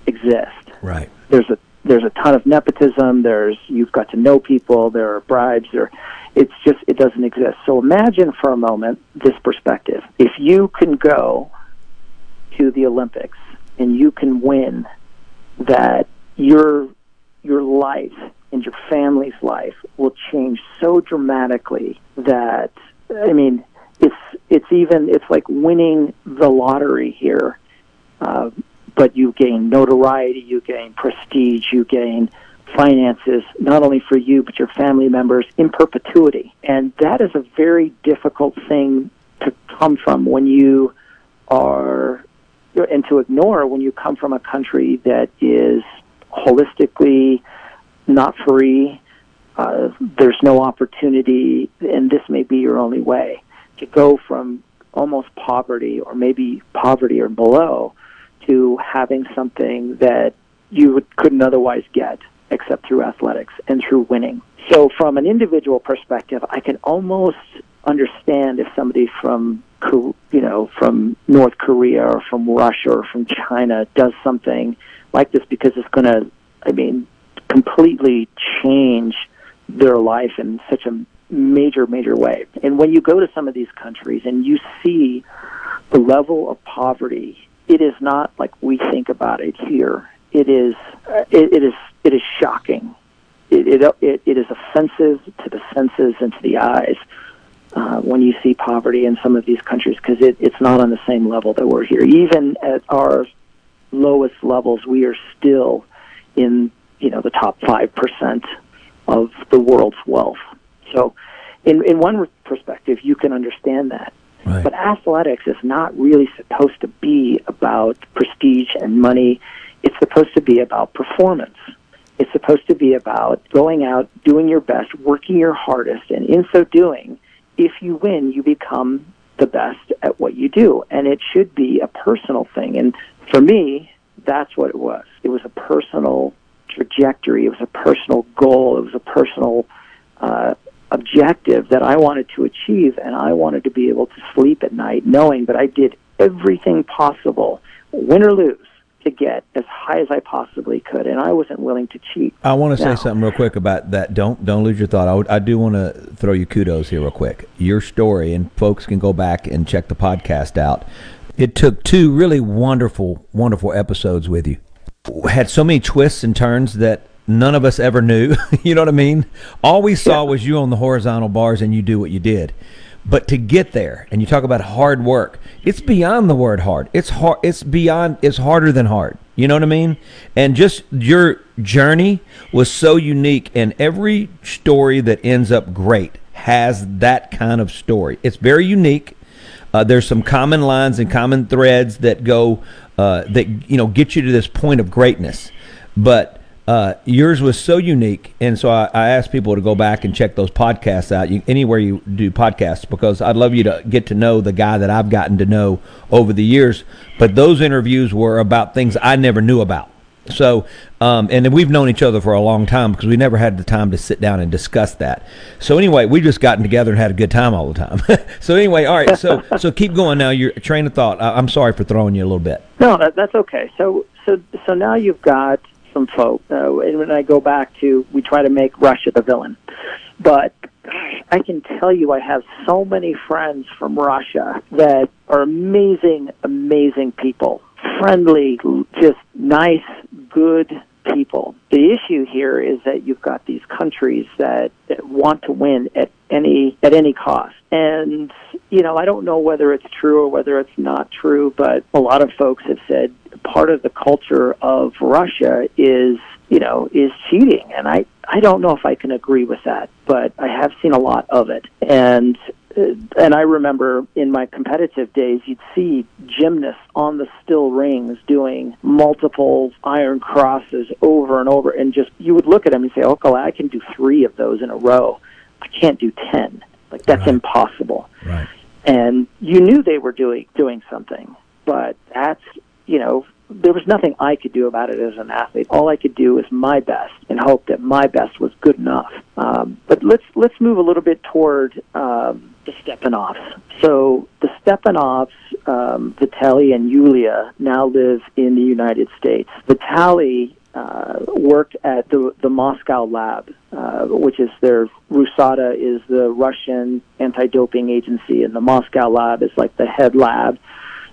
exist. Right. There's a there's a ton of nepotism. There's you've got to know people. There are bribes. There, it's just it doesn't exist. So imagine for a moment this perspective. If you can go to the Olympics and you can win, that your your life and your family's life will change so dramatically that I mean it's it's even it's like winning the lottery here. Uh, but you gain notoriety, you gain prestige, you gain finances, not only for you, but your family members in perpetuity. And that is a very difficult thing to come from when you are, and to ignore when you come from a country that is holistically not free. Uh, there's no opportunity, and this may be your only way to go from almost poverty or maybe poverty or below to having something that you couldn't otherwise get except through athletics and through winning. So, from an individual perspective, I can almost understand if somebody from you know from North Korea or from Russia or from China does something like this because it's going to, I mean, completely change their life in such a major, major way. And when you go to some of these countries and you see the level of poverty it is not like we think about it here. It is uh, it, it is it is shocking. It, it it it is offensive to the senses and to the eyes uh, when you see poverty in some of these countries because it, it's not on the same level that we're here. Even at our lowest levels, we are still in you know the top five percent of the world's wealth. So, in in one perspective, you can understand that. Right. But athletics is not really supposed to be about prestige and money. It's supposed to be about performance. It's supposed to be about going out, doing your best, working your hardest, and in so doing, if you win, you become the best at what you do. And it should be a personal thing. And for me, that's what it was. It was a personal trajectory. It was a personal goal. It was a personal uh, objective that I wanted to achieve, and I wanted to be able to sleep at night knowing that I did everything possible, win or lose, to get as high as I possibly could, and I wasn't willing to cheat. I want to Now- say something real quick about that. Don't don't lose your thought. I, would- I do want to throw you kudos here real quick. Your story, and folks can go back and check the podcast out. It took two really wonderful, wonderful episodes with you. Had so many twists and turns that none of us ever knew. you know what I mean? All we saw was you on the horizontal bars and you do what you did. But to get there, and you talk about hard work, it's beyond the word hard. It's hard. It's beyond. It's harder than hard. You know what I mean? And just your journey was so unique, and every story that ends up great has that kind of story. It's very unique. Uh, there's some common lines and common threads that go uh, that you know get you to this point of greatness, but uh, yours was so unique, and so I, I asked people to go back and check those podcasts out. You, anywhere you do podcasts, because I'd love you to get to know the guy that I've gotten to know over the years. But those interviews were about things I never knew about. So, um, and we've known each other for a long time because we never had the time to sit down and discuss that. So anyway, we just gotten together and had a good time all the time. so anyway, all right. So so keep going now. Your train of thought. I, I'm sorry for throwing you a little bit. No, that, that's okay. So, so, so now you've got some folk. Uh, and when I go back to, we try to make Russia the villain, but I can tell you, I have so many friends from Russia that are amazing, amazing people, friendly, just nice, good people. The issue here is that you've got these countries that, that want to win at any at any cost. And you know, I don't know whether it's true or whether it's not true, but a lot of folks have said part of the culture of Russia is, you know, is cheating. And I I don't know if I can agree with that, but I have seen a lot of it. And uh, and I remember in my competitive days, you'd see gymnasts on the still rings doing multiple iron crosses over and over, and just you would look at them and say, "Okay, I can do three of those in a row. I can't do ten. Like that's impossible." Right. And you knew they were doing doing something, but that's you know there was nothing I could do about it as an athlete. All I could do was my best and hope that my best was good enough. Um, but let's let's move a little bit toward um, the Stepanovs. So the Stepanovs, um, Vitaly and Yulia, now live in the United States. Vitaly uh, worked at the the Moscow lab, uh, which is their RUSADA is the Russian anti-doping agency, and the Moscow lab is like the head lab.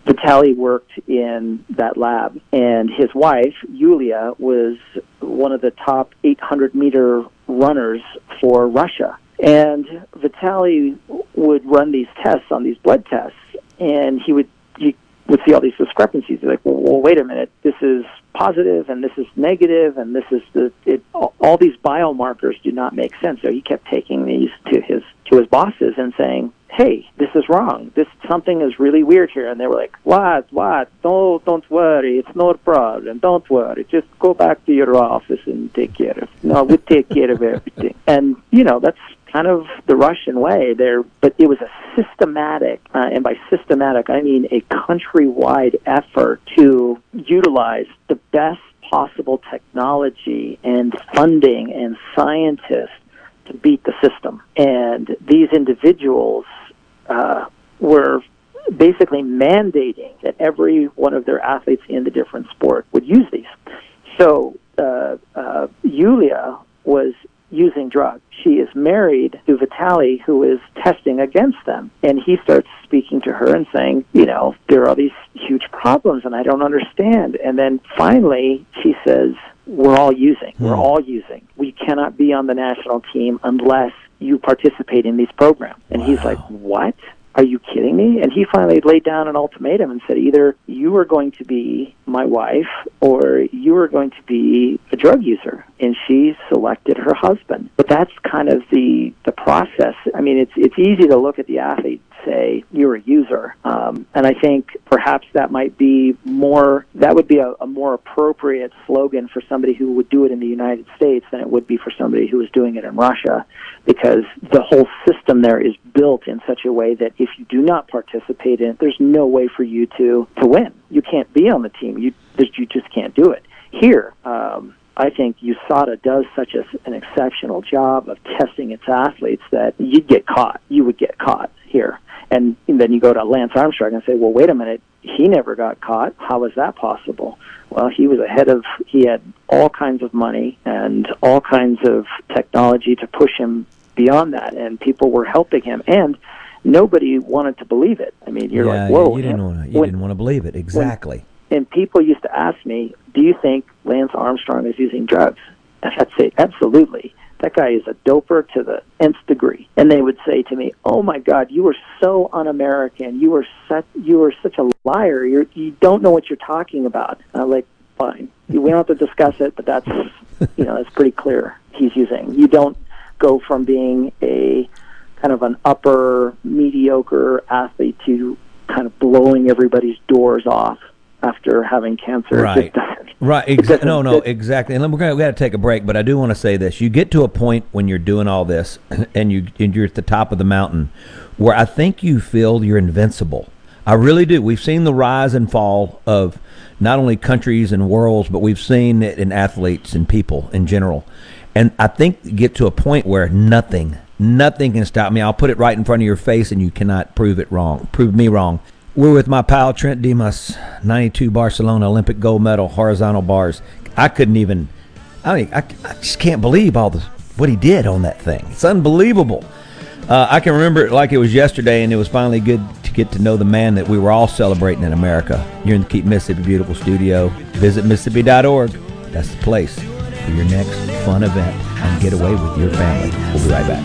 Vitaly worked in that lab, and his wife Yulia was one of the top 800 meter runners for Russia. And Vitaly would run these tests on these blood tests, and he would he would see all these discrepancies. He's like, well, wait a minute, this is positive and this is negative and this is the it, all these biomarkers do not make sense. So he kept taking these to his to his bosses and saying, "Hey, this is wrong. This something is really weird here." And they were like, "What? What? Don't don't worry. It's no problem. Don't worry. Just go back to your office and take care of. No, we take care of everything." And you know that's kind of the Russian way there, but it was a systematic, uh, and by systematic I mean a countrywide effort to utilize the best possible technology and funding and scientists to beat the system. And these individuals uh, were basically mandating that every one of their athletes in the different sport would use these. So uh, uh, Yulia was using drugs. She is married to Vitaly, who is testing against them. And he starts speaking to her and saying, you know, there are all these huge problems and I don't understand. And then finally, she says, we're all using. We're all using. We cannot be on the national team unless you participate in these programs. And he's like, what? Are you kidding me? And he finally laid down an ultimatum and said, either you are going to be my wife or you are going to be a drug user. And she selected her husband. But that's kind of the, the process. I mean, it's, it's easy to look at the athlete say you're a user. Um, and I think perhaps that might be more, that would be a, a more appropriate slogan for somebody who would do it in the United States than it would be for somebody who was doing it in Russia because the whole system there is built in such a way that if you do not participate in it, there's no way for you to, to win. You can't be on the team. You, you just can't do it. Here, um, I think USADA does such a, an exceptional job of testing its athletes that you'd get caught. You would get caught here. And, then you go to Lance Armstrong and say, well, wait a minute, he never got caught. How is that possible? Well, he was ahead of, he had all kinds of money and all kinds of technology to push him beyond that, and people were helping him. And nobody wanted to believe it. I mean, you're yeah, like, whoa. You didn't want to. You when- didn't want to believe it. Exactly. and people used to ask me, "Do you think Lance Armstrong is using drugs?" And I'd say, "Absolutely. That guy is a doper to the nth degree." And they would say to me, "Oh my God, you are so un-American. You are such you are such a liar. You're, you don't know what you're talking about." And I'm like, "Fine. We don't have to discuss it, but that's you know that's pretty clear. He's using. You don't go from being a kind of an upper mediocre athlete to kind of blowing everybody's doors off after having cancer. Right. Right. Exa- no, no, it- exactly. And we're gonna we got to take a break, but I do want to say this: you get to a point when you're doing all this, and you and you're at the top of the mountain, where I think you feel you're invincible. I really do. We've seen the rise and fall of not only countries and worlds, but we've seen it in athletes and people in general. And I think you get to a point where nothing, nothing can stop me. I'll put it right in front of your face, and you cannot prove it wrong. Prove me wrong. We're with my pal Trent Dimas, 92 Barcelona Olympic gold medal horizontal bars. I couldn't even, I mean, I, I just can't believe all the what he did on that thing. It's unbelievable. Uh, I can remember it like it was yesterday, and it was finally good to get to know the man that we were all celebrating in America. You're in the Keep Mississippi Beautiful studio. Visit Mississippi.org. That's the place for your next fun event and get away with your family. We'll be right back.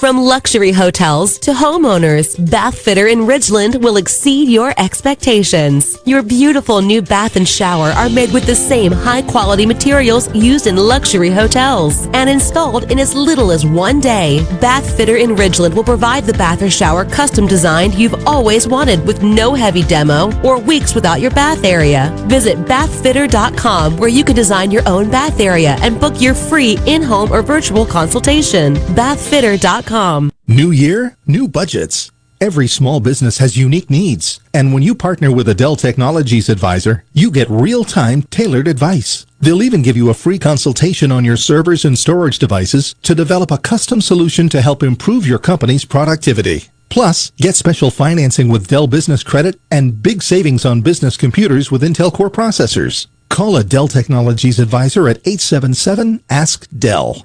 From luxury hotels to homeowners, Bath Fitter in Ridgeland will exceed your expectations. Your beautiful new bath and shower are made with the same high quality materials used in luxury hotels and installed in as little as one day. Bath Fitter in Ridgeland will provide the bath or shower custom designed you've always wanted with no heavy demo or weeks without your bath area. Visit bathfitter.com where you can design your own bath area and book your free in-home or virtual consultation. bathfitter.com New year, new budgets. Every small business has unique needs. And when you partner with a Dell Technologies advisor, you get real-time tailored advice. They'll even give you a free consultation on your servers and storage devices to develop a custom solution to help improve your company's productivity. Plus, get special financing with Dell Business Credit and big savings on business computers with Intel Core processors. Call a Dell Technologies advisor at 877-ASK-DELL.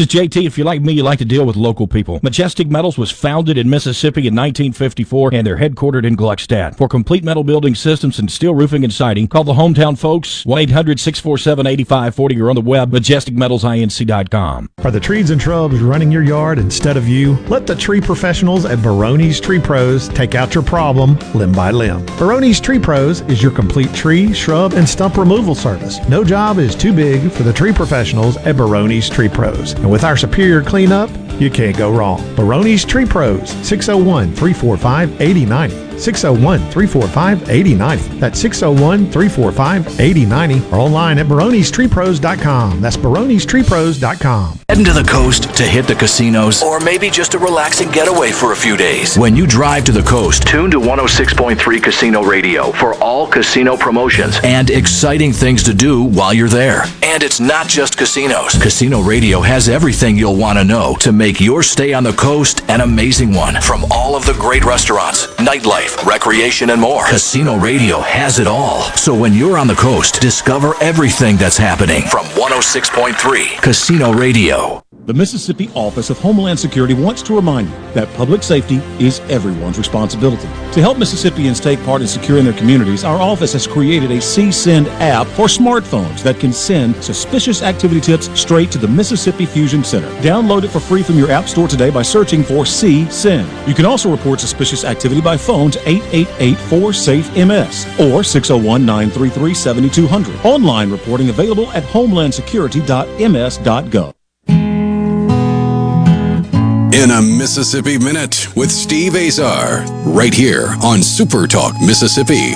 is JT. If you're like me, you like to deal with local people. Majestic Metals was founded in Mississippi in 1954 and they're headquartered in Gluckstadt. For complete metal building systems and steel roofing and siding, call the hometown folks 1-800-647-8540 or on the web majesticmetalsinc.com. Are the trees and shrubs running your yard instead of you? Let the tree professionals at Barone's Tree Pros take out your problem limb by limb. Barone's Tree Pros is your complete tree, shrub, and stump removal service. No job is too big for the tree professionals at Barone's Tree Pros. And with our superior cleanup, you can't go wrong. Barone's Tree Pros, 601 345 8090. 601 345 8090. That's 601 345 8090 or online at baronestreepros.com. That's baronestreepros.com. Heading to the coast to hit the casinos, or maybe just a relaxing getaway for a few days. When you drive to the coast, tune to 106.3 Casino Radio for all casino promotions and exciting things to do while you're there. And it's not just casinos. Casino Radio has everything you'll want to know to make your stay on the coast an amazing one. From all of the great restaurants, nightlife, life, recreation, and more. Casino Radio has it all. So when you're on the coast, discover everything that's happening from 106.3 Casino Radio. The Mississippi Office of Homeland Security wants to remind you that public safety is everyone's responsibility. To help Mississippians take part in securing their communities, our office has created a CSend app for smartphones that can send suspicious activity tips straight to the Mississippi Fusion Center. Download it for free from your app store today by searching for CSend. You can also report suspicious activity by phones 888 4SAFE-MS or 601-933-7200. Online reporting available at homelandsecurity.ms.gov. In a Mississippi Minute with Steve Azar, right here on Super Talk Mississippi.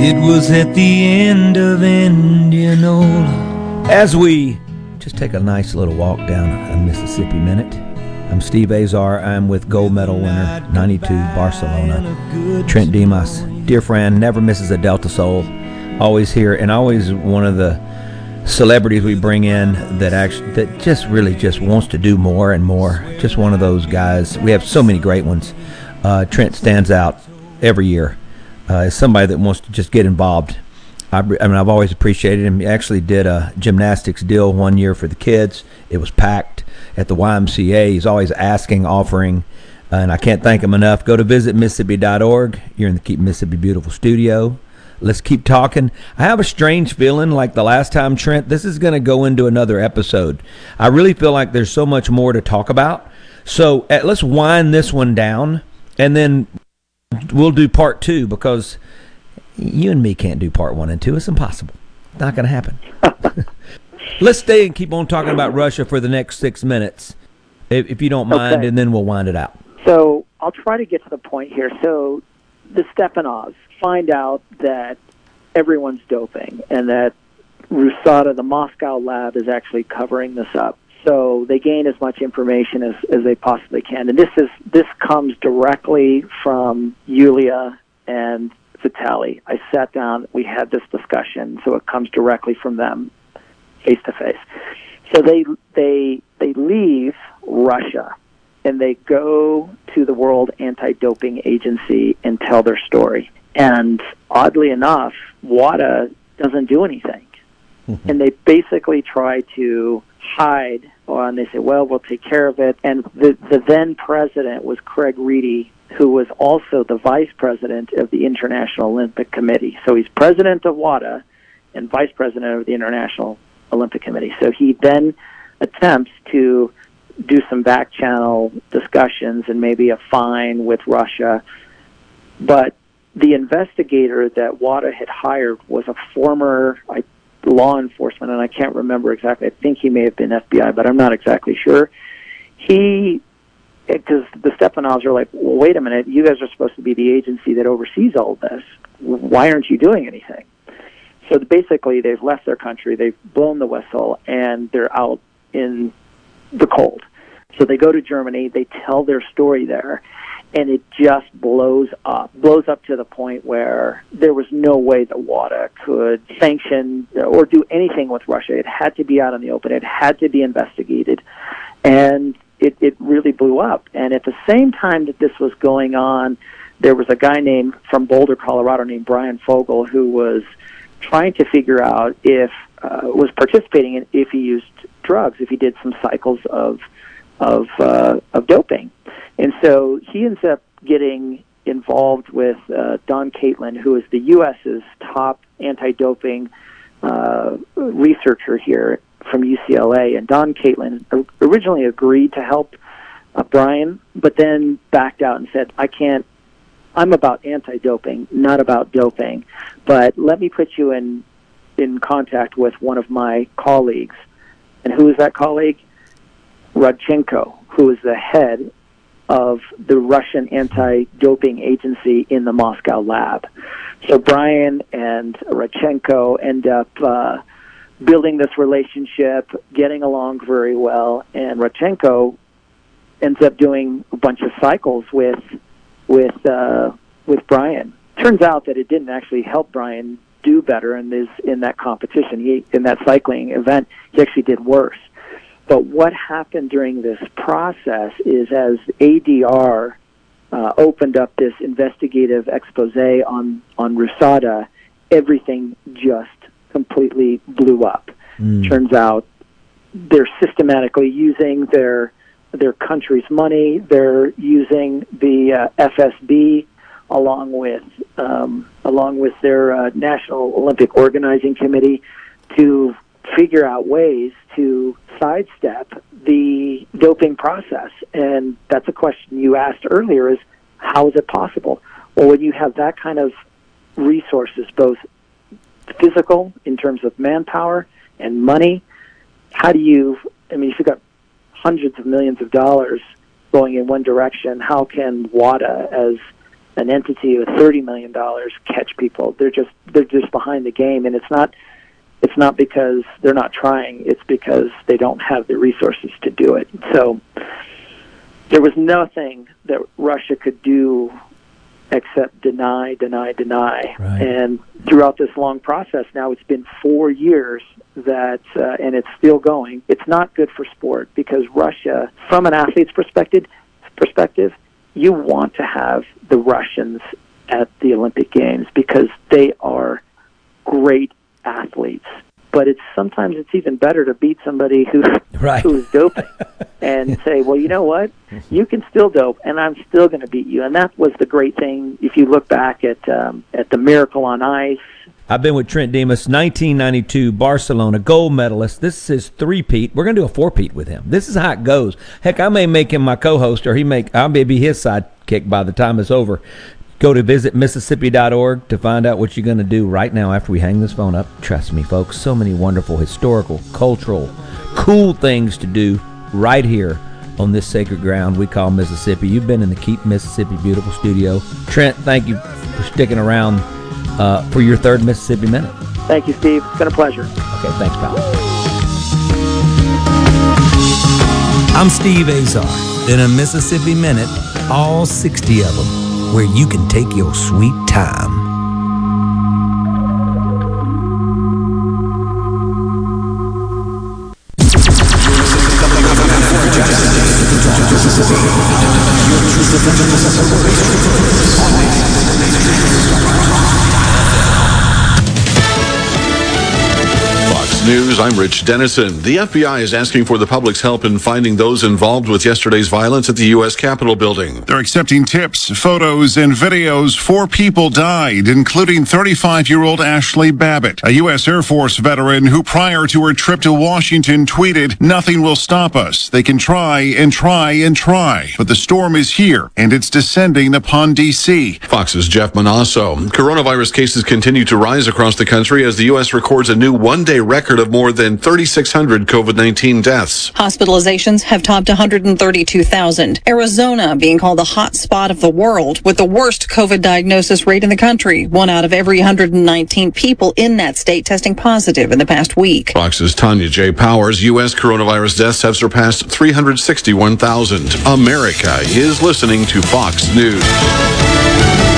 It was at the end of Indianola. As we just take a nice little walk down a Mississippi Minute, I'm Steve Azar. I'm with gold medal winner 92 Barcelona. Trent Dimas, dear friend, never misses a Delta Soul. Always here, and always one of the celebrities we bring in that actually that just really just wants to do more and more. Just one of those guys. We have so many great ones. Uh, Trent stands out every year uh, as somebody that wants to just get involved. I, I mean, I've always appreciated him. He actually did a gymnastics deal one year for the kids. It was packed at the YMCA. He's always asking, offering, and I can't thank him enough. Go to visit Mississippi.org. You're in the Keep Mississippi Beautiful studio. Let's keep talking. I have a strange feeling like the last time, Trent, this is going to go into another episode. I really feel like there's so much more to talk about. So let's wind this one down, and then we'll do part two because You and me can't do part one and two. It's impossible. Not going to happen. Let's stay and keep on talking about Russia for the next six minutes, if, if you don't mind, Okay. and then we'll wind it out. So I'll try to get to the point here. So the Stepanovs find out that everyone's doping and that Rusada, the Moscow lab, is actually covering this up. So they gain as much information as, as they possibly can. And this is this comes directly from Yulia and Vitali. I sat down, we had this discussion, so it comes directly from them, face to face. So they they they leave Russia and they go to the World Anti-Doping Agency and tell their story. And oddly enough, WADA doesn't do anything. Mm-hmm. and they basically try to hide and they say, well, we'll take care of it. And the, the then president was Craig Reedie, who was also the vice president of the International Olympic Committee. So he's president of WADA and vice president of the International Olympic Committee. So he then attempts to do some back channel discussions and maybe a fine with Russia. But the investigator that WADA had hired was a former I, law enforcement, and I can't remember exactly. I think he may have been FBI, but I'm not exactly sure. He, because the Stepanovs are like, well, wait a minute, you guys are supposed to be the agency that oversees all this. Why aren't you doing anything? So basically, they've left their country, they've blown the whistle, and they're out in the cold. So they go to Germany, they tell their story there, and it just blows up. Blows up to the point where there was no way that WADA could sanction or do anything with Russia. It had to be out in the open. It had to be investigated. And it, it really blew up. And at the same time that this was going on, there was a guy named from Boulder, Colorado, named Bryan Fogel, who was trying to figure out if uh, was participating in if he used drugs, if he did some cycles of of uh, of doping, and so he ends up getting involved with uh, Don Catlin, who is the U.S.'s top anti-doping uh, researcher here from UCLA. And Don Catlin originally agreed to help uh, Bryan, but then backed out and said, "I can't. I'm about anti-doping, not about doping. But let me put you in in contact with one of my colleagues." And who is that colleague? Rodchenko, who is the head of the Russian anti-doping agency in the Moscow lab. So Bryan and Rodchenko end up uh, building this relationship, getting along very well, and Rodchenko ends up doing a bunch of cycles with with uh, with Bryan. Turns out that it didn't actually help Bryan do better in this in that competition. He in that cycling event, he actually did worse. But what happened during this process is as ADR uh, opened up this investigative expose on on Rusada, everything just completely blew up. Turns out they're systematically using their their country's money. They're using the uh, FSB along with um, along with their uh, National Olympic Organizing Committee to figure out ways to sidestep the doping process. And that's a question you asked earlier: is how is it possible? Well, when you have that kind of resources, both physical in terms of manpower and money, how do you? I mean, if you've got hundreds of millions of dollars going in one direction, how can WADA as an entity with thirty million dollars catch people? They're just they're just behind the game, and it's not it's not because they're not trying. It's because they don't have the resources to do it. So there was nothing that Russia could do except deny, deny, deny. And throughout this long process, now it's been four years that, uh, and it's still going. It's not good for sport because Russia, from an athlete's perspective, perspective, you want to have the Russians at the Olympic Games because they are great athletes. But it's sometimes it's even better to beat somebody who Right. who is doping and say, well, you know what, you can still dope, and I'm still going to beat you. And that was the great thing. If you look back at um, at the Miracle on Ice, I've been with Trent Dimas, 1992 Barcelona gold medalist. This is his three-peat. We're going to do a four-peat with him. This is how it goes. Heck, I may make him my co-host, or he make I may be his sidekick by the time it's over. Go to visitmississippi.org to find out what you're going to do right now after we hang this phone up. Trust me, folks, so many wonderful historical, cultural, cool things to do right here on this sacred ground we call Mississippi. You've been in the Keep Mississippi Beautiful studio. Trent, thank you for sticking around uh, for your third Mississippi Minute. Thank you, Steve. It's been a pleasure. Okay, thanks, pal. I'm Steve Azar. In a Mississippi Minute, all 60 of them, where you can take your sweet time. News, I'm Rich Dennison. The FBI is asking for the public's help in finding those involved with yesterday's violence at the U.S. Capitol building. They're accepting tips, photos, and videos. Four people died, including 35 year old Ashley Babbitt, a U.S. Air Force veteran who, prior to her trip to Washington, tweeted, Nothing will stop us. They can try and try and try. But the storm is here, and it's descending upon D.C. Fox's Jeff Monosso. Coronavirus cases continue to rise across the country as the U.S. records a new one day record of more than 3,600 COVID 19 deaths. Hospitalizations have topped 132,000. Arizona being called the hot spot of the world with the worst COVID diagnosis rate in the country. One out of every 119 people in that state testing positive in the past week. Fox's Tanya J. Powers. U.S. coronavirus deaths have surpassed 361,000. America is listening to Fox News.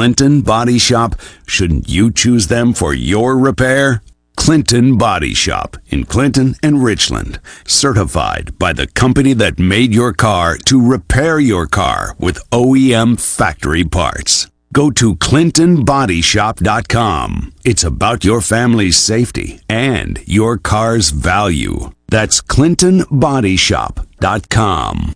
Body Shop, shouldn't you choose them for your repair? Clinton Body Shop in Clinton and Richland. Certified by the company that made your car to repair your car with OEM factory parts. Go to ClintonBodyShop.com. It's about your family's safety and your car's value. That's ClintonBodyShop.com.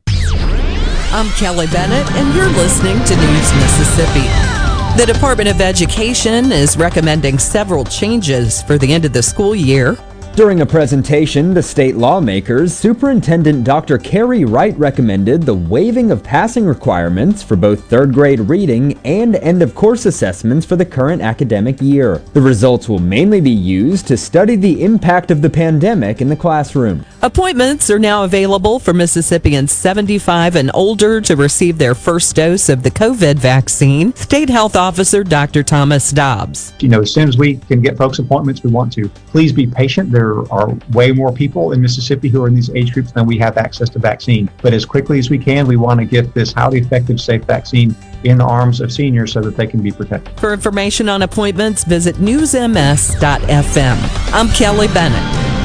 I'm Kelly Bennett, and you're listening to News Mississippi. The Department of Education is recommending several changes for the end of the school year. During a presentation to state lawmakers, Superintendent Dr. Carey Wright recommended the waiving of passing requirements for both third grade reading and end of course assessments for the current academic year. The results will mainly be used to study the impact of the pandemic in the classroom. Appointments are now available for Mississippians 75 and older to receive their first dose of the COVID vaccine. State Health Officer Dr. Thomas Dobbs. You know, as soon as we can get folks appointments, we want to. Please be patient. There are way more people in Mississippi who are in these age groups than we have access to vaccine. But as quickly as we can, we want to get this highly effective, safe vaccine in the arms of seniors so that they can be protected. For information on appointments, visit newsms.fm. I'm Kelly Bennett.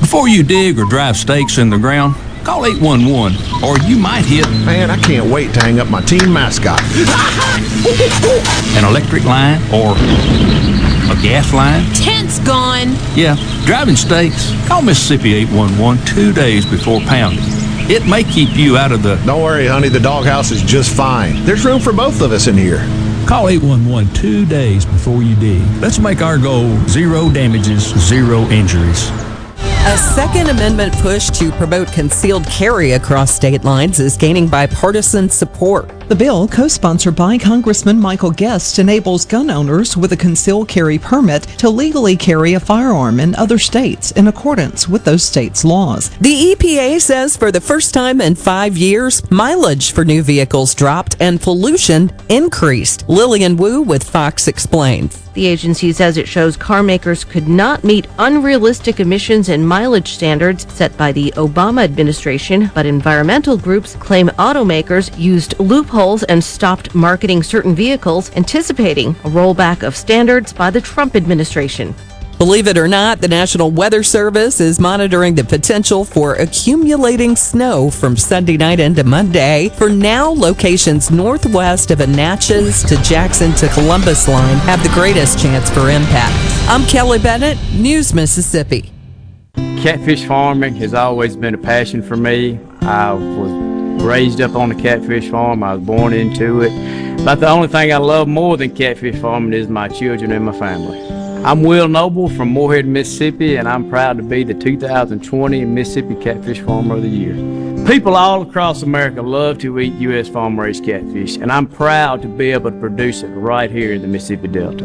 Before you dig or drive stakes in the ground, call 811 or you might hit. Man, I can't wait to hang up my team mascot. an electric line or a gas line. Tent's gone. Yeah, driving stakes. Call Mississippi 811 two days before pounding. It may keep you out of the. Don't worry, honey, the doghouse is just fine. There's room for both of us in here. Call 811 two days before you dig. Let's make our goal zero damages, zero injuries. A Second Amendment push to promote concealed carry across state lines is gaining bipartisan support. The bill, co sponsored by Congressman Michael Guest, enables gun owners with a concealed carry permit to legally carry a firearm in other states in accordance with those states' laws. The EPA says for the first time in five years, mileage for new vehicles dropped and pollution increased. Lillian Wu with Fox explains. The agency says it shows car makers could not meet unrealistic emissions and mileage standards set by the Obama administration, but environmental groups claim automakers used loopholes and stopped marketing certain vehicles, anticipating a rollback of standards by the Trump administration. Believe it or not, the National Weather Service is monitoring the potential for accumulating snow from Sunday night into Monday. For now, locations northwest of Natchez to Jackson to Columbus line have the greatest chance for impact. I'm Kelly Bennett, News Mississippi. Catfish farming has always been a passion for me. I was raised up on a catfish farm. I was born into it. But the only thing I love more than catfish farming is my children and my family. I'm Will Noble from Moorhead, Mississippi, and I'm proud to be the 2020 Mississippi Catfish Farmer of the Year. People all across America love to eat U.S. farm raised catfish, and I'm proud to be able to produce it right here in the Mississippi Delta.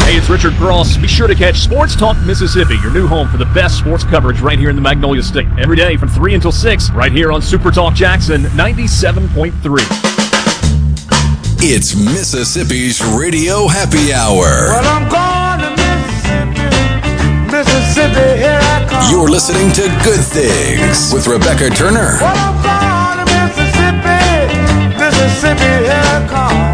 Hey, it's Richard Cross. Be sure to catch Sports Talk Mississippi, your new home for the best sports coverage right here in the Magnolia State. Every day from 3 until 6, right here on Super Talk Jackson 97.3. It's Mississippi's Radio Happy Hour. Well, I'm going to Mississippi, Mississippi, here I come. You're listening to Good Things with Rebecca Turner. Well, I'm going to Mississippi, Mississippi, here I come.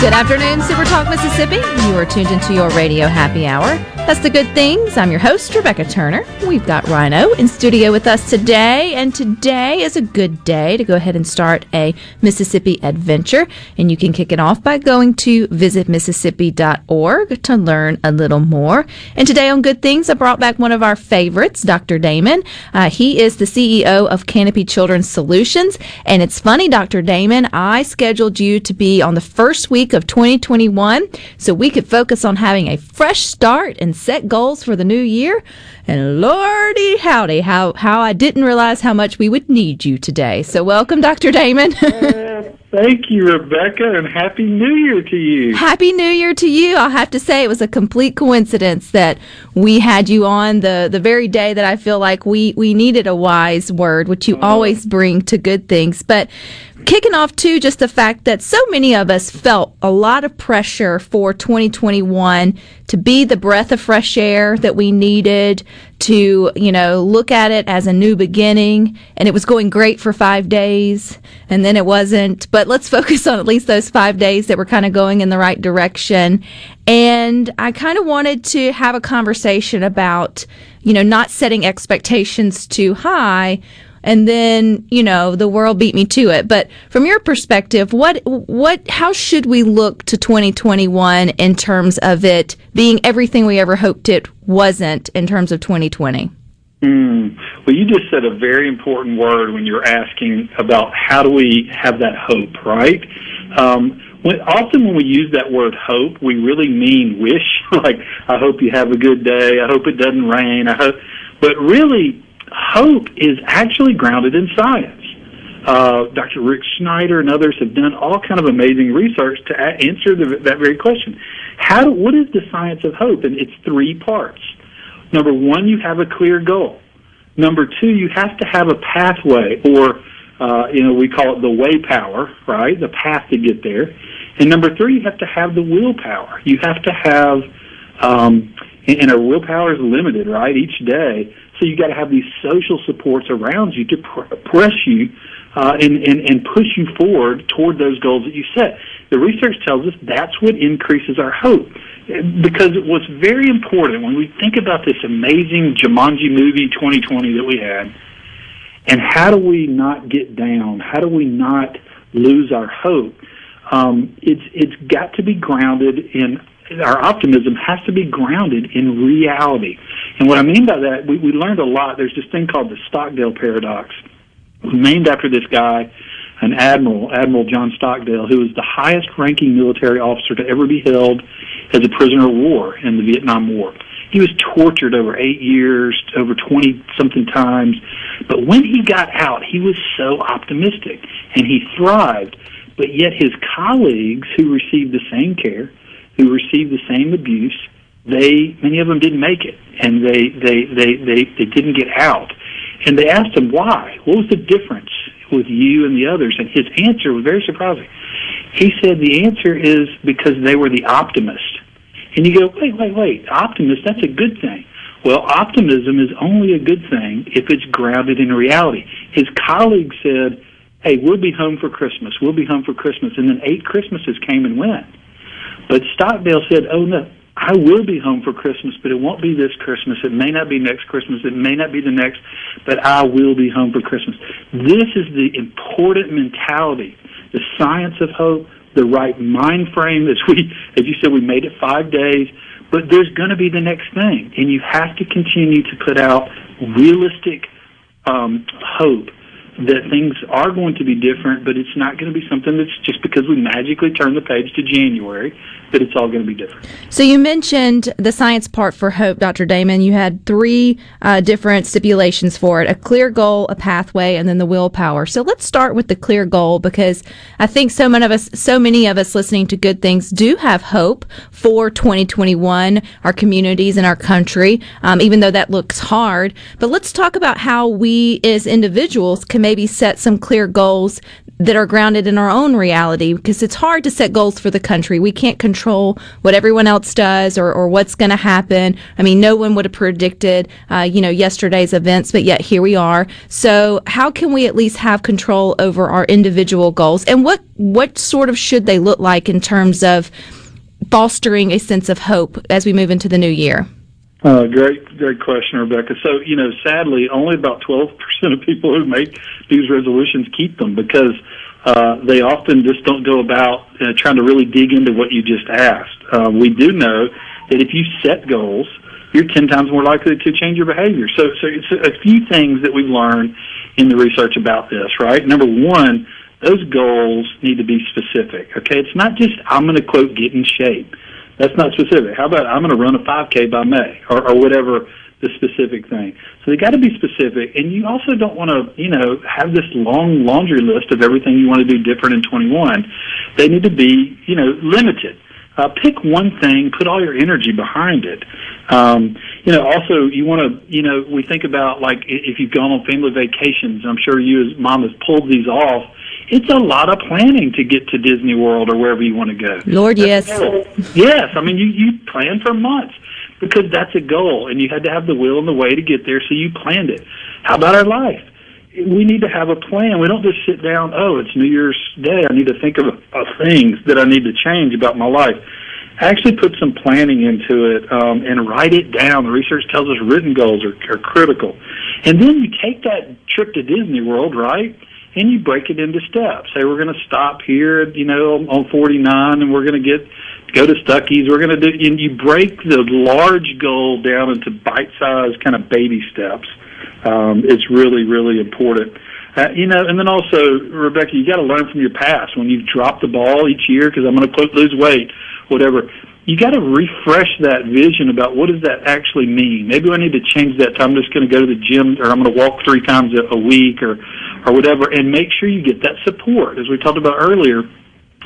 Good afternoon, Super Talk Mississippi. You are tuned into your radio happy hour. That's the good things. I'm your host, Rebecca Turner. We've got Rhino in studio with us today, and today is a good day to go ahead and start a Mississippi adventure. And you can kick it off by going to visitmississippi.org to learn a little more. And today on Good Things, I brought back one of our favorites, Dr. Damon. Uh, he is the CEO of Canopy Children's Solutions. And it's funny, Dr. Damon, I scheduled you to be on the first week of 2021 so we could focus on having a fresh start and set goals for the new year. And lordy howdy, how, how I didn't realize how much we would need you today. So welcome, Dr. Damon. Thank you, Rebecca, and Happy New Year to you. Happy New Year to you. I'll have to say it was a complete coincidence that we had you on the, the very day that I feel like we, we needed a wise word, which you oh. always bring to good things. But kicking off too, just the fact that so many of us felt a lot of pressure for 2021 to be the breath of fresh air that we needed to, you know, look at it as a new beginning. And it was going great for five days and then it wasn't. But let's focus on at least those five days that were kind of going in the right direction. And I kind of wanted to have a conversation about, you know, not setting expectations too high and then you know the world beat me to it but from your perspective what what how should we look to 2021 in terms of it being everything we ever hoped it wasn't in terms of 2020 Mm. Well, you just said a very important word when you're asking about how do we have that hope, right? Um, when, often when we use that word hope, we really mean wish. like, I hope you have a good day. I hope it doesn't rain. I hope, but really, hope is actually grounded in science. Uh, Dr. Rick Snyder and others have done all kind of amazing research to a- answer the, that very question. How? Do, what is the science of hope? And it's three parts. Number one, you have a clear goal. Number two, you have to have a pathway, or uh, you know, we call it the way power, right? The path to get there. And number three, you have to have the willpower. You have to have, um, and, and our willpower is limited, right? Each day, so you got to have these social supports around you to pr- press you uh, and, and and push you forward toward those goals that you set. The research tells us that's what increases our hope. Because what's very important when we think about this amazing Jumanji movie 2020 that we had, and how do we not get down? How do we not lose our hope? Um, it's it's got to be grounded in our optimism has to be grounded in reality. And what I mean by that, we, we learned a lot. There's this thing called the Stockdale paradox, named after this guy, an admiral, Admiral John Stockdale, who was the highest ranking military officer to ever be held as a prisoner of war in the Vietnam War. He was tortured over eight years, over 20 something times. But when he got out, he was so optimistic and he thrived. But yet his colleagues who received the same care, who received the same abuse, they many of them didn't make it, and they they they they, they didn't get out. And they asked him why. What was the difference with you and the others? And his answer was very surprising. He said the answer is because they were the optimist. And you go, wait, wait, wait, optimist, that's a good thing. Well, optimism is only a good thing if it's grounded in reality. His colleague said, hey, we'll be home for Christmas. We'll be home for Christmas. And then eight Christmases came and went. But Stockdale said, oh, no, I will be home for Christmas, but it won't be this Christmas. It may not be next Christmas. It may not be the next, but I will be home for Christmas. This is the important mentality, the science of hope, the right mind frame. As we, as you said, we made it five days, but there's going to be the next thing, and you have to continue to put out realistic um, hope that things are going to be different, but it's not going to be something that's just because we magically turn the page to January that it's all going to be different. So you mentioned the science part for hope, Dr. Damon. You had three uh, different stipulations for it: a clear goal, a pathway, and then the willpower. So let's start with the clear goal because I think so many of us, so many of us listening to Good Things do have hope for 2021, our communities and our country, um, even though that looks hard. But let's talk about how we as individuals can maybe set some clear goals that are grounded in our own reality because it's hard to set goals for the country. We can't control what everyone else does or, or what's going to happen. I mean, no one would have predicted, uh, you know, yesterday's events, but yet here we are. So how can we at least have control over our individual goals and what, what sort of should they look like in terms of fostering a sense of hope as we move into the new year? Uh, great, great question, Rebecca. So, you know, sadly, only about 12% of people who make these resolutions keep them because uh, they often just don't go about uh, trying to really dig into what you just asked. Uh, we do know that if you set goals, you're 10 times more likely to change your behavior. So, so it's a few things that we've learned in the research about this, right? Number one, those goals need to be specific, okay? It's not just, I'm going to quote, get in shape that's not specific. How about I'm going to run a 5K by May or, or whatever the specific thing. So they got to be specific, and you also don't want to, you know, have this long laundry list of everything you want to do different in 21. They need to be, you know, limited. Uh, pick one thing, put all your energy behind it. Um, you know, also you want to, you know, we think about like if you've gone on family vacations. I'm sure you as mom has pulled these off it's a lot of planning to get to Disney World or wherever you want to go. Lord, yes. Yes, I mean you you plan for months because that's a goal, and you had to have the will and the way to get there, so you planned it. How about our life? We need to have a plan. We don't just sit down. Oh, it's New Year's Day. I need to think of, of things that I need to change about my life. Actually, put some planning into it um, and write it down. The research tells us written goals are, are critical. And then you take that trip to Disney World, right? And you break it into steps. Say we're going to stop here, you know, on 49, and we're going to get go to Stuckey's. We're going to do. And you break the large goal down into bite-sized kind of baby steps. Um, it's really, really important. Uh, you know, and then also, Rebecca, you got to learn from your past. When you've dropped the ball each year, because I'm going to lose weight, whatever. You got to refresh that vision about what does that actually mean. Maybe I need to change that. I'm just going to go to the gym, or I'm going to walk three times a, a week, or or whatever, and make sure you get that support. As we talked about earlier,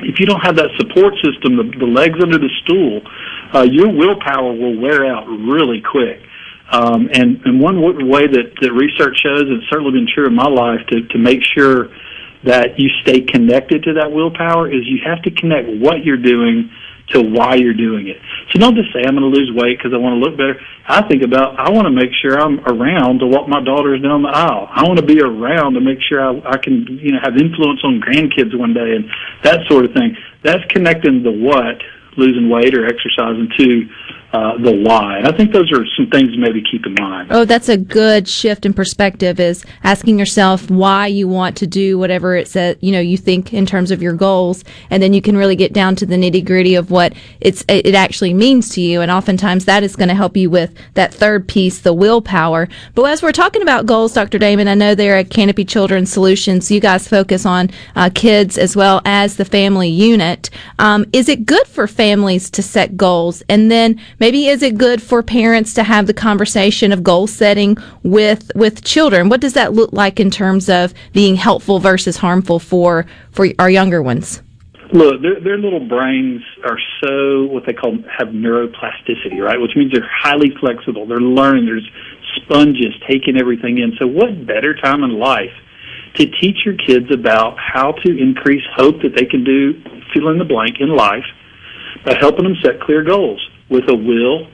if you don't have that support system, the, the legs under the stool, uh, your willpower will wear out really quick. Um, and, and one way that, that research shows, and it's certainly been true in my life, to, to make sure that you stay connected to that willpower is you have to connect what you're doing to why you're doing it. So don't just say I'm going to lose weight because I want to look better. I think about I want to make sure I'm around to walk my daughters down the aisle. I want to be around to make sure I, I can you know have influence on grandkids one day and that sort of thing. That's connecting the what losing weight or exercising to uh, the why. And I think those are some things to maybe keep in mind. Oh, that's a good shift in perspective is asking yourself why you want to do whatever it says, you know, you think in terms of your goals. And then you can really get down to the nitty gritty of what it's, it actually means to you. And oftentimes that is going to help you with that third piece, the willpower. But as we're talking about goals, Dr. Damon, I know they're at Canopy Children's Solutions. You guys focus on uh, kids as well as the family unit. Um, is it good for families to set goals? And then maybe is it good for parents to have the conversation of goal setting with with children? What does that look like in terms of being helpful versus harmful for for our younger ones? Look, their, their little brains are so what they call have neuroplasticity, right? Which means they're highly flexible. They're learning. There's sponges taking everything in. So, what better time in life to teach your kids about how to increase hope that they can do fill in the blank in life by helping them set clear goals with a will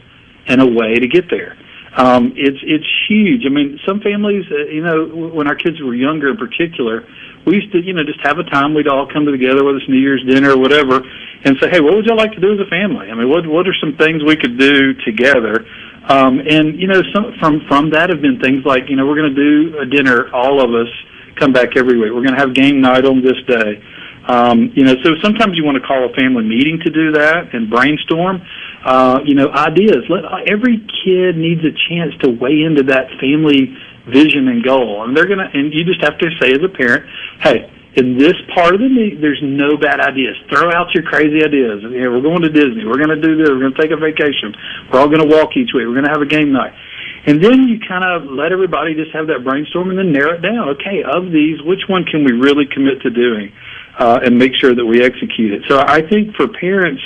and a way to get there. Um, it's it's huge. I mean, some families, uh, you know, when our kids were younger, in particular, we used to, you know, just have a time we'd all come together, whether it's New Year's dinner or whatever, and say, hey, what would y'all like to do as a family? I mean, what what are some things we could do together? Um, and you know, some from from that have been things like, you know, we're going to do a dinner, all of us come back every week. We're going to have game night on this day. Um, you know, so sometimes you want to call a family meeting to do that and brainstorm. Uh, you know, ideas. Let every kid needs a chance to weigh into that family vision and goal, and they're gonna. And you just have to say as a parent, hey. In this part of the meet, there's no bad ideas. Throw out your crazy ideas. You know, we're going to Disney. We're going to do this. We're going to take a vacation. We're all going to walk each week. We're going to have a game night. And then you kind of let everybody just have that brainstorm and then narrow it down. Okay, of these, which one can we really commit to doing uh, and make sure that we execute it? So I think for parents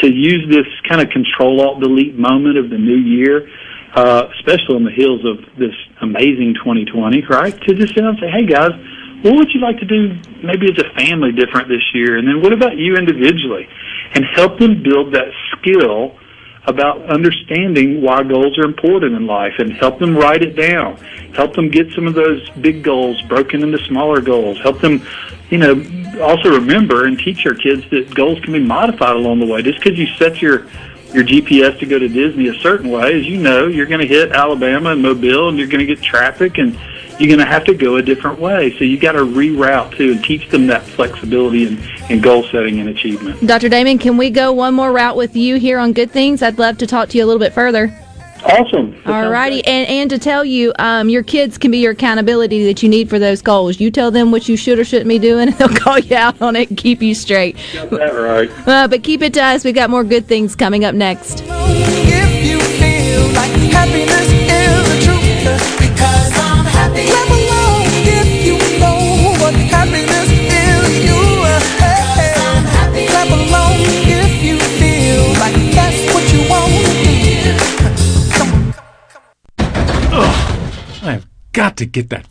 to use this kind of control alt delete moment of the new year, uh, especially on the heels of this amazing 2020, right? To just sit and say, hey guys, what would you like to do maybe as a family different this year? And then what about you individually? And help them build that skill about understanding why goals are important in life and help them write it down. Help them get some of those big goals broken into smaller goals. Help them, you know, also remember and teach our kids that goals can be modified along the way. Just because you set your your GPS to go to Disney a certain way, as you know, you're going to hit Alabama and Mobile, and you're going to get traffic, and you're going to have to go a different way. So you got to reroute too, and teach them that flexibility and, and goal setting and achievement. Dr. Damon, can we go one more route with you here on Good Things? I'd love to talk to you a little bit further. Awesome. All righty. And, and to tell you, um, your kids can be your accountability that you need for those goals. You tell them what you should or shouldn't be doing, and they'll call you out on it and keep you straight. Got that right. Uh, but keep it to us. We've got more good things coming up next. Got to get that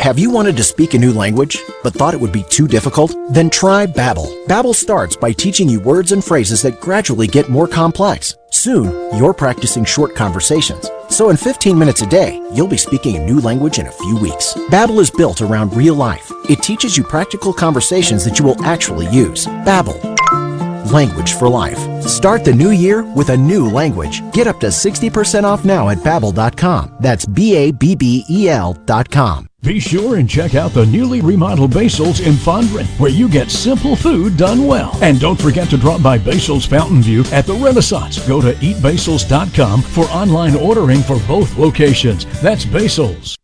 Have you wanted to speak a new language, but thought it would be too difficult? Then try Babbel. Babbel starts by teaching you words and phrases that gradually get more complex. Soon, you're practicing short conversations. So in 15 minutes a day, you'll be speaking a new language in a few weeks. Babbel is built around real life. It teaches you practical conversations that you will actually use. Babbel. Language for life. Start the new year with a new language. Get up to 60% off now at babbel.com. That's B A B B E L.com. Be sure and check out the newly remodeled Basil's in Fondren, where you get simple food done well. And don't forget to drop by Basil's Fountain View at the Renaissance. Go to eatbasils.com for online ordering for both locations. That's Basil's.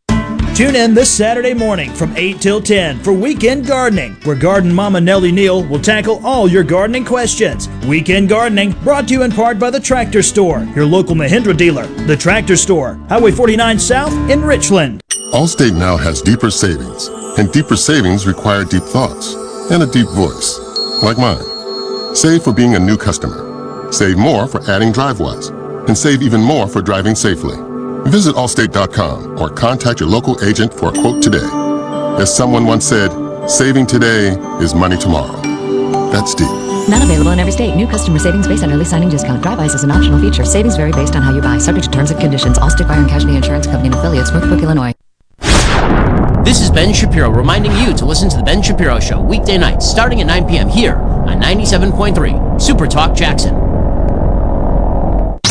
Tune in this Saturday morning from 8 till 10 for Weekend Gardening, where Garden Mama Nellie Neal will tackle all your gardening questions. Weekend Gardening brought to you in part by the Tractor Store, your local Mahindra dealer. The Tractor Store, Highway 49 South in Richland. Allstate now has deeper savings, and deeper savings require deep thoughts and a deep voice, like mine. Save for being a new customer. Save more for adding DriveWise, and save even more for driving safely. Visit Allstate.com or contact your local agent for a quote today. As someone once said, saving today is money tomorrow. That's deep. Not available in every state. New customer savings based on early signing discount. DriveWise is an optional feature. Savings vary based on how you buy. Subject to terms and conditions. Allstate Fire and Casualty Insurance Company and affiliates. Northbrook, Illinois. This is Ben Shapiro reminding you to listen to The Ben Shapiro Show weekday nights starting at 9 p.m. here on 97.3 Super Talk Jackson.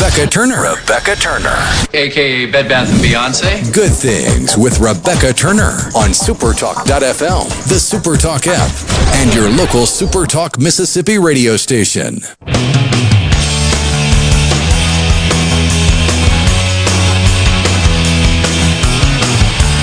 Rebecca Turner. Rebecca Turner. AKA Bed Bath and Beyonce. Good things with Rebecca Turner on Supertalk.fm, the Supertalk app, and your local Supertalk Mississippi radio station.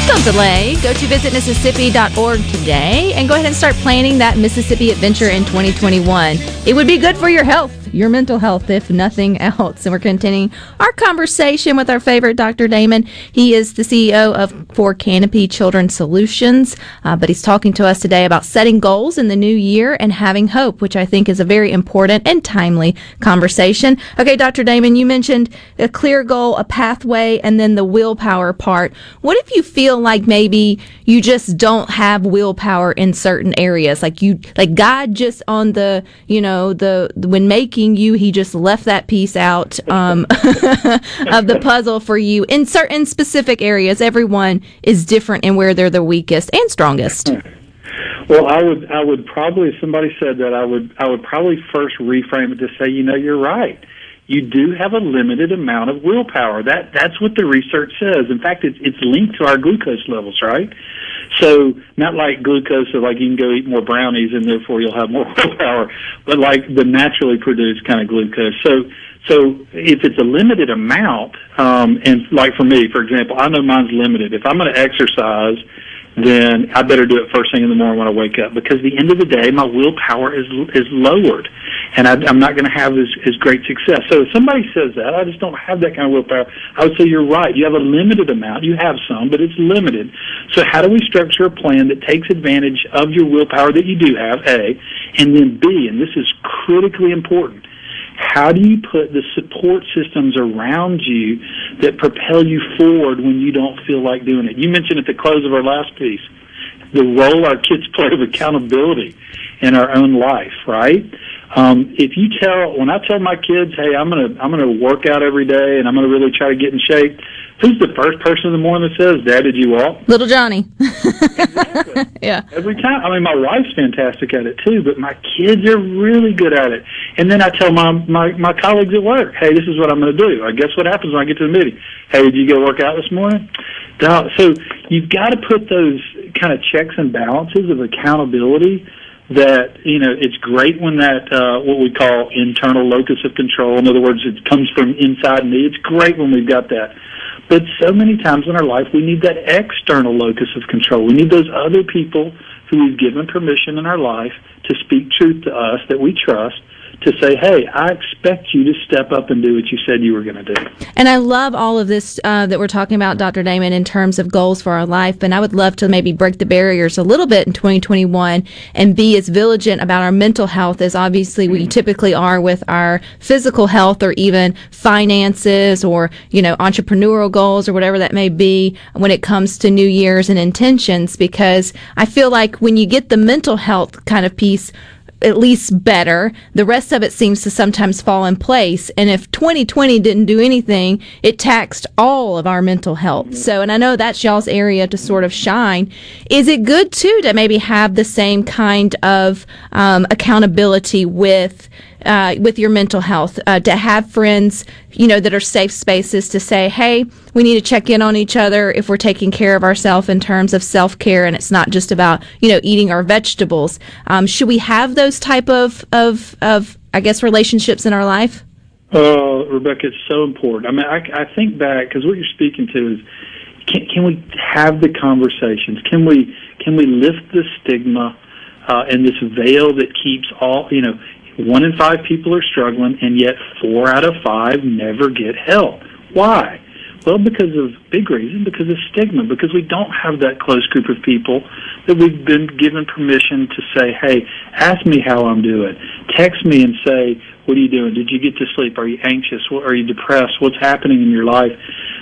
Don't delay. Go to visitmississippi.org today and go ahead and start planning that Mississippi adventure in 2021. It would be good for your health, your mental health, if nothing else. And we're continuing our conversation with our favorite Dr. Damon. He is the CEO of For Canopy Children Solutions, uh, but he's talking to us today about setting goals in the new year and having hope, which I think is a very important and timely conversation. Okay, Dr. Damon, you mentioned a clear goal, a pathway, and then the willpower part. What if you feel like maybe you just don't have willpower in certain areas? Like you, like God just on the, you know, the, when making you, he just left that piece out um, of the puzzle for you in certain specific areas. Everyone is different in where they're the weakest and strongest. Well, I would, I would probably, if somebody said that, I would, I would probably first reframe it to say, you know, you're right. You do have a limited amount of willpower. That, that's what the research says. In fact, it's, it's linked to our glucose levels, right? So not like glucose, so like you can go eat more brownies and therefore you'll have more willpower, but like the naturally produced kind of glucose. So so if it's a limited amount, um, and like for me, for example, I know mine's limited. If I'm going to exercise, then I better do it first thing in the morning when I wake up because at the end of the day, my willpower is is lowered, and I, I'm not going to have as, as great success. So if somebody says that, I just don't have that kind of willpower. I would say you're right. You have a limited amount. You have some, but it's limited. So how do we structure a plan that takes advantage of your willpower that you do have, A, and then B, and this is critically important how do you put the support systems around you that propel you forward when you don't feel like doing it? You mentioned at the close of our last piece the role our kids play of accountability in our own life, right? Um, if you tell, when I tell my kids, hey, I'm gonna, I'm gonna work out every day and I'm gonna really try to get in shape, who's the first person in the morning that says, Dad, did you walk? Little Johnny. yeah. Every time. I mean, my wife's fantastic at it too, but my kids are really good at it. And then I tell my, my, my colleagues at work, hey, this is what I'm going to do. I guess what happens when I get to the meeting? Hey, did you go work out this morning? So you've got to put those kind of checks and balances of accountability that you know it's great when that uh, what we call internal locus of control. In other words, it comes from inside me. It's great when we've got that. But so many times in our life, we need that external locus of control. We need those other people who we've given permission in our life to speak truth to us that we trust to say, hey, I expect you to step up and do what you said you were going to do. And I love all of this uh, that we're talking about, Dr. Damon, in terms of goals for our life. And I would love to maybe break the barriers a little bit in 2021 and be as vigilant about our mental health as obviously we typically are with our physical health or even finances or, you know, entrepreneurial goals or whatever that may be when it comes to New Year's and intentions. Because I feel like when you get the mental health kind of piece, at least better. The rest of it seems to sometimes fall in place. And if 2020 didn't do anything, it taxed all of our mental health. So, and I know that's y'all's area to sort of shine. Is it good too to maybe have the same kind of um, accountability with? Uh, with your mental health, uh, to have friends, you know, that are safe spaces to say, hey, we need to check in on each other if we're taking care of ourselves in terms of self care, and it's not just about, you know, eating our vegetables. Um, should we have those type of, of, of, I guess, relationships in our life? Uh, Rebecca, it's so important. I mean, I, I think back because what you're speaking to is, can, can we have the conversations? Can we can we lift the stigma uh, and this veil that keeps all you know? One in five people are struggling, and yet four out of five never get help. Why? Well, because of big reason, because of stigma, because we don't have that close group of people that we've been given permission to say, hey, ask me how I'm doing. Text me and say, what are you doing? Did you get to sleep? Are you anxious? Are you depressed? What's happening in your life?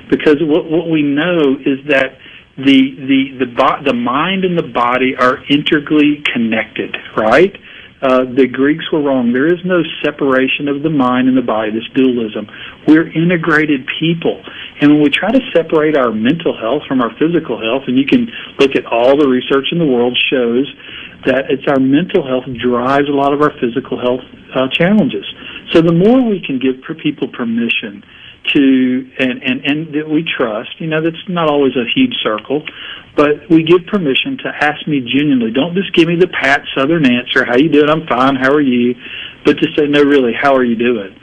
Because what, what we know is that the, the, the, bo- the mind and the body are integrally connected, right? Uh, the Greeks were wrong. There is no separation of the mind and the body, this dualism. We're integrated people. And when we try to separate our mental health from our physical health, and you can look at all the research in the world shows that it's our mental health drives a lot of our physical health uh, challenges. So the more we can give people permission to and, and and that we trust. You know, that's not always a huge circle, but we give permission to ask me genuinely. Don't just give me the pat Southern answer. How you doing? I'm fine. How are you? But to say, no, really, how are you doing?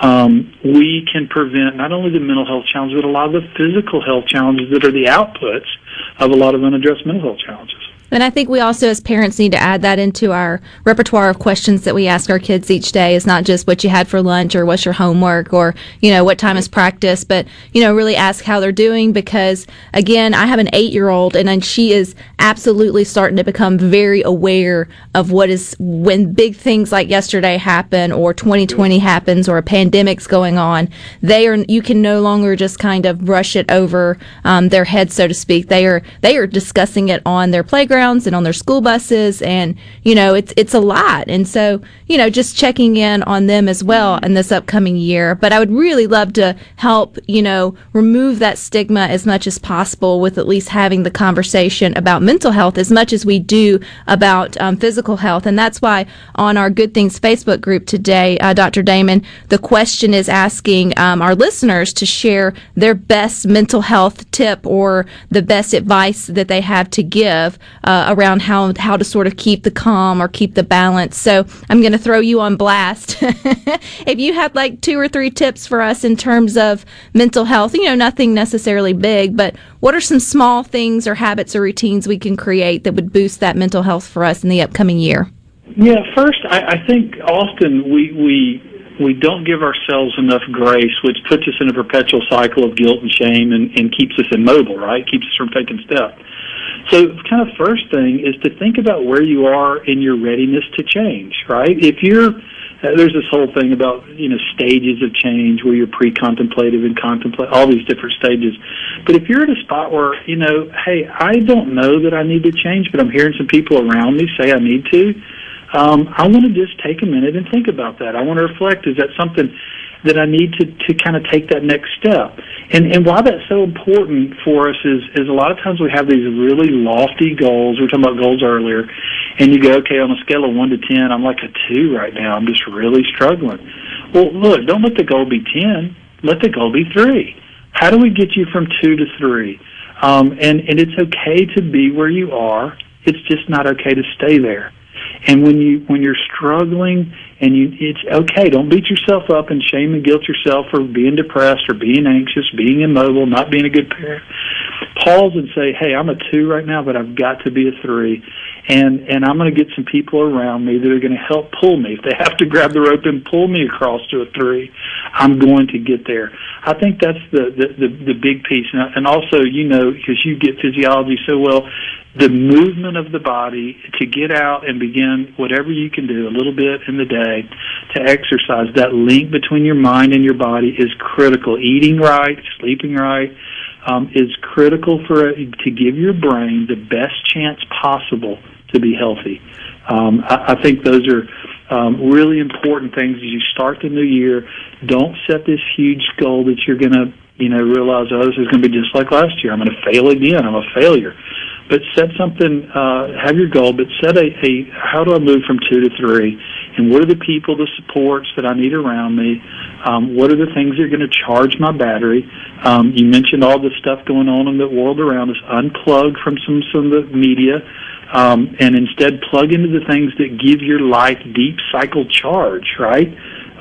Um, we can prevent not only the mental health challenges, but a lot of the physical health challenges that are the outputs of a lot of unaddressed mental health challenges. And I think we also, as parents, need to add that into our repertoire of questions that we ask our kids each day. Is not just what you had for lunch or what's your homework or, you know, what time is practice, but, you know, really ask how they're doing because, again, I have an eight year old and she is absolutely starting to become very aware of what is when big things like yesterday happen or 2020 happens or a pandemic's going on. They are, you can no longer just kind of brush it over um, their head, so to speak. They are, they are discussing it on their playground and on their school buses and you know it's it's a lot. And so you know just checking in on them as well in this upcoming year. But I would really love to help you know remove that stigma as much as possible with at least having the conversation about mental health as much as we do about um, physical health. And that's why on our Good Things Facebook group today uh, Dr. Damon the question is asking um, our listeners to share their best mental health tip or the best advice that they have to give uh, around how how to sort of keep the calm or keep the balance. So I'm going to throw you on blast. if you had like two or three tips for us in terms of mental health, you know, nothing necessarily big, but what are some small things or habits or routines we can create that would boost that mental health for us in the upcoming year? Yeah, first, I, I think often we we we don't give ourselves enough grace, which puts us in a perpetual cycle of guilt and shame and, and keeps us immobile, right? Keeps us from taking steps. So, kind of first thing is to think about where you are in your readiness to change, right? If you're uh, there's this whole thing about you know stages of change where you're pre-contemplative and contemplate all these different stages. But if you're at a spot where you know, hey, I don't know that I need to change, but I'm hearing some people around me say I need to. Um, I want to just take a minute and think about that. I want to reflect. Is that something that I need to, to kind of take that next step. And, and why that's so important for us is, is a lot of times we have these really lofty goals. We were talking about goals earlier, and you go, okay, on a scale of 1 to 10, I'm like a 2 right now. I'm just really struggling. Well, look, don't let the goal be 10. Let the goal be 3. How do we get you from 2 to 3? Um, and, and it's okay to be where you are. It's just not okay to stay there. And when you when you're struggling and you it's okay, don't beat yourself up and shame and guilt yourself for being depressed or being anxious, being immobile, not being a good parent. Pause and say, "Hey, I'm a 2 right now, but I've got to be a 3." and and I'm going to get some people around me that are going to help pull me. If they have to grab the rope and pull me across to a three, I'm going to get there. I think that's the the the, the big piece, and, and also you know because you get physiology so well, the movement of the body to get out and begin whatever you can do a little bit in the day to exercise. That link between your mind and your body is critical. Eating right, sleeping right um, is critical for to give your brain the best chance possible to be healthy. Um, I, I think those are um, really important things as you start the new year. Don't set this huge goal that you're going to, you know, realize, oh, this is going to be just like last year. I'm going to fail again. I'm a failure. But set something, uh, have your goal, but set a, a, how do I move from two to three? And what are the people, the supports that I need around me? Um, what are the things that are going to charge my battery? Um, you mentioned all the stuff going on in the world around us. Unplug from some, some of the media um, and instead plug into the things that give your life deep cycle charge, right?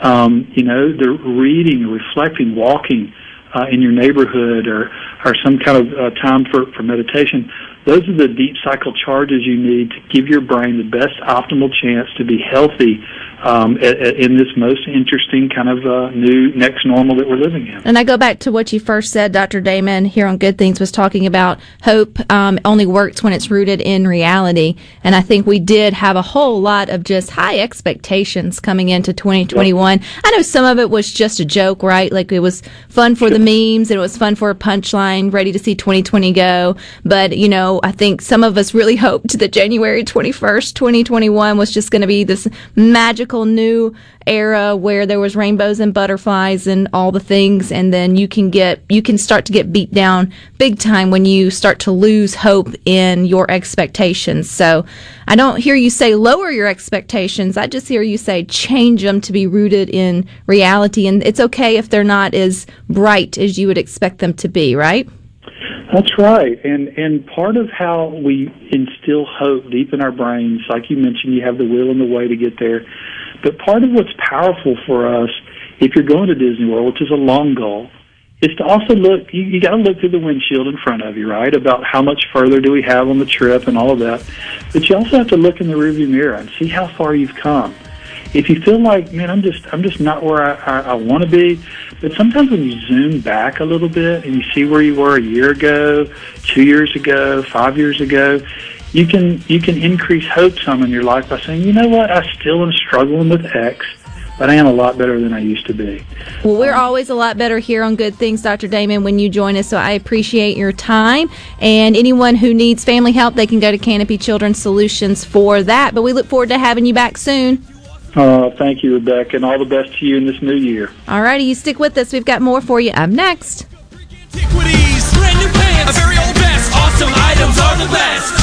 Um, you know, the reading, reflecting, walking uh, in your neighborhood, or or some kind of uh, time for for meditation. Those are the deep cycle charges you need to give your brain the best optimal chance to be healthy um, in this most interesting kind of uh, new next normal that we're living in. And I go back to what you first said, Dr. Damon, here on Good Things, was talking about hope um, only works when it's rooted in reality. And I think we did have a whole lot of just high expectations coming into 2021. Yep. I know some of it was just a joke, right? Like it was fun for the memes and it was fun for a punchline, ready to see 2020 go. But, you know, I think some of us really hoped that January 21st, 2021 was just going to be this magical magical new era where there was rainbows and butterflies and all the things and then you can get you can start to get beat down big time when you start to lose hope in your expectations. So i don't hear you say lower your expectations. I just hear you say change them to be rooted in reality and it's okay if they're not as bright as you would expect them to be right? That's right, and and part of how we instill hope deep in our brains, like you mentioned, you have the will and the way to get there. But part of what's powerful for us, if you're going to Disney World, which is a long goal, is to also look. You, you got to look through the windshield in front of you, right? About how much further do we have on the trip and all of that. But you also have to look in the rearview mirror and see how far you've come. If you feel like, man, I'm just I'm just not where I, I, I want to be, but sometimes when you zoom back a little bit and you see where you were a year ago, two years ago, five years ago, you can you can increase hope some in your life by saying, you know what, I still am struggling with X, but I am a lot better than I used to be. Well, we're always a lot better here on Good Things, Dr. Damon, when you join us. So I appreciate your time. And anyone who needs family help, they can go to Canopy Children's Solutions for that. But we look forward to having you back soon. Uh, thank you, Rebecca, and all the best to you in this new year. All righty, you stick with us. We've got more for you up next. Antiquities, brand new pants, a very old vest, awesome items are the best.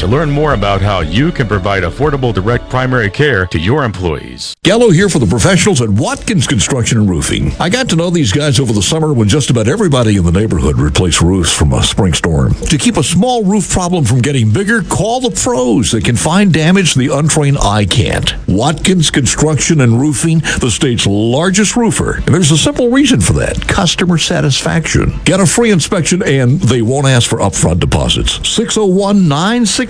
to learn more about how you can provide affordable direct primary care to your employees. Gallo here for the professionals at Watkins Construction and Roofing. I got to know these guys over the summer when just about everybody in the neighborhood replaced roofs from a spring storm. To keep a small roof problem from getting bigger, call the pros that can find damage the untrained eye can't. Watkins Construction and Roofing, the state's largest roofer. And there's a simple reason for that customer satisfaction. Get a free inspection and they won't ask for upfront deposits. 601 960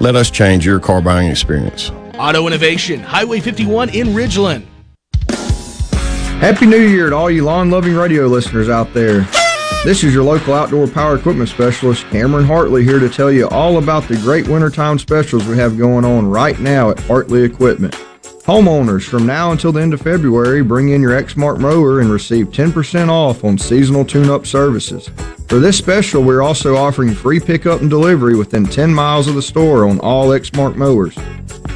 Let us change your car buying experience. Auto Innovation, Highway 51 in Ridgeland. Happy New Year to all you lawn loving radio listeners out there. This is your local outdoor power equipment specialist, Cameron Hartley, here to tell you all about the great wintertime specials we have going on right now at Hartley Equipment. Homeowners, from now until the end of February, bring in your Exmark mower and receive 10% off on seasonal tune up services. For this special, we're also offering free pickup and delivery within 10 miles of the store on all Exmark mowers.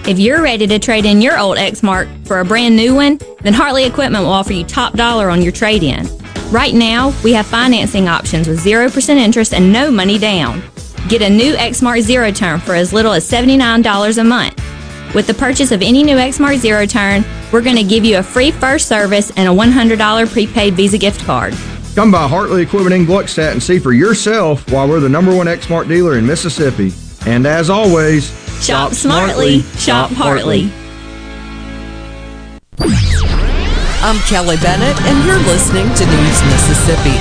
If you're ready to trade in your old Exmark for a brand new one, then Hartley Equipment will offer you top dollar on your trade in. Right now, we have financing options with 0% interest and no money down. Get a new Exmark Zero Turn for as little as $79 a month. With the purchase of any new Exmark Zero Turn, we're going to give you a free first service and a $100 prepaid Visa gift card. Come by Hartley Equipment in Gluckstadt and see for yourself why we're the number one Exmark dealer in Mississippi. And as always, Shop smartly, shop Hartley. I'm Kelly Bennett, and you're listening to News Mississippi.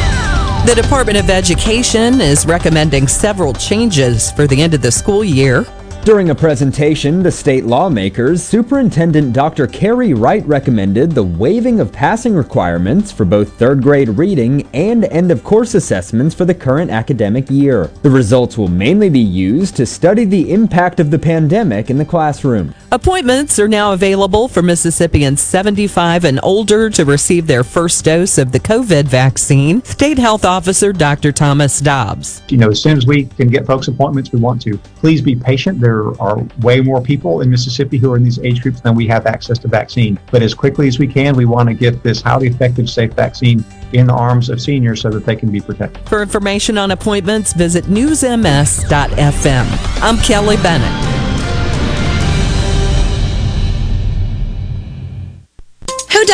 The Department of Education is recommending several changes for the end of the school year. During a presentation to state lawmakers, Superintendent Dr. Carey Wright recommended the waiving of passing requirements for both third grade reading and end of course assessments for the current academic year. The results will mainly be used to study the impact of the pandemic in the classroom. Appointments are now available for Mississippians 75 and older to receive their first dose of the COVID vaccine. State Health Officer Dr. Thomas Dobbs. You know, as soon as we can get folks appointments, we want to. Please be patient. There are way more people in Mississippi who are in these age groups than we have access to vaccine. But as quickly as we can, we want to get this highly effective, safe vaccine in the arms of seniors so that they can be protected. For information on appointments, visit newsms.fm. I'm Kelly Bennett.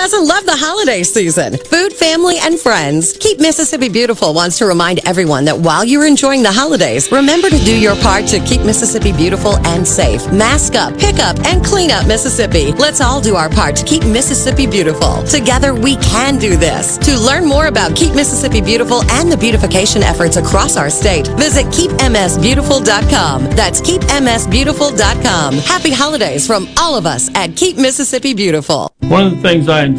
Doesn't love the holiday season? Food, family, and friends. Keep Mississippi Beautiful wants to remind everyone that while you're enjoying the holidays, remember to do your part to keep Mississippi beautiful and safe. Mask up, pick up, and clean up Mississippi. Let's all do our part to keep Mississippi beautiful. Together, we can do this. To learn more about Keep Mississippi Beautiful and the beautification efforts across our state, visit keepmsbeautiful.com. That's keepmsbeautiful.com. Happy holidays from all of us at Keep Mississippi Beautiful. One of the things I enjoy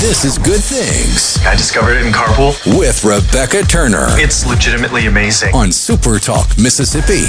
This is Good Things I discovered it in carpool. with Rebecca Turner It's legitimately amazing. on Super Talk Mississippi.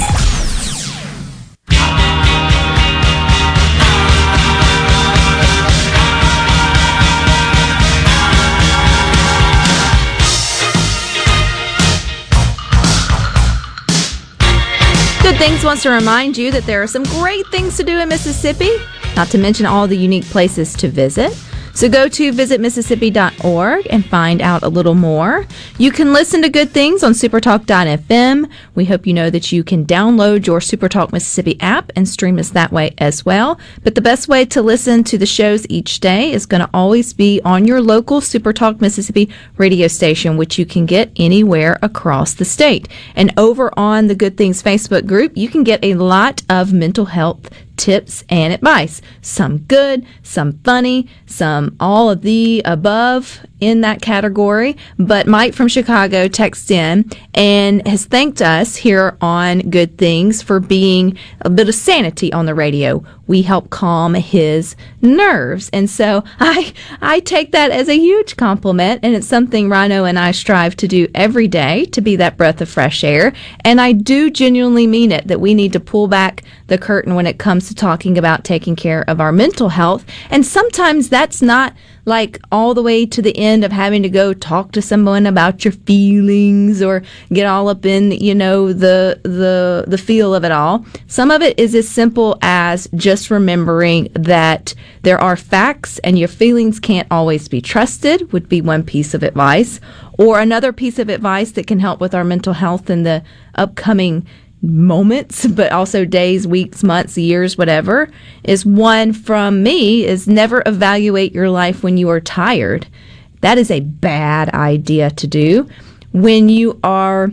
Good Things wants to remind you that there are some great things to do in Mississippi, not to mention all the unique places to visit. So go to visitmississippi.org and find out a little more. You can listen to good things on supertalk.fm. We hope you know that you can download your Supertalk Mississippi app and stream us that way as well. But the best way to listen to the shows each day is going to always be on your local Supertalk Mississippi radio station, which you can get anywhere across the state. And over on the Good Things Facebook group, you can get a lot of mental health tips and advice. Some good, some funny, some all of the above in that category. But Mike from Chicago texts in and has thanked us here on Good Things for being a bit of sanity on the radio. We help calm his nerves. And so I I take that as a huge compliment and it's something Rhino and I strive to do every day to be that breath of fresh air. And I do genuinely mean it that we need to pull back the curtain when it comes to talking about taking care of our mental health. And sometimes that's not like all the way to the end of having to go talk to someone about your feelings or get all up in you know the the the feel of it all. Some of it is as simple as just remembering that there are facts and your feelings can't always be trusted would be one piece of advice. Or another piece of advice that can help with our mental health in the upcoming moments, but also days, weeks, months, years, whatever, is one from me is never evaluate your life when you are tired. That is a bad idea to do. When you are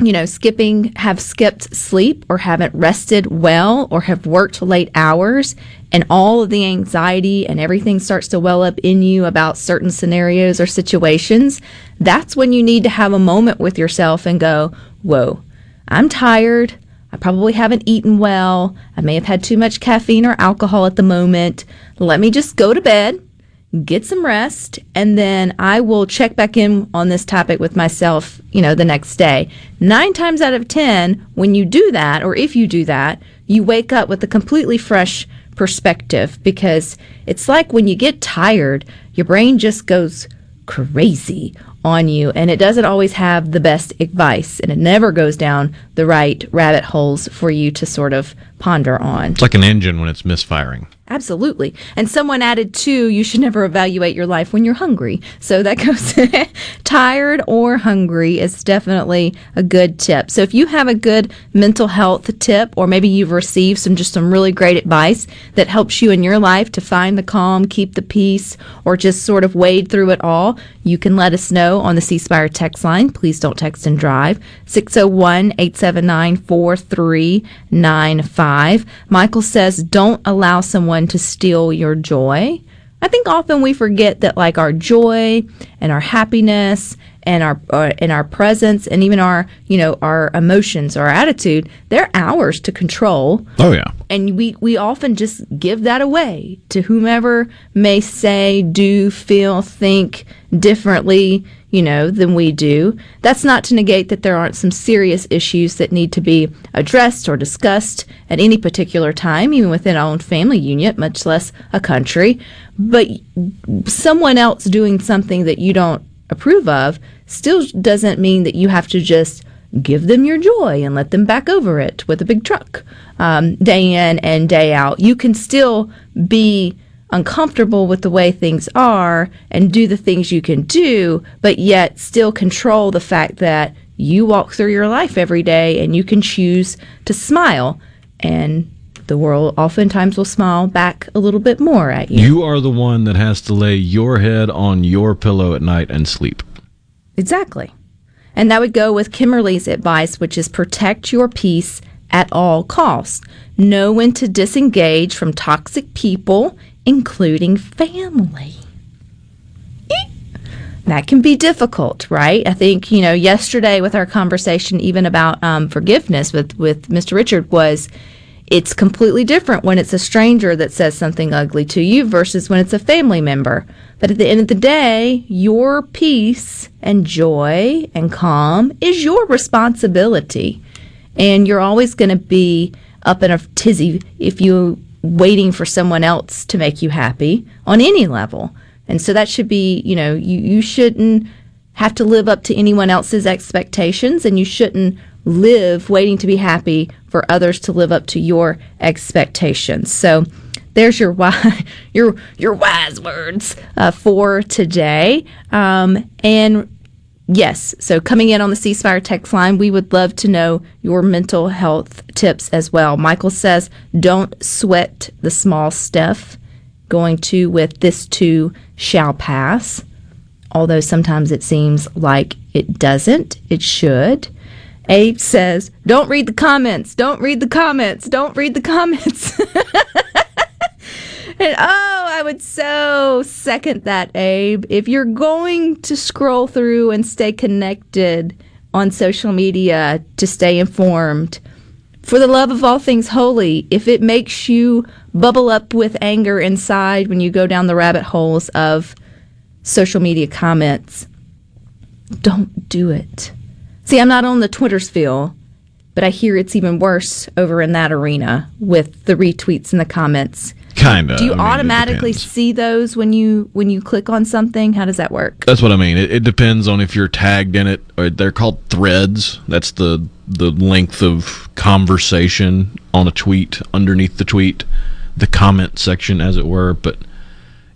you know, skipping, have skipped sleep or haven't rested well or have worked late hours and all of the anxiety and everything starts to well up in you about certain scenarios or situations, that's when you need to have a moment with yourself and go, whoa, I'm tired. I probably haven't eaten well. I may have had too much caffeine or alcohol at the moment. Let me just go to bed, get some rest, and then I will check back in on this topic with myself, you know, the next day. Nine times out of 10, when you do that, or if you do that, you wake up with a completely fresh perspective because it's like when you get tired, your brain just goes crazy on you and it doesn't always have the best advice and it never goes down the right rabbit holes for you to sort of ponder on. It's like an engine when it's misfiring. Absolutely. And someone added too, you should never evaluate your life when you're hungry. So that goes tired or hungry is definitely a good tip. So if you have a good mental health tip, or maybe you've received some just some really great advice that helps you in your life to find the calm, keep the peace, or just sort of wade through it all, you can let us know on the C Spire text line. Please don't text and drive. 601 879 4395. Michael says, don't allow someone to steal your joy. I think often we forget that like our joy and our happiness and our uh, and our presence and even our you know our emotions our attitude they're ours to control. Oh yeah. And we we often just give that away to whomever may say do feel think differently you know than we do that's not to negate that there aren't some serious issues that need to be addressed or discussed at any particular time even within our own family unit much less a country but someone else doing something that you don't approve of still doesn't mean that you have to just give them your joy and let them back over it with a big truck um, day in and day out. You can still be uncomfortable with the way things are and do the things you can do, but yet still control the fact that you walk through your life every day and you can choose to smile. And the world oftentimes will smile back a little bit more at you. You are the one that has to lay your head on your pillow at night and sleep. Exactly. And that would go with Kimberly's advice, which is protect your peace at all costs. Know when to disengage from toxic people, including family. That can be difficult, right? I think, you know, yesterday with our conversation, even about um, forgiveness with, with Mr. Richard, was it's completely different when it's a stranger that says something ugly to you versus when it's a family member. But at the end of the day, your peace and joy and calm is your responsibility. And you're always going to be up in a tizzy if you're waiting for someone else to make you happy on any level. And so that should be, you know, you, you shouldn't have to live up to anyone else's expectations and you shouldn't live waiting to be happy for others to live up to your expectations. So there's your wise, your your wise words uh, for today. Um, and yes, so coming in on the C Spire text line, we would love to know your mental health tips as well. Michael says, "Don't sweat the small stuff." Going to with this too shall pass. Although sometimes it seems like it doesn't, it should. Abe says, Don't read the comments. Don't read the comments. Don't read the comments. and oh, would so second that, Abe. If you're going to scroll through and stay connected on social media to stay informed, for the love of all things holy, if it makes you bubble up with anger inside when you go down the rabbit holes of social media comments, don't do it. See, I'm not on the Twitter sphere, but I hear it's even worse over in that arena with the retweets and the comments. Kind of. Do you automatically see those when you when you click on something? How does that work? That's what I mean. It, it depends on if you're tagged in it. Or they're called threads. That's the the length of conversation on a tweet underneath the tweet, the comment section, as it were. But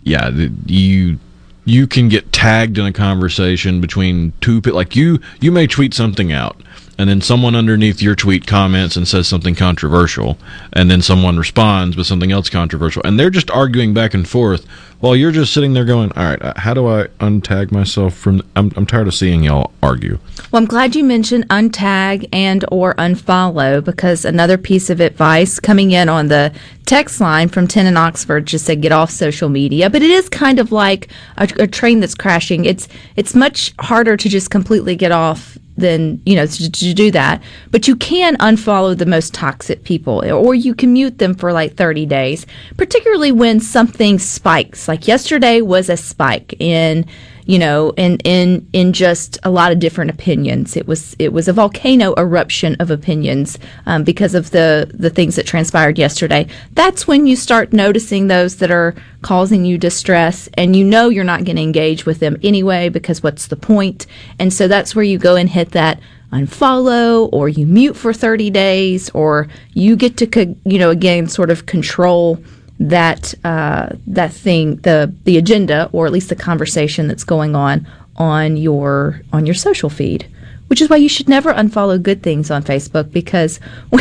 yeah, the, you you can get tagged in a conversation between two people. Like you you may tweet something out and then someone underneath your tweet comments and says something controversial, and then someone responds with something else controversial, and they're just arguing back and forth while you're just sitting there going, "All right, uh, how do I untag myself from?" I'm I'm tired of seeing y'all argue. Well, I'm glad you mentioned untag and or unfollow because another piece of advice coming in on the text line from 10 in Oxford just said get off social media, but it is kind of like a, a train that's crashing. It's it's much harder to just completely get off than you know to, to, do that but you can unfollow the most toxic people or you can mute them for like 30 days particularly when something spikes like yesterday was a spike in you know, in in in just a lot of different opinions. It was it was a volcano eruption of opinions um, because of the the things that transpired yesterday. That's when you start noticing those that are causing you distress, and you know you're not going to engage with them anyway because what's the point? And so that's where you go and hit that unfollow or you mute for 30 days or you get to you know again sort of control that uh, that thing, the the agenda, or at least the conversation that's going on on your on your social feed. Which is why you should never unfollow good things on Facebook because we,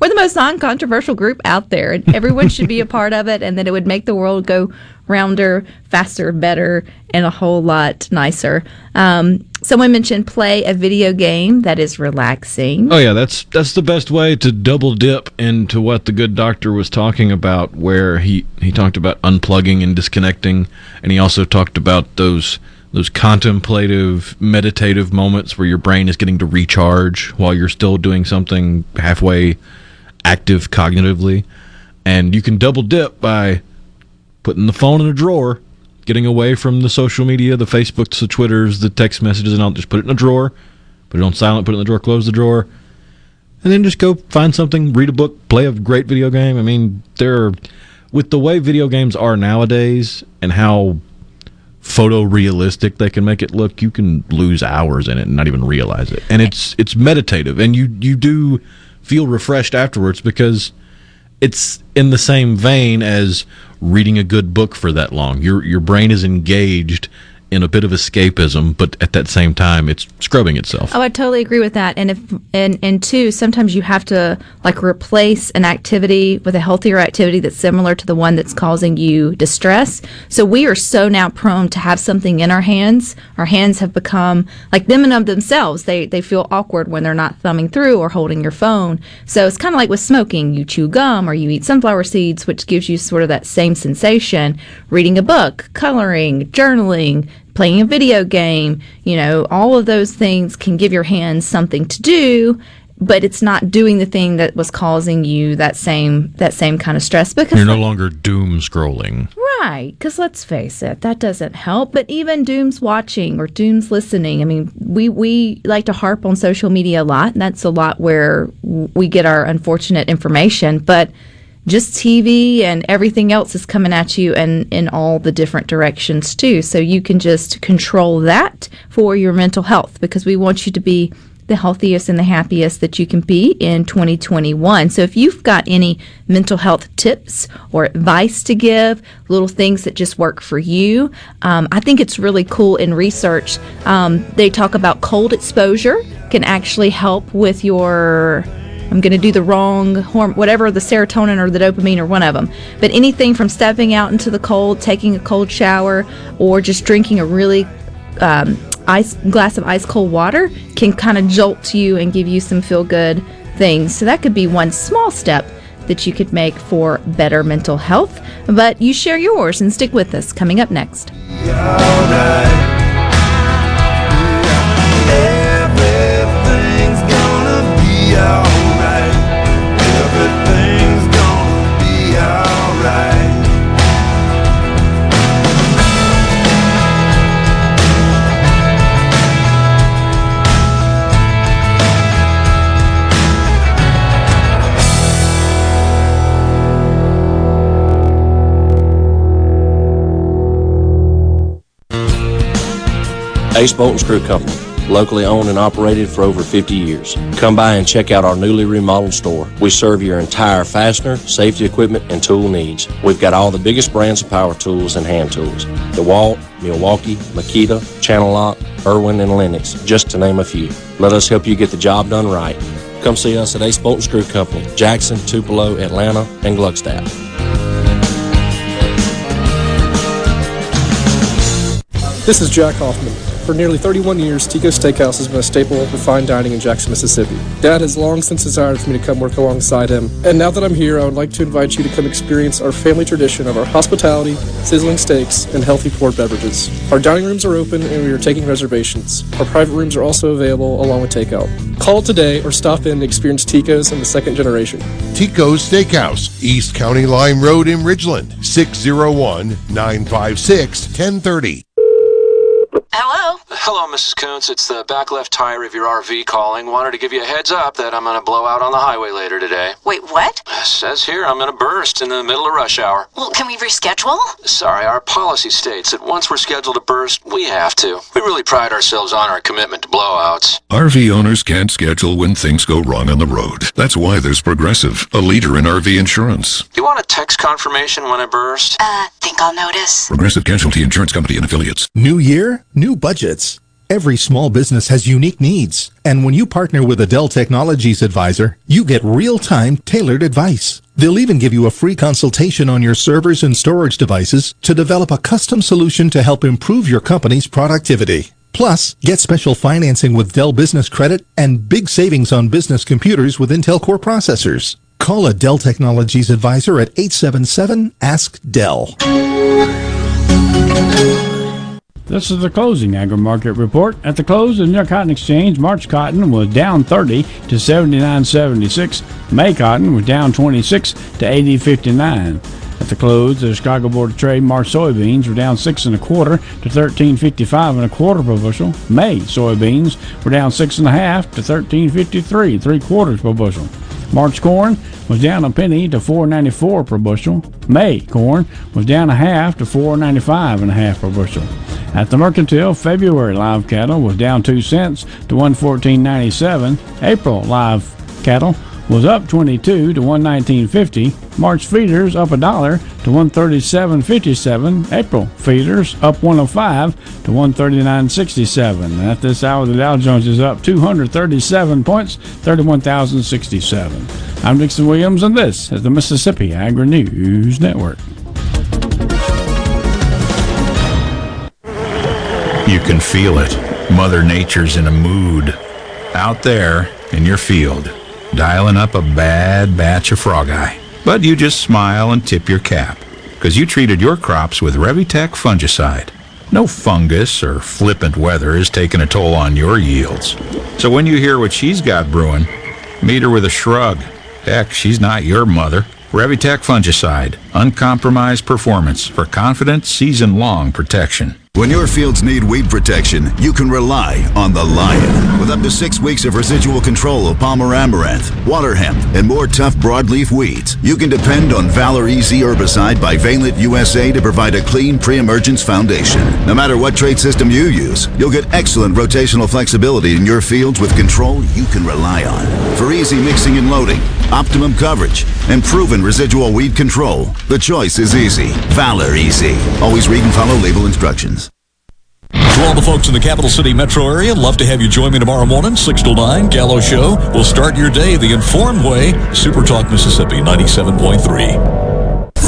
we're the most non-controversial group out there, and everyone should be a part of it, and then it would make the world go rounder, faster, better, and a whole lot nicer. Um, someone mentioned play a video game that is relaxing. Oh yeah, that's that's the best way to double dip into what the good doctor was talking about, where he he talked about unplugging and disconnecting, and he also talked about those those contemplative, meditative moments where your brain is getting to recharge while you're still doing something halfway active cognitively, and you can double dip by putting the phone in a drawer, getting away from the social media, the Facebooks, the Twitters, the text messages, and I'll just put it in a drawer, put it on silent, put it in the drawer, close the drawer, and then just go find something, read a book, play a great video game. I mean, there, with the way video games are nowadays and how photorealistic they can make it look, you can lose hours in it and not even realize it. And it's it's meditative, and you you do feel refreshed afterwards because it's in the same vein as reading a good book for that long. Your your brain is engaged in a bit of escapism, but at that same time, it's scrubbing itself. Oh, I totally agree with that. And if and and two, sometimes you have to like replace an activity with a healthier activity that's similar to the one that's causing you distress. So we are so now prone to have something in our hands. Our hands have become like them and of themselves. They they feel awkward when they're not thumbing through or holding your phone. So it's kind of like with smoking. You chew gum or you eat sunflower seeds, which gives you sort of that same sensation. Reading a book, coloring, journaling playing a video game, you know, all of those things can give your hands something to do, but it's not doing the thing that was causing you that same that same kind of stress because you're no longer doom scrolling. Right, because let's face it, that doesn't help. But even doom's watching or doom's listening. I mean, we we like to harp on social media a lot, and that's a lot where we get our unfortunate information, but just TV and everything else is coming at you and in all the different directions too. So you can just control that for your mental health because we want you to be the healthiest and the happiest that you can be in 2021. So if you've got any mental health tips or advice to give, little things that just work for you, um, I think it's really cool in research. Um, they talk about cold exposure can actually help with your I'm going to do the wrong hormone, whatever the serotonin or the dopamine or one of them. But anything from stepping out into the cold, taking a cold shower, or just drinking a really um, ice glass of ice cold water can kind of jolt you and give you some feel good things. So that could be one small step that you could make for better mental health. But you share yours and stick with us. Coming up next. Everything's Ace Bolt and Screw Company, locally owned and operated for over 50 years. Come by and check out our newly remodeled store. We serve your entire fastener, safety equipment, and tool needs. We've got all the biggest brands of power tools and hand tools. DeWalt, Milwaukee, Makita, Channellock, Irwin, and Lenox, just to name a few. Let us help you get the job done right. Come see us at Ace Bolt and Screw Company, Jackson, Tupelo, Atlanta, and Gluckstadt. This is Jack Hoffman. For nearly 31 years, Tico Steakhouse has been a staple for fine dining in Jackson, Mississippi. Dad has long since desired for me to come work alongside him, and now that I'm here, I would like to invite you to come experience our family tradition of our hospitality, sizzling steaks, and healthy poured beverages. Our dining rooms are open and we are taking reservations. Our private rooms are also available along with takeout. Call today or stop in and experience Tico's in the second generation. Tico's Steakhouse, East County Line Road in Ridgeland, 601 956 1030. Hello? Hello, Mrs. Kuntz. It's the back left tire of your RV calling. Wanted to give you a heads up that I'm going to blow out on the highway later today. Wait, what? Says here I'm going to burst in the middle of rush hour. Well, can we reschedule? Sorry, our policy states that once we're scheduled to burst, we have to. We really pride ourselves on our commitment to blowouts. RV owners can't schedule when things go wrong on the road. That's why there's Progressive, a leader in RV insurance. Do you want a text confirmation when I burst? Uh, think I'll notice. Progressive Casualty Insurance Company and affiliates. New year, new budgets. Every small business has unique needs. And when you partner with a Dell Technologies advisor, you get real-time tailored advice. They'll even give you a free consultation on your servers and storage devices to develop a custom solution to help improve your company's productivity. Plus, get special financing with Dell Business Credit and big savings on business computers with Intel Core processors. Call a Dell Technologies advisor at 877 Ask Dell. This is the closing agri market report. At the close of the New York Cotton Exchange, March cotton was down 30 to 79.76. May cotton was down 26 to 80.59. At the close the Chicago Board of Trade, March soybeans were down six and a quarter to 13.55 and a quarter per bushel. May soybeans were down six and a half to 13.53, three quarters per bushel. March corn was down a penny to 4.94 per bushel. May corn was down a half to 4.95 and a half per bushel. At the mercantile, February live cattle was down 2 cents to 114.97. April live cattle was up 22 to 119.50. March feeders up a dollar to 137.57. April feeders up 105 to 139.67. At this hour, the Dow Jones is up 237 points, 31,067. I'm Dixon Williams, and this is the Mississippi Agri News Network. You can feel it. Mother Nature's in a mood. Out there in your field, dialing up a bad batch of frog eye. But you just smile and tip your cap, because you treated your crops with Revytek fungicide. No fungus or flippant weather is taking a toll on your yields. So when you hear what she's got brewing, meet her with a shrug. Heck, she's not your mother. Revytek fungicide, uncompromised performance for confident season-long protection. When your fields need weed protection, you can rely on the Lion. With up to six weeks of residual control of Palmer amaranth, water hemp, and more tough broadleaf weeds, you can depend on Valor EZ herbicide by Valent USA to provide a clean pre-emergence foundation. No matter what trait system you use, you'll get excellent rotational flexibility in your fields with control you can rely on. For easy mixing and loading, optimum coverage, and proven residual weed control, the choice is easy. Valor EZ. Always read and follow label instructions. To all the folks in the capital city metro area, love to have you join me tomorrow morning, 6 to 9, Gallo Show. We'll start your day the informed way. Super Talk Mississippi 97.3.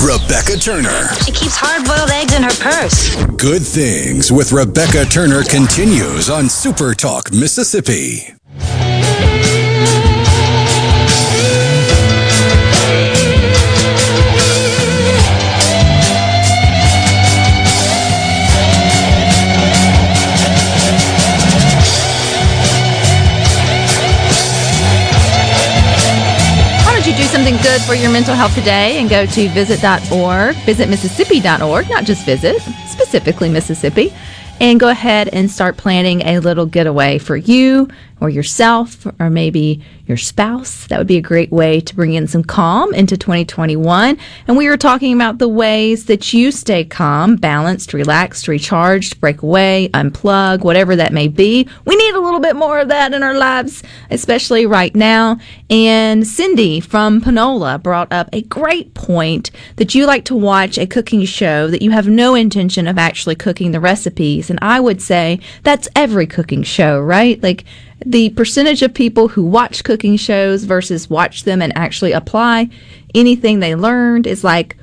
Rebecca Turner. She keeps hard boiled eggs in her purse. Good Things with Rebecca Turner continues on Super Talk, Mississippi. Something good for your mental health today and go to visit.org, visit Mississippi.org, not just visit, specifically Mississippi, and go ahead and start planning a little getaway for you or yourself or maybe your spouse. That would be a great way to bring in some calm into 2021. And we were talking about the ways that you stay calm, balanced, relaxed, recharged, break away, unplug, whatever that may be. We need a little bit more of that in our lives, especially right now. And Cindy from Panola brought up a great point that you like to watch a cooking show that you have no intention of actually cooking the recipes. And I would say that's every cooking show, right? Like, the percentage of people who watch cooking shows versus watch them and actually apply anything they learned is like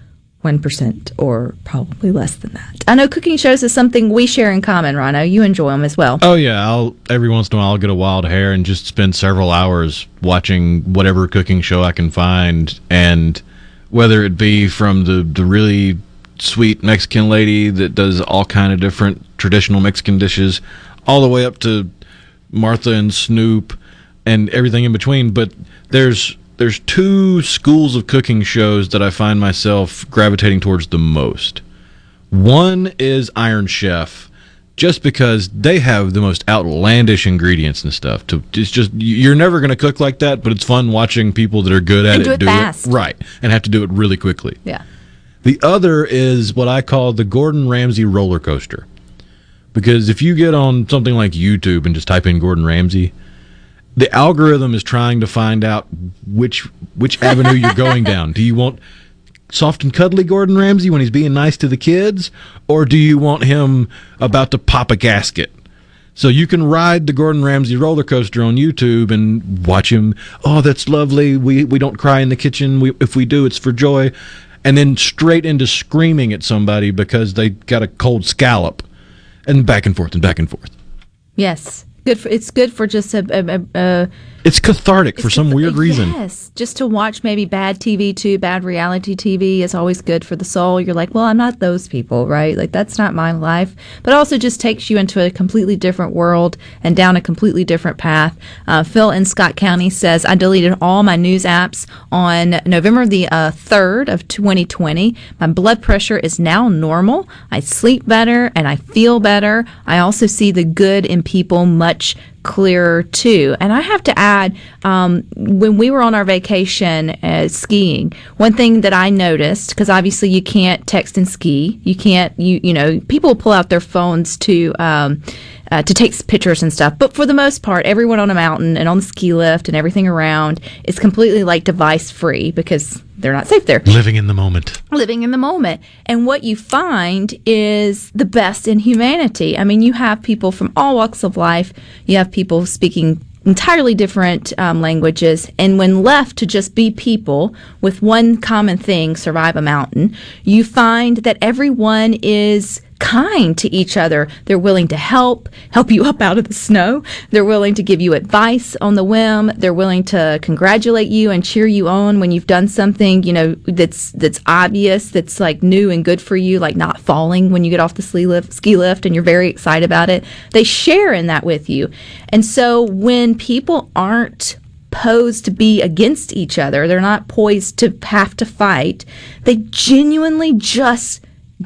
1% or probably less than that. I know cooking shows is something we share in common, Rhino. You enjoy them as well. Oh yeah, I'll every once in a while I'll get a wild hair and just spend several hours watching whatever cooking show I can find, and whether it be from the the really sweet Mexican lady that does all kind of different traditional Mexican dishes, all the way up to Martha and Snoop and everything in between. But there's there's two schools of cooking shows that I find myself gravitating towards the most. One is Iron Chef, just because they have the most outlandish ingredients and stuff. To it's just you're never going to cook like that, but it's fun watching people that are good at And it do it fast. right and have to do it really quickly. Yeah. The other is what I call the Gordon Ramsay roller coaster. Because if you get on something like YouTube and just type in Gordon Ramsay, the algorithm is trying to find out which which avenue you're going down. Do you want soft and cuddly Gordon Ramsay when he's being nice to the kids, or do you want him about to pop a gasket? So you can ride the Gordon Ramsay roller coaster on YouTube and watch him. Oh, that's lovely. We we don't cry in the kitchen. We, if we do, it's for joy. And then straight into screaming at somebody because they got a cold scallop, and back and forth and back and forth. Yes. Good for, it's good for just a, a, a, It's cathartic for some weird reason. Yes, just to watch maybe bad TV too, bad reality TV is always good for the soul. You're like, well, I'm not those people, right? Like that's not my life. But also just takes you into a completely different world and down a completely different path. Uh, Phil in Scott County says, I deleted all my news apps on November the uh, 3rd of 2020. My blood pressure is now normal. I sleep better and I feel better. I also see the good in people much clearer too. And I have to add, um, when we were on our vacation uh, skiing, one thing that I noticed because obviously you can't text and ski, you can't you you know people pull out their phones to. Um, uh, to take pictures and stuff, but for the most part, everyone on a mountain and on the ski lift and everything around is completely like device free because they're not safe there Living in the moment. living in the moment. And what you find is the best in humanity. I mean, you have people from all walks of life, you have people speaking entirely different um, languages. And when left to just be people with one common thing, survive a mountain, you find that everyone is kind to each other. They're willing to help, help you up out of the snow. They're willing to give you advice on the whim. They're willing to congratulate you and cheer you on when you've done something, you know, that's that's obvious, that's like new and good for you, like not falling when you get off the ski lift, ski lift and you're very excited about it. They share in that with you. And so when people aren't posed to be against each other, they're not poised to have to fight, they genuinely just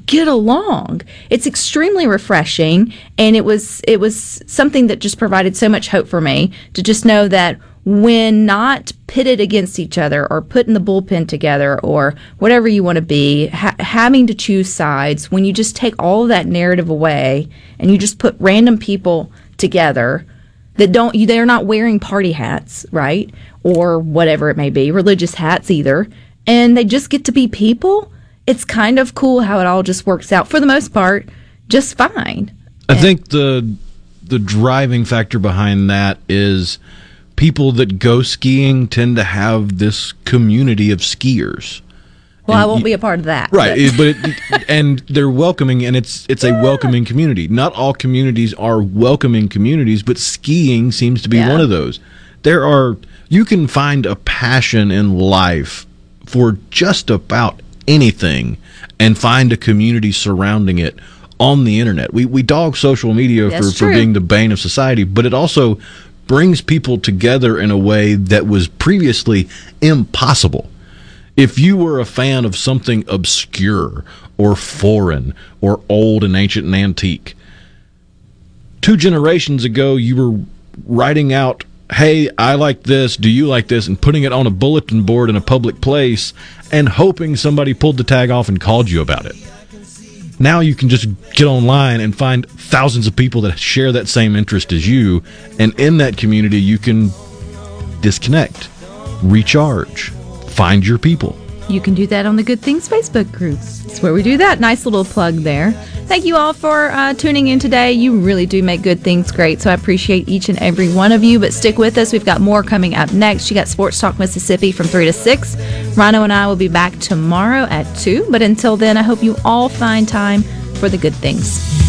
get along. It's extremely refreshing and it was it was something that just provided so much hope for me to just know that when not pitted against each other or put in the bullpen together or whatever you want to be, ha- having to choose sides, when you just take all of that narrative away and you just put random people together that don't you they're not wearing party hats, right? Or whatever it may be, religious hats either, and they just get to be people. It's kind of cool how it all just works out for the most part just fine. I think the the driving factor behind that is people that go skiing tend to have this community of skiers. Well, I won't you- be a part of that. Right, but- but it, and they're welcoming, and it's it's a welcoming community. Not all communities are welcoming communities, but skiing seems to be Yeah. one of those. There are you can find a passion in life for just about anything, and find a community surrounding it on the internet. We we dog social media for, That's for true. being the bane of society, but it also brings people together in a way that was previously impossible if you were a fan of something obscure or foreign or old and ancient and antique, two generations ago you were writing out, hey, I like this, do you like this, and putting it on a bulletin board in a public place and hoping somebody pulled the tag off and called you about it. Now you can just get online and find thousands of people that share that same interest as you, and in that community you can disconnect, recharge, find your people. You can do that on the Good Things Facebook group. It's where we do that. Nice little plug there. Thank you all for uh, tuning in today. You really do make Good Things great, so I appreciate each and every one of you. But stick with us. We've got more coming up next. You got Sports Talk Mississippi from 3 to 6. Rhino and I will be back tomorrow at 2. But until then, I hope you all find time for the good things.